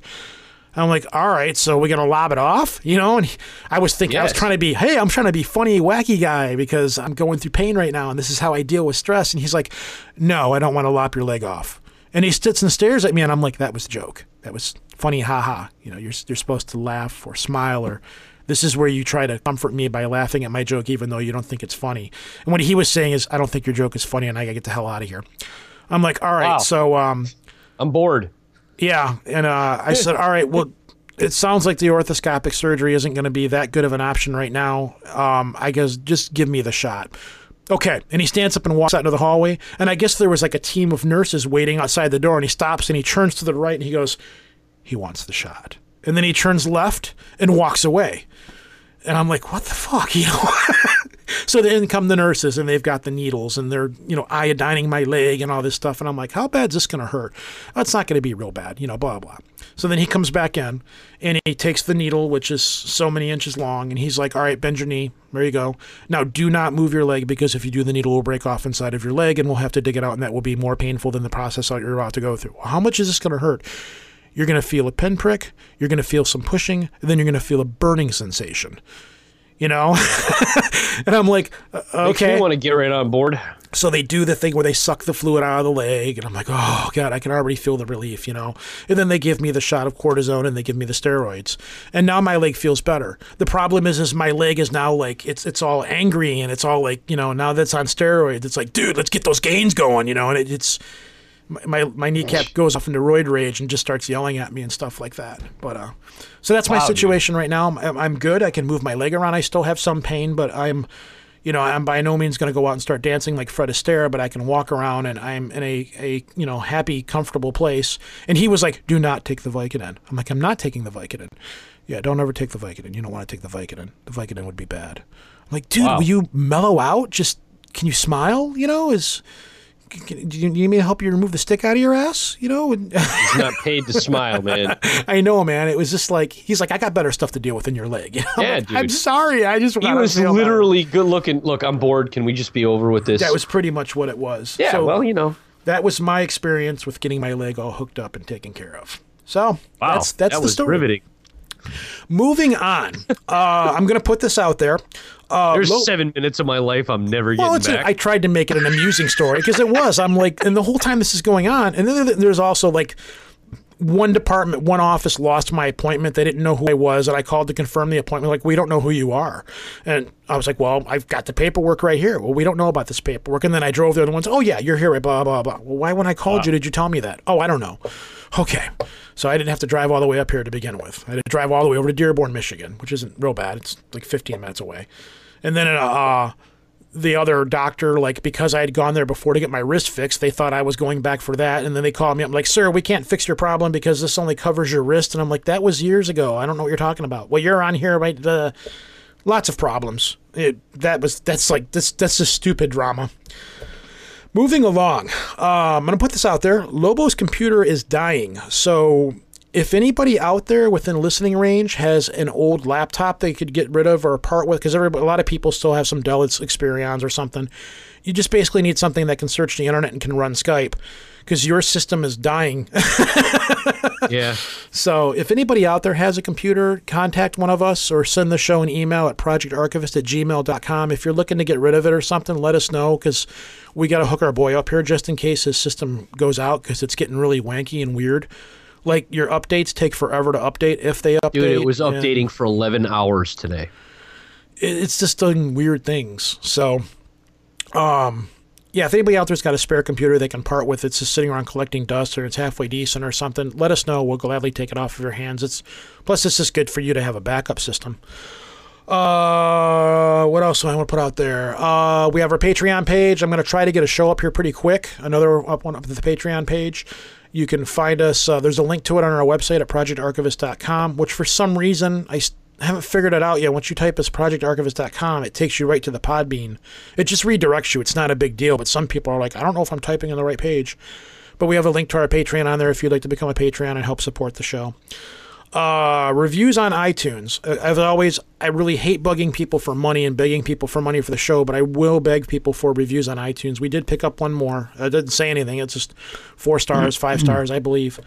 I'm like, all right, so we're gonna lob it off, you know? And he, I was thinking, I was trying to be, hey, I'm trying to be funny, wacky guy because I'm going through pain right now, and this is how I deal with stress. And he's like, no, I don't want to lop your leg off. And he sits and stares at me, and I'm like, that was a joke. That was funny, haha. You know, you're you're supposed to laugh or smile or This is where you try to comfort me by laughing at my joke, even though you don't think it's funny. And what he was saying is, I don't think your joke is funny, and I gotta get the hell out of here. I'm like, all right, Wow. so um, I'm bored. Yeah, and uh, I said, all right, well, it sounds like the orthoscopic surgery isn't going to be that good of an option right now. Um, I guess just give me the shot. Okay, and he stands up and walks out into the hallway, and I guess there was like a team of nurses waiting outside the door, and he stops and he turns to the right and he goes, he wants the shot, and then he turns left and walks away, and I'm like, what the fuck, you know? So then come the nurses and they've got the needles and they're, you know, iodining my leg and all this stuff. And I'm like, how bad's this going to hurt? Oh, it's not going to be real bad, you know, blah, blah. So then he comes back in and he takes the needle, which is so many inches long, and he's like, all right, bend your knee. There you go. Now do not move your leg because if you do, the needle will break off inside of your leg and we'll have to dig it out and that will be more painful than the process that you're about to go through. How much is this going to hurt? You're going to feel a pinprick, you're going to feel some pushing, and then you're going to feel a burning sensation. You know? and I'm like, uh, okay. me want to get right on board. So they do the thing where they suck the fluid out of the leg, and I'm like, oh god, I can already feel the relief, you know. And then they give me the shot of cortisone and they give me the steroids, and now my leg feels better. The problem is, is my leg is now like it's it's all angry and it's all like you know now that's on steroids. It's like, dude, let's get those gains going, you know. And it, it's my, my my kneecap goes off into roid rage and just starts yelling at me and stuff like that. But uh, so that's my Wow, dude. situation right now. I'm, I'm good. I can move my leg around. I still have some pain, but I'm you know, I'm by no means going to go out and start dancing like Fred Astaire, but I can walk around and I'm in a, a you know happy, comfortable place. And he was like, "Do not take the Vicodin." I'm like, "I'm not taking the Vicodin." Yeah, don't ever take the Vicodin. You don't want to take the Vicodin. The Vicodin would be bad. I'm like, dude, Wow. will you mellow out? Just can you smile? You know, is can, do you need me to help you remove the stick out of your ass? You know, He's not paid to smile, man. I know, man. It was just like he's like, I got better stuff to deal with than your leg. You know? I'm Yeah, like, I'm sorry. I just He was literally good looking. Look, I'm bored. Can we just be over with this? That was pretty much what it was. yeah. So well, you know. that was my experience with getting my leg all hooked up and taken care of. So Wow, that's that's that the was story. riveting. Moving on, uh, I'm going to put this out there. Uh, There's Lo- seven minutes of my life I'm never well, getting back. I tried to make it an amusing story because it was. I'm like, and the whole time this is going on, and then there's also like one department, one office lost my appointment. They didn't know who I was, and I called to confirm the appointment. Like, we don't know who you are, and I was like, well, I've got the paperwork right here. Well, we don't know about this paperwork, and then I drove there. The ones, oh yeah, you're here. Blah blah blah. Well, why when I called you did you tell me that? Oh, I don't know. Okay, so I didn't have to drive all the way up here to begin with. I had to drive all the way over to Dearborn, Michigan, which isn't real bad. It's like 15 minutes away, and then uh, the other doctor, like because I had gone there before to get my wrist fixed, they thought I was going back for that, and then they called me up like, "Sir, we can't fix your problem because this only covers your wrist." And I'm like, "That was years ago. I don't know what you're talking about." Well, you're on here, right? The lots of problems. It, that was that's like this that's a stupid drama. Moving along, um, I'm going to put this out there. Lobo's computer is dying. So if anybody out there within listening range has an old laptop they could get rid of or part with, because a lot of people still have some Dell Experions or something, you just basically need something that can search the internet and can run Skype because your system is dying. yeah. So if anybody out there has a computer, contact one of us or send the show an email at projectarchivist at gmail.com. If you're looking to get rid of it or something, let us know because we got to hook our boy up here just in case his system goes out because it's getting really wanky and weird. Like your updates take forever to update if they update. Dude, it was and updating for 11 hours today. It's just doing weird things. So, um, yeah, if anybody out there's got a spare computer they can part with, it's just sitting around collecting dust or it's halfway decent or something, let us know. We'll gladly take it off of your hands. It's plus it's just good for you to have a backup system. Uh, what else do I want to put out there? Uh, we have our Patreon page. I'm going to try to get a show up here pretty quick. Another up one up to the Patreon page. You can find us. Uh, there's a link to it on our website at projectarchivist.com, which for some reason I haven't figured it out yet. Once you type as projectarchivist.com, it takes you right to the Podbean. It just redirects you. It's not a big deal, but some people are like, I don't know if I'm typing on the right page. But we have a link to our Patreon on there if you'd like to become a Patreon and help support the show. Uh, reviews on iTunes. Uh, As always, I really hate bugging people for money and begging people for money for the show, but I will beg people for reviews on iTunes. We did pick up one more. It didn't say anything. It's just four stars, five stars, I believe.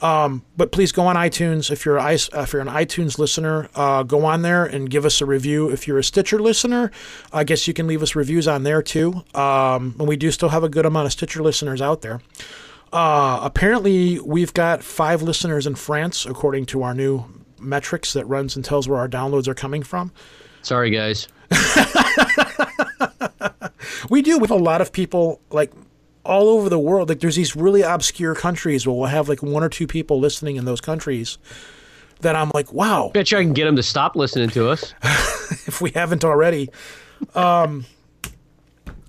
Um, but please go on iTunes if you're uh, if you're an iTunes listener. Uh, go on there and give us a review. If you're a Stitcher listener, I guess you can leave us reviews on there too. Um, and we do still have a good amount of Stitcher listeners out there. Uh, apparently, we've got five listeners in France, according to our new metrics that runs and tells where our downloads are coming from. Sorry, guys. We do. Have a lot of people like all over the world. Like there's these really obscure countries where we'll have like one or two people listening in those countries that I'm like, wow, Bet you I can get them to stop listening to us. if we haven't already. Um,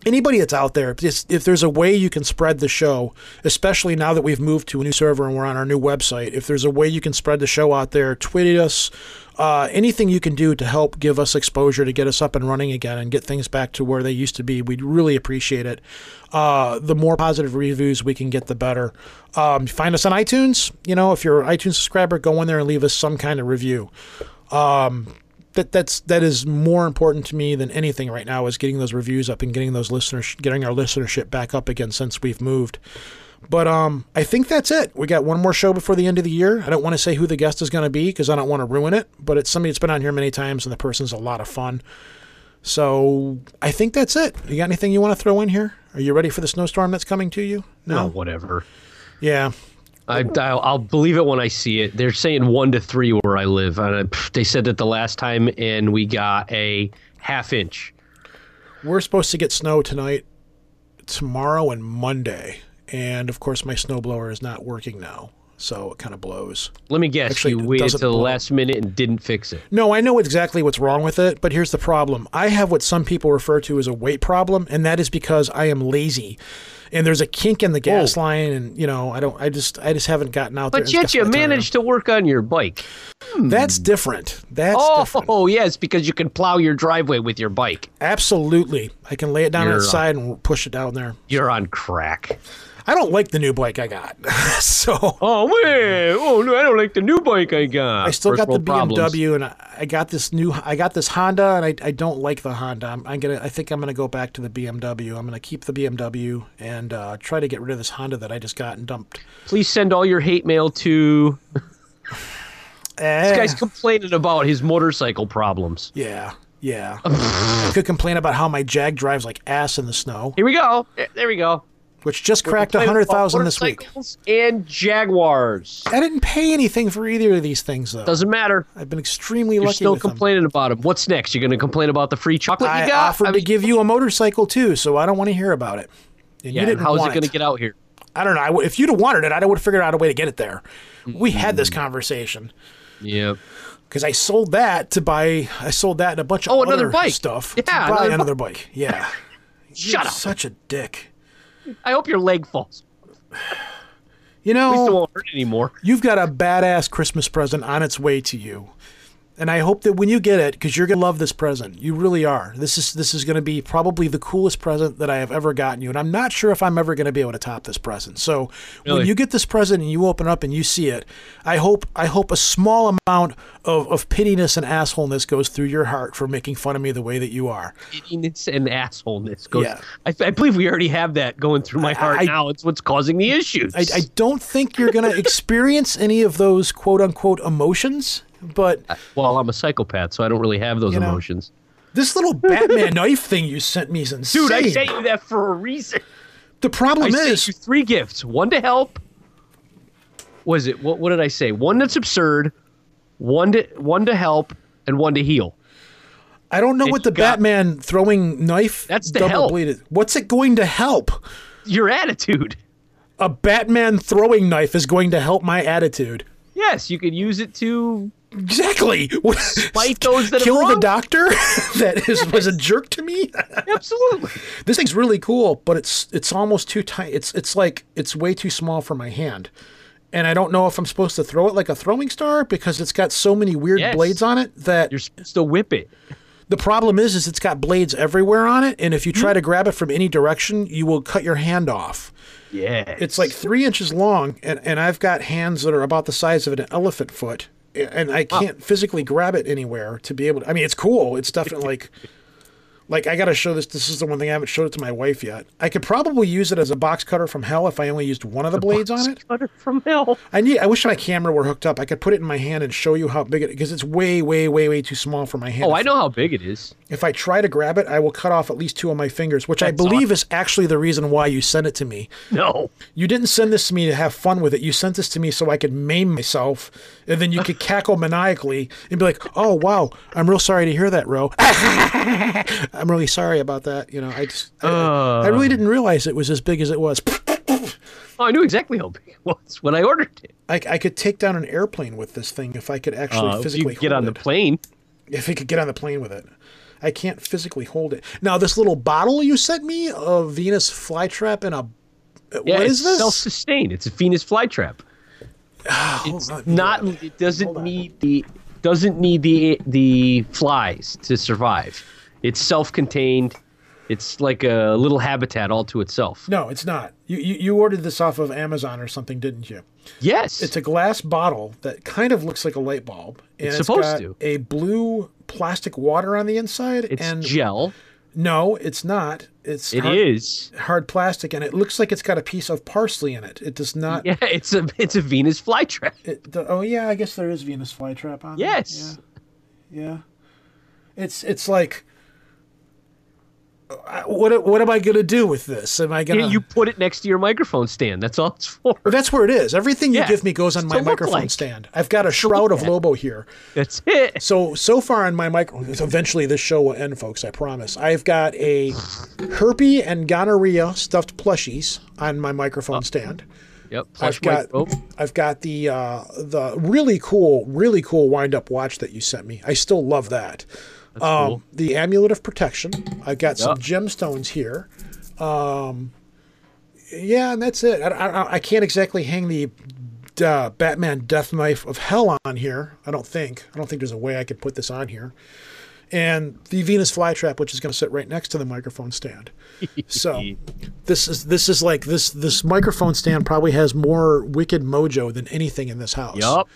anybody that's out there, just, if there's a way you can spread the show, especially now that we've moved to a new server and we're on our new website, if there's a way you can spread the show out there, tweet us, uh, anything you can do to help give us exposure to get us up and running again and get things back to where they used to be, we'd really appreciate it. Uh, the more positive reviews we can get, the better. Um, find us on iTunes. You know, if you're an iTunes subscriber, go in there and leave us some kind of review that that's that is more important to me than anything right now is getting those reviews up and getting those listeners getting our listenership back up again since we've moved. But um, I think that's it. We got one more show before the end of the year. I don't want to say who the guest is going to be because I don't want to ruin it. But it's somebody that's been on here many times, and the person's a lot of fun. So I think that's it. You got anything you want to throw in here? Are you ready for the snowstorm that's coming to you? No, whatever. Yeah. I, I'll, I'll believe it when I see it. They're saying one to three where I live. And they said that the last time, and we got a half inch. We're supposed to get snow tonight, tomorrow, and Monday. And of course, my snowblower is not working now. So it kind of blows. Let me guess, Actually, you waited doesn't the blow. last minute and didn't fix it. No, I know exactly what's wrong with it, but here's the problem. I have what some people refer to as a weight problem, and that is because I am lazy. And there's a kink in the gas Oh. line, and you know, I don't, I just, I just haven't gotten out there. But and yet stuff you managed to work on your bike. That's different. That's Oh, different. yes, because you can plow your driveway with your bike. Absolutely, I can lay it down on You're, its uh, side and push it down there. You're on crack. I don't like the new bike I got, so Oh man! Oh no, I don't like the new bike I got. I still First got the world problems. BMW, and I, I got this new. I got this Honda, and I, I don't like the Honda. I'm, I'm gonna. I think I'm gonna go back to the BMW. I'm gonna keep the BMW and uh, try to get rid of this Honda that I just got and dumped. Please send all your hate mail to. Eh, This guy's complaining about his motorcycle problems. yeah, yeah. I could complain about how my Jag drives like ass in the snow, Here we go. There we go. Which just cracked a Complaining hundred thousand this week. And Jaguars. I didn't pay anything for either of these things though. Doesn't matter. I've been extremely You're lucky still with them. complaining about them. What's next? You're going to complain about the free chocolate I you got? offered I to give you a motorcycle too, so I don't want to hear about it. And yeah, you didn't how's want it going to get out here? I don't know. I w- if you'd have wanted it, I would have figured out a way to get it there. We had this mm-hmm. conversation Yeah. because I sold that to buy. I sold that and a bunch of Oh, other another bike. stuff Yeah, to buy another another, bike. Yeah. Shut You're up. Such a dick. I hope your leg falls. You At least it know, won't hurt anymore. you've got a badass Christmas present on its way to you. And I hope that when you get it, because you're gonna love this present, you really are. This is this is gonna be probably the coolest present that I have ever gotten you, and I'm not sure if I'm ever gonna be able to top this present. So when you get this present and you open up and you see it, I hope I hope a small amount of, of pittiness and assholeness goes through your heart for making fun of me the way that you are. It's an assholeness. Goes, Yeah. I, I believe we already have that going through my heart I- now. It's what's causing the issues. I, I don't think you're gonna experience any of those quote unquote emotions, but well, I'm a psychopath, so I don't really have those You know, emotions. this little Batman knife thing you sent me is insane. Dude, I sent you that for a reason. the problem I is sent you three gifts. One to help. Was it what? What did I say? One that's absurd. One to one to help, and one to heal. I don't know And what the got- Batman throwing knife That's double help. bladed. What's it going to help? Your attitude. A Batman throwing knife is going to help my attitude. Yes, you can use it to Exactly. Fight those that kill the doctor that is, was a jerk to me. absolutely. this thing's really cool, but it's it's almost too tight. It's it's like it's way too small for my hand. And I don't know if I'm supposed to throw it like a throwing star because it's got so many weird Yes. blades on it that You're supposed to whip it. The problem is, is it's got blades everywhere on it, and if you try mm-hmm. to grab it from any direction, you will cut your hand off. Yeah. It's like three inches long, and, and I've got hands that are about the size of an elephant foot, and I can't physically grab it anywhere to be able to. I mean, it's cool. It's definitely like Like I gotta show this. This is the one thing I haven't showed it to my wife yet. I could probably use it as a box cutter from hell if I only used one of the blades on it. Cutter from hell. I need. I wish my camera were hooked up. I could put it in my hand and show you how big it because it's way, way, way, way too small for my hand. Oh, I know how big it is. If I try to grab it, I will cut off at least two of my fingers, which I believe is actually the reason why you sent it to me. No. You didn't send this to me to have fun with it. You sent this to me so I could maim myself, and then you could cackle maniacally and be like, "Oh wow, I'm real sorry to hear that, Ro. I'm really sorry about that. You know, I just, I, I really didn't realize it was as big as it was. Oh, I knew exactly how big it was when I ordered it. I, I could take down an airplane with this thing if I could actually Uh, physically get hold on it. the plane. if it could get on the plane with it. I can't physically hold it. Now, this little bottle you sent me of Venus flytrap in a. Yeah, what it's this? self-sustained. It's a Venus flytrap. Ah, it's on, not. It doesn't need the doesn't need the the flies to survive. It's self-contained. It's like a little habitat all to itself. No, it's not. You, you you ordered this off of Amazon or something, didn't you? Yes, It's a glass bottle that kind of looks like a light bulb, and It's it's supposed got to. a blue plastic water on the inside. it's and gel. no, it's not. It's It hard, is. hard plastic, and it looks like it's got a piece of parsley in it. It does not. Yeah, it's a it's a Venus flytrap. It, the, oh yeah, I guess there is Venus flytrap on. Yes. Yeah. Yeah. It's it's like. What what am I gonna do with this? Am I gonna? You put it next to your microphone stand. That's all it's for. That's where it is. Everything you Yeah, give me goes on to my microphone like. stand. I've got a shroud of. Lobo here. That's it. So so far on my micro, eventually this show will end, folks. I promise. I've got a herpes and gonorrhea stuffed plushies on my microphone stand. Yep. I've got. I've got the uh, the really cool really cool wind up watch that you sent me. I still love that. Um, cool. The amulet of protection. I've got some gemstones here. Um, yeah, and that's it. I, I, I can't exactly hang the uh, Batman Death Knife of Hell on here. I don't think. I don't think there's a way I could put this on here. And the Venus flytrap, which is going to sit right next to the microphone stand. So this is this is like this this microphone stand probably has more wicked mojo than anything in this house. Yup.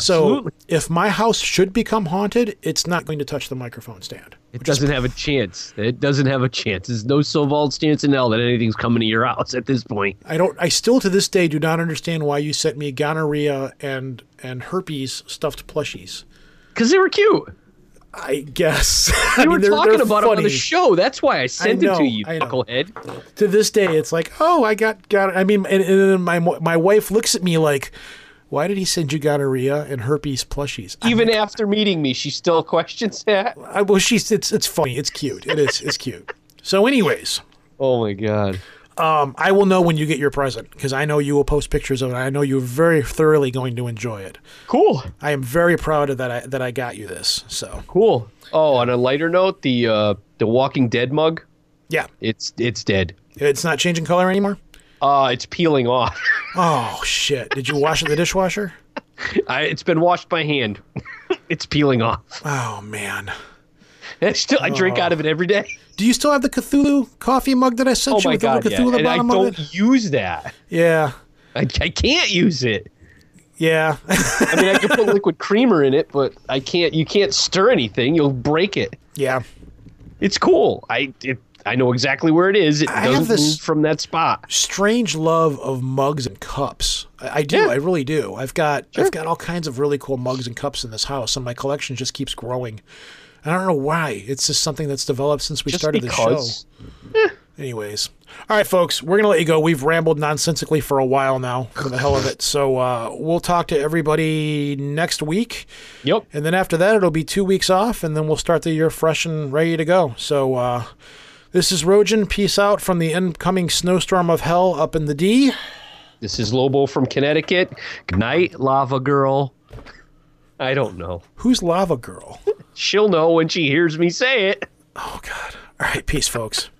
So if my house should become haunted, it's not going to touch the microphone stand. it doesn't have a chance. It doesn't have a chance. There's no so vault chance in hell that anything's coming to your house at this point. I don't. I still to this day do not understand why you sent me gonorrhea and and herpes stuffed plushies. Because they were cute. I guess We I were mean, they're- talking they're about it on the show. That's why I sent it know, to you, I knucklehead. To this day, it's like, oh, I got got. I mean, and, and then my my wife looks at me like, why did he send you gonorrhea and herpes plushies? Even after meeting me, she still questions that. I, well, she's it's it's funny. It's cute. It is. It's cute. So, anyways, Oh my god. um, I will know when you get your present because I know you will post pictures of it. I know you're very thoroughly going to enjoy it. Cool. I am very proud of that. I, that I got you this. So, Cool. Oh, on a lighter note, the uh, the Walking Dead mug, yeah, it's it's dead. it's not changing color anymore. Uh, it's peeling off. Oh shit! Did you wash it in the dishwasher? I, it's been washed by hand. it's peeling off. Oh man. I still I drink out of it every day. Do you still have the Cthulhu coffee mug that I sent Oh you with god, the yeah. Cthulhu And I bottom of don't use that. Yeah, I, I can't use it. yeah. I mean, I can put liquid creamer in it, but I can't. You can't stir anything. You'll break it. yeah. It's cool. I it, I know exactly where it is. It I doesn't this- move from that spot. Strange love of mugs and cups. I, I do. Yeah. I really do. I've got I've got all kinds of really cool mugs and cups in this house, and my collection just keeps growing. I don't know why. It's just something that's developed since we Just started because. the show. Anyways, all right, folks, we're gonna let you go. We've rambled nonsensically for a while now, for the hell of it. So uh, we'll talk to everybody next week. Yep. And then after that, it'll be two weeks off, and then we'll start the year fresh and ready to go. So, uh, this is Rojan. Peace out from the incoming snowstorm of hell up in the D. This is Lobo from Connecticut. Good night, Lava Girl. I don't know. Who's Lava Girl? She'll know when she hears me say it. Oh, God. All right, peace, folks.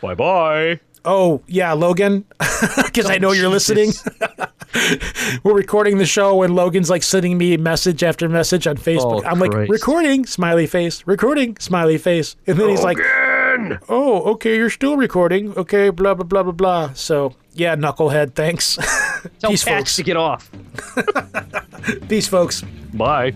Bye bye. Oh, yeah, Logan, because I know you're listening. We're recording the show, and Logan's like sending me message after message on Facebook. Oh, I'm like, recording, smiley face, recording, smiley face. And then he's oh, like, oh, okay, you're still recording. Okay, blah, blah, blah, blah, blah. So, yeah, knucklehead, thanks. Tell Peace, Patch folks. to get off. Peace, folks. Bye.